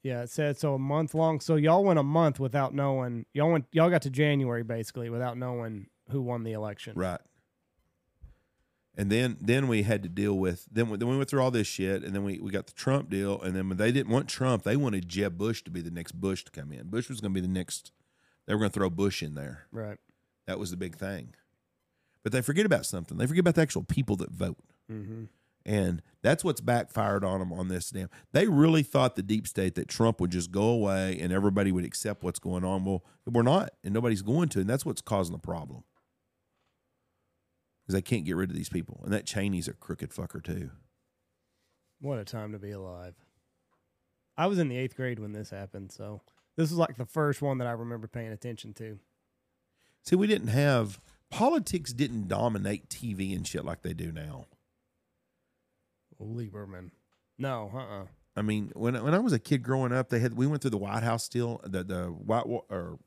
Yeah, it said so a month long. So y'all went a month without knowing. Y'all went. Y'all got to January basically without knowing who won the election. Right. And then then we had to deal with then we, then we went through all this shit, and then we, we got the Trump deal, and then when they didn't want Trump, they wanted Jeb Bush to be the next Bush to come in. Bush was going to be the next. They were going to throw Bush in there. Right. That was the big thing. But they forget about something. They forget about the actual people that vote. Mm-hmm. And that's what's backfired on them on this damn. They really thought the deep state that Trump would just go away and everybody would accept what's going on. Well, we're not, and nobody's going to, and that's what's causing the problem. Because they can't get rid of these people, and that Cheney's a crooked fucker too. What a time to be alive. I was in the eighth grade when this happened, so This is like the first one that I remember paying attention to. See, we didn't have politics didn't dominate TV and shit like they do now. Lieberman. No, uh uh I mean, when when I was a kid growing up, they had we went through the White House still the the White or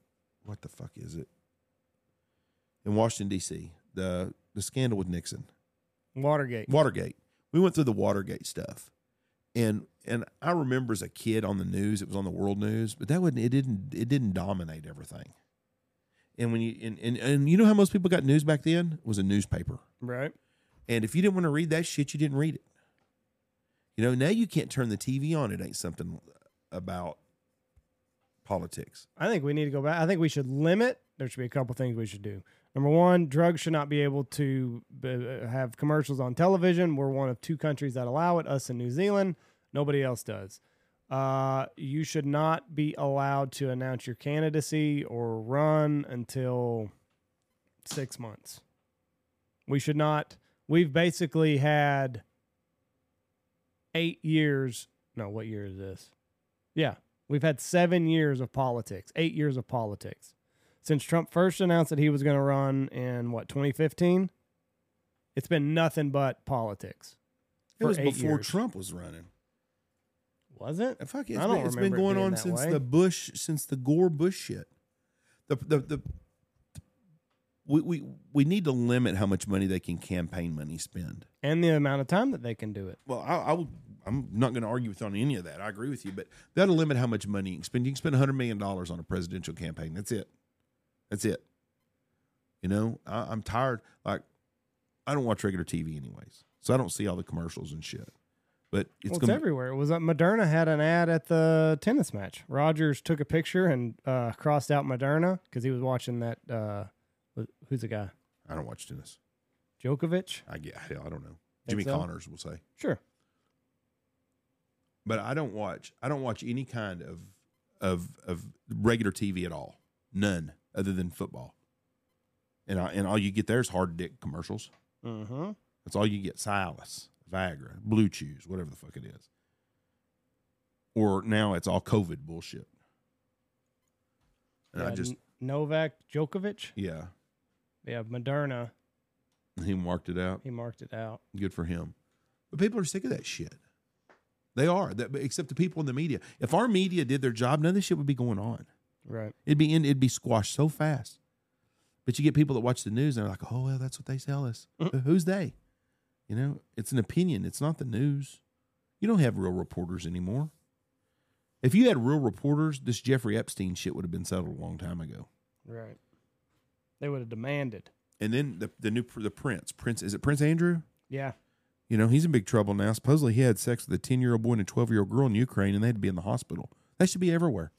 what the fuck is it in Washington D.C. the the scandal with Nixon. Watergate. Watergate. We went through the Watergate stuff, and and I remember as a kid on the news, it was on the world news, but that wouldn't it didn't it didn't dominate everything. And when you and, and, and you know how most people got news back then It was a newspaper, Right. and if you didn't want to read that shit, you didn't read it. You know now you can't turn the TV on; it ain't something about politics. I think we need to go back. I think we should limit. There should be a couple things we should do. Number one, drugs should not be able to uh, have commercials on television. We're one of two countries that allow it, us and New Zealand. Nobody else does. Uh, you should not be allowed to announce your candidacy or run until six months. We should not. We've basically had eight years. No, what year is this? Yeah, we've had seven years of politics, eight years of politics. Since Trump first announced that he was going to run in what, 2015? It's been nothing but politics. It was before years. Trump was running. Was it? Fuck, I it's don't been, it's been remember it going being on that since way. the Bush, since the Gore Bush shit. The the the. We, we we need to limit how much money they can campaign money spend. And the amount of time that they can do it. Well, I, I will, I'm not going to argue with on any of that. I agree with you, but that'll limit how much money you can spend. You can spend hundred million dollars on a presidential campaign. That's it. That's it. You know, I, I'm tired. Like, I don't watch regular TV anyways, so I don't see all the commercials and shit. But it's well, it's gonna everywhere. It was uh, Moderna had an ad at the tennis match. Rogers took a picture and uh, crossed out Moderna because he was watching that. Uh, who's the guy? I don't watch tennis. Djokovic. I get. Hell, I don't know. Think Jimmy so? Connors will say. Sure. but I don't watch I don't watch any kind of of of regular TV at all. None other than football. And I, and all you get there is hard dick commercials. Mm-hmm. That's all you get. Cialis, Viagra, Blue Chews, whatever the fuck it is. Or now it's all COVID bullshit. And I just Novak Djokovic. yeah, Yeah, Moderna. he marked it out. He marked it out. Good for him. But people are sick of that shit. They are. That, except the people in the media. If our media did their job, none of this shit would be going on. Right. It'd be in, it'd be squashed so fast. But you get people that watch the news and they're like, "Oh well, that's what they tell us." Mm-hmm. Who's they? You know, it's an opinion. It's not the news. You don't have real reporters anymore. If you had real reporters, this Jeffrey Epstein shit would have been settled a long time ago. Right. They would have demanded. And then the the new the Prince Prince is it Prince Andrew? Yeah. You know, he's in big trouble now. Supposedly he had sex with a ten year old boy and a twelve year old girl in Ukraine, and they had to be in the hospital. That should be everywhere.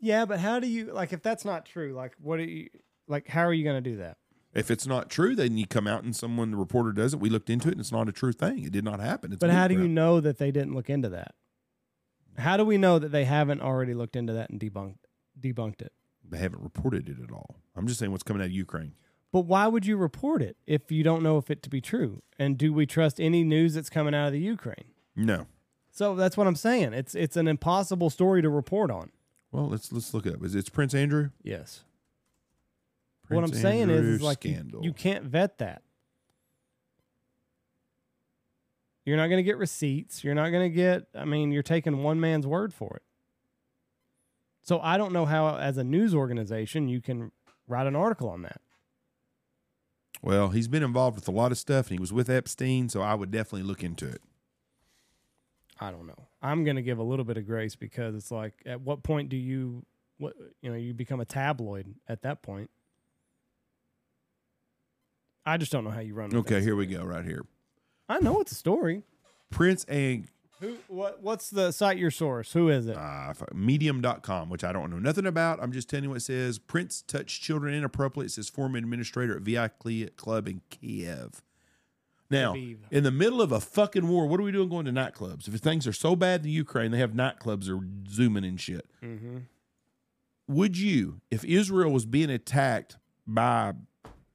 Yeah, but how do you like if that's not true? Like, what are you like? How are you going to do that? If it's not true, then you come out and someone, the reporter does it. We looked into it and it's not a true thing. It did not happen. It's But how do you know that they didn't look into that? How do we know that they haven't already looked into that and debunked debunked it? They haven't reported it at all. I'm just saying what's coming out of Ukraine. But why would you report it if you don't know if it to be true? And do we trust any news that's coming out of the Ukraine? No. So that's what I'm saying. It's it's an impossible story to report on. Well, let's let's look it up. Is it Prince Andrew? Yes. What I'm saying is, is like you, you can't vet that. You're not going to get receipts. You're not going to get. I mean, you're taking one man's word for it. So I don't know how, as a news organization, you can write an article on that. Well, he's been involved with a lot of stuff, and he was with Epstein, so I would definitely look into it. I don't know. I'm going to give a little bit of grace because it's like, at what point do you, what you know, you become a tabloid at that point? I just don't know how you run. with Okay, here we go, right here. I know it's a story. Prince and Who? What? What's the cite your source? Who is it? uh, medium.com, which I don't know nothing about. I'm just telling you what it says. Prince touched children inappropriately. It says former administrator at VIP Club in Kiev. Now, in the middle of a fucking war, what are we doing going to nightclubs? If things are so bad in Ukraine, they have nightclubs that are zooming and shit. mm-hmm. Would you, if Israel was being attacked by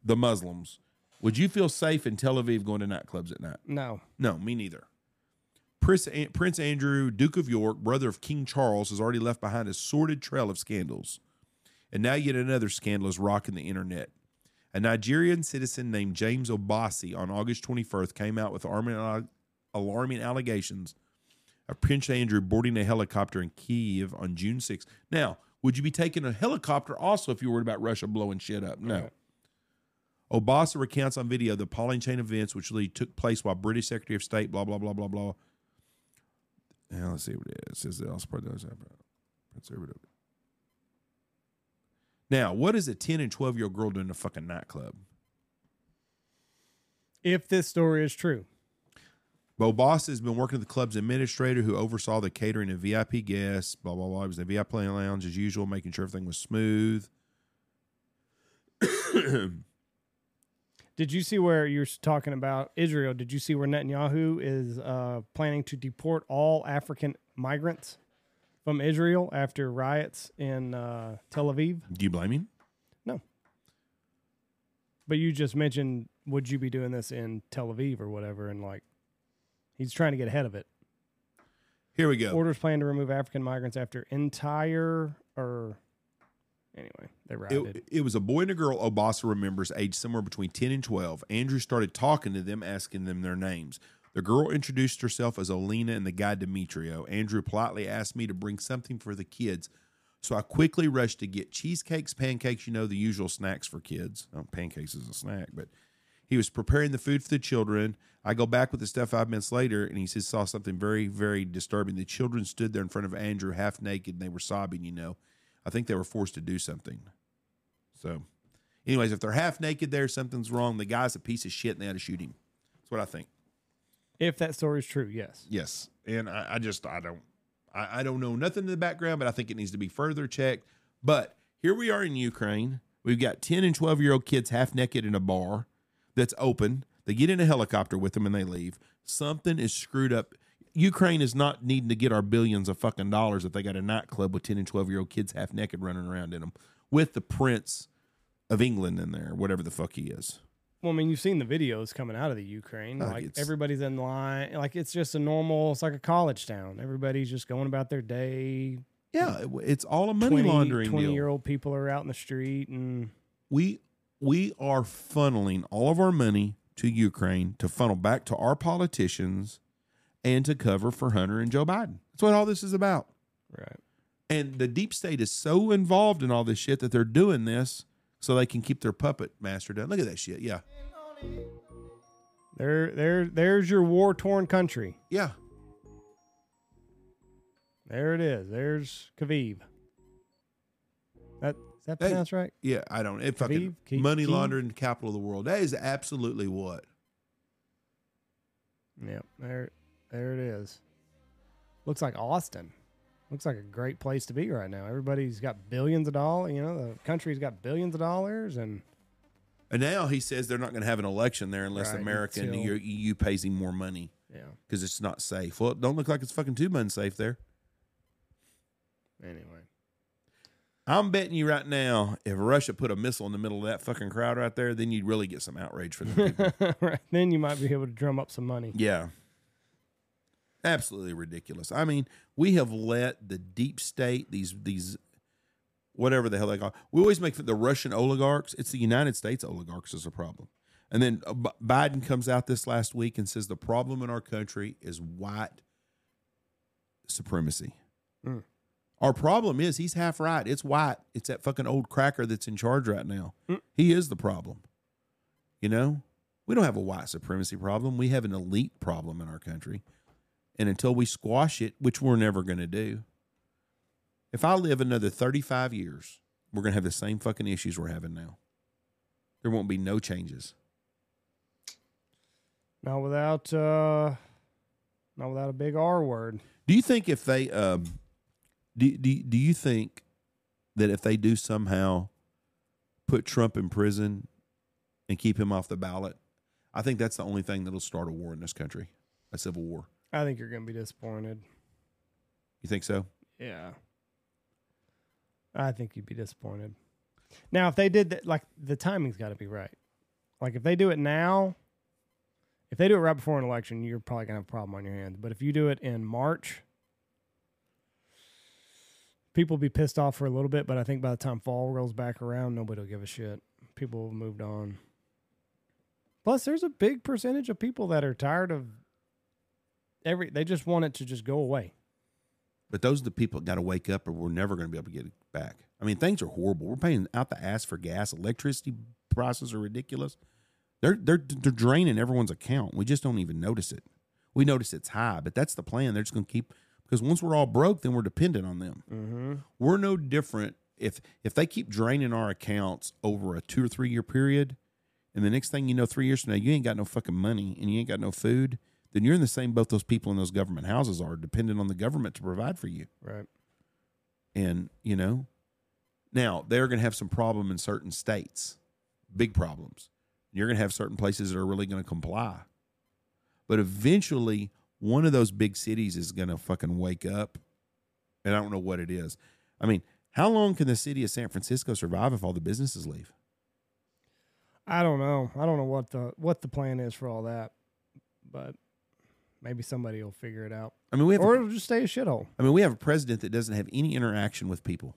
the Muslims, would you feel safe in Tel Aviv going to nightclubs at night? No. No, me neither. Prince, Prince Andrew, Duke of York, brother of King Charles, has already left behind a sordid trail of scandals. And now yet another scandal is rocking the internet. A Nigerian citizen named James Obasi on August 21st came out with alarming, alarming allegations of Prince Andrew boarding a helicopter in Kiev on June 6th. Now, would you be taking a helicopter also if you were worried about Russia blowing shit up? No. Obasa recounts on video the appalling chain of events which really took place while British Secretary of State, blah, blah, blah, blah, blah. Now, let's see what it is. It says the else part does have conservative. Now, what is a 10 and 12 year old girl doing in a fucking nightclub? If this story is true, Bo Boss has been working with the club's administrator who oversaw the catering of VIP guests, blah, blah, blah. He was in the VIP lounge as usual, making sure everything was smooth. (coughs) (coughs) did you see where you're talking about Israel? Did you see where Netanyahu is uh, planning to deport all African migrants from Israel after riots in uh, Tel Aviv? Do you blame him? No. But you just mentioned, would you be doing this in Tel Aviv or whatever? And like, he's trying to get ahead of it. Here we go. Orders plan to remove African migrants after entire or anyway, they routed. It, it was a boy and a girl Obasa remembers, aged somewhere between 10 and 12. Andrew started talking to them, asking them their names. The girl introduced herself as Alina and the guy Demetrio. Andrew politely asked me to bring something for the kids. So I quickly rushed to get cheesecakes, pancakes, you know, the usual snacks for kids. Oh, pancakes is a snack, but he was preparing the food for the children. I go back with the stuff five minutes later, and he says saw something very, very disturbing. The children stood there in front of Andrew, half naked, and they were sobbing. You know, I think they were forced to do something. So, anyways, if they're half naked, there something's wrong. The guy's a piece of shit, and they had to shoot him. That's what I think. if that story is true, yes. Yes, and I, I just I don't I, I don't know nothing in the background, but I think it needs to be further checked. But here we are in Ukraine. We've got ten and twelve year old kids half naked in a bar that's open. They get in a helicopter with them and they leave. Something is screwed up. Ukraine is not needing to get our billions of fucking dollars if they got a nightclub with ten and twelve year old kids half naked running around in them with the Prince of England in there, whatever the fuck he is. Well, I mean, you've seen the videos coming out of the Ukraine. Oh, like everybody's in line. Like it's just a normal. It's like a college town. Everybody's just going about their day. Yeah, it's all a money 20, laundering 20 deal. year old people are out in the street and we we are funneling all of our money to Ukraine to funnel back to our politicians and to cover for Hunter and Joe Biden. That's what all this is about. right. And the deep state is so involved in all this shit that they're doing this so they can keep their puppet master down. Look at that shit. Yeah. There, there, there's your war torn country. Yeah. There it is. There's Kyiv. That is that Hey. right? Yeah, I don't. It fucking Kyiv? Kyiv? money laundering capital of the world. That is absolutely what. Yep. There, there it is. Looks like Austin. Looks like a great place to be right now. Everybody's got billions of dollars. You know, the country's got billions of dollars, and And now he says they're not going to have an election there unless Right, America and the EU pays him more money yeah. because it's not safe. Well, it don't look like it's fucking too unsafe there. Anyway, I'm betting you right now, if Russia put a missile in the middle of that fucking crowd right there, then you'd really get some outrage for them people. (laughs) right then you might be able to drum up some money. yeah. Absolutely ridiculous. I mean, we have let the deep state, these these whatever the hell they call. We always make the Russian oligarchs. It's the United States oligarchs is a problem. And then uh, Biden comes out this last week and says the problem in our country is white supremacy. Mm. Our problem is he's half right. It's white. It's that fucking old cracker that's in charge right now. He is the problem. You know, we don't have a white supremacy problem. We have an elite problem in our country. And until we squash it, which we're never going to do, if I live another 35 years, we're going to have the same fucking issues we're having now. There won't be no changes. Not without, uh not without a big R word. Do you think if they, um, do, do, do you think that if they do somehow put Trump in prison and keep him off the ballot, I think that's the only thing that'll start a war in this country, a civil war. I think you're going to be disappointed. You think so? Yeah. I think you'd be disappointed. Now, if they did that, like the timing's got to be right. Like if they do it now, If they do it right before an election, you're probably gonna have a problem on your hands. But if you do it in March, people will be pissed off for a little bit. But I think by the time fall rolls back around, nobody will give a shit. People have moved on. Plus, there's a big percentage of people that are tired of every. They just want it to just go away. But those are the people that got to wake up, or we're never going to be able to get it back. I mean, things are horrible. We're paying out the ass for gas. Electricity prices are ridiculous. They're they're they're draining everyone's account. We just don't even notice it. We notice it's high, but that's the plan. They're just going to keep because once we're all broke, then we're dependent on them. Mm-hmm. We're no different if if they keep draining our accounts over a two or three year period, and the next thing you know, three years from now, you ain't got no fucking money and you ain't got no food. Then you're in the same boat those people in those government houses are, dependent on the government to provide for you. Right. And, you know, now they're going to have some problem in certain states, big problems. You're going to have certain places that are really going to comply. But eventually, one of those big cities is going to fucking wake up. And I don't know what it is. I mean, how long can the city of San Francisco survive if all the businesses leave? I don't know. I don't know what the what the plan is for all that, but maybe somebody will figure it out, I mean, we have or it'll just stay a shithole. I mean, we have a president that doesn't have any interaction with people.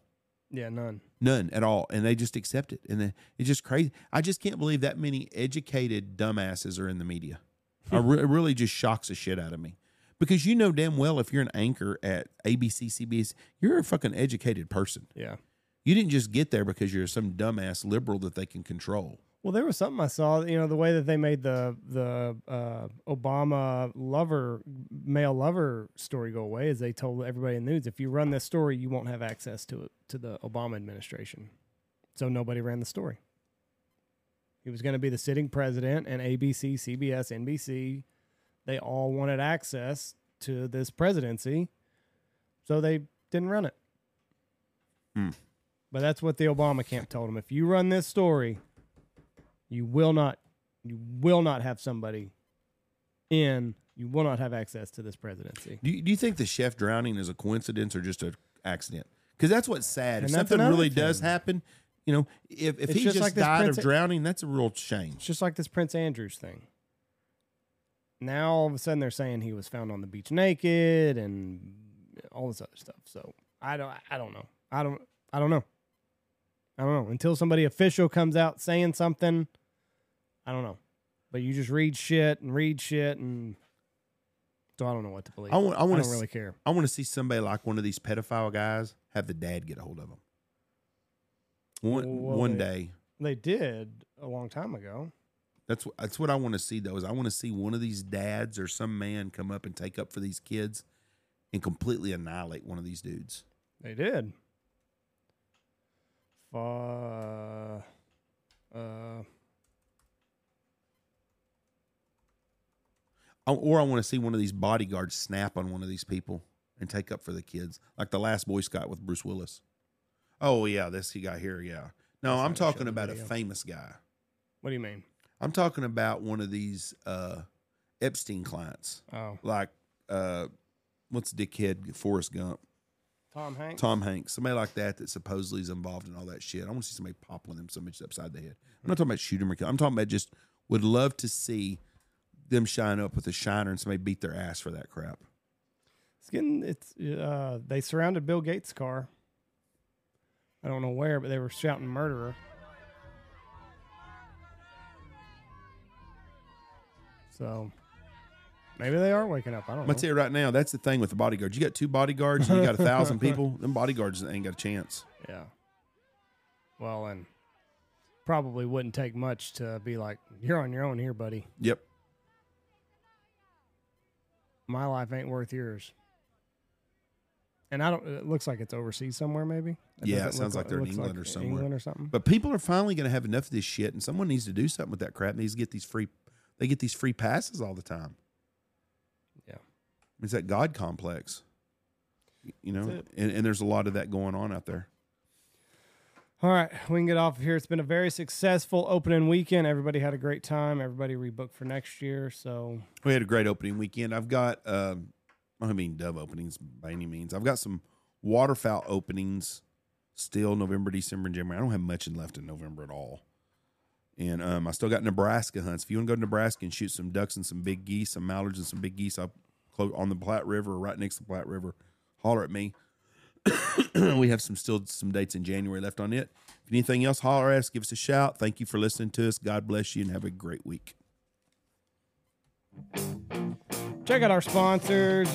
Yeah, none. None at all, and they just accept it, and then it's just crazy. I just can't believe that many educated dumbasses are in the media. (laughs) I re- it really just shocks the shit out of me because you know damn well if you're an anchor at ABC, CBS, you're a fucking educated person. Yeah. You didn't just get there because you're some dumbass liberal that they can control. Well, there was something I saw. You know, the way that they made the the uh, Obama lover male lover story go away is they told everybody in the news if you run this story, you won't have access to it to the Obama administration. So nobody ran the story. He was going to be the sitting president, and ABC, CBS, NBC, they all wanted access to this presidency, so they didn't run it. Hmm. But that's what the Obama camp told him. If you run this story, you will not you will not have somebody in you will not have access to this presidency Do you, do you think the chef drowning is a coincidence or just an accident? Because that's what's sad. And if that's something another really does thing. happen, you know, if, if It's he just just, like this died Prince- of drowning, that's a real shame. it's just like this prince andrews thing now all of a sudden they're saying he was found on the beach naked and all this other stuff so i don't i don't know i don't i don't know i don't know until somebody official comes out saying something i don't know but you just read shit and read shit and so i don't know what to believe I want. I want to. don't really care I want to see somebody like one of these pedophile guys have the dad get a hold of him. One Well, one they- day. they did a long time ago That's what that's what I want to see though. Is I want to see one of these dads or some man come up and take up for these kids, and completely annihilate one of these dudes. They did. Uh, uh, Or I want to see one of these bodyguards snap on one of these people and take up for the kids, like the last Boy Scout with Bruce Willis. Oh yeah, this he got here. Yeah. No, That's I'm not gonna show talking the about a famous guy. what do you mean? I'm talking about one of these uh, Epstein clients, Oh, like uh, what's the dickhead Forrest Gump, Tom Hanks. Tom Hanks, somebody like that that supposedly is involved in all that shit. I want to see somebody pop one of them somebody upside the head. I'm not talking about shooting or kill. I'm talking about just would love to see them shine up with a shiner and somebody beat their ass for that crap. It's getting. It's. Uh, they surrounded Bill Gates' car. I don't know where, but they were shouting murderer. So maybe they are waking up. I don't I'm know. gonna tell you right now, that's the thing with the bodyguards. You got two bodyguards and you got a thousand (laughs) people. Them bodyguards ain't got a chance. Yeah. Well, and probably wouldn't take much to be like, "You're on your own here, buddy. Yep. My life ain't worth yours." And I don't. It looks like it's overseas somewhere, maybe. Yeah, it sounds look like they're in looks England or somewhere. England or something. But people are finally going to have enough of this shit, and someone needs to do something with that crap. Needs to get these free. They get these free passes all the time. Yeah. It's that God complex. You know, and, and there's a lot of that going on out there. All right, we can get off of here. It's been a very successful opening weekend. Everybody had a great time. Everybody rebooked for next year. So We had a great opening weekend. I've got, um, I mean dove openings by any means. I've got some waterfowl openings still November, December, and January. I don't have much left in November at all. And um, I still got Nebraska hunts. If you want to go to Nebraska and shoot some ducks and some big geese, some mallards and some big geese up on the Platte River, or right next to the Platte River, holler at me. (coughs) we have some still some dates in January left on it. If anything else, holler at us, give us a shout. Thank you for listening to us. God bless you and have a great week. Check out our sponsors.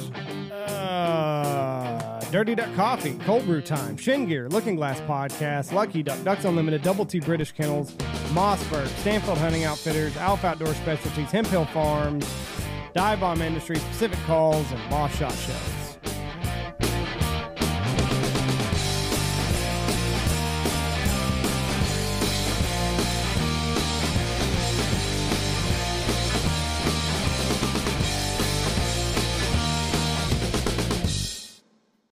Uh, Dirty Duck Coffee, Cold Brew Time, Shin Gear, Looking Glass Podcast, Lucky Duck, Ducks Unlimited, Double T British Kennels, Mossberg, Stanfield Hunting Outfitters, Alf Outdoor Specialties, Hemphill Farms, Dive Bomb Industries, Pacific Calls, and Boss Shotshells.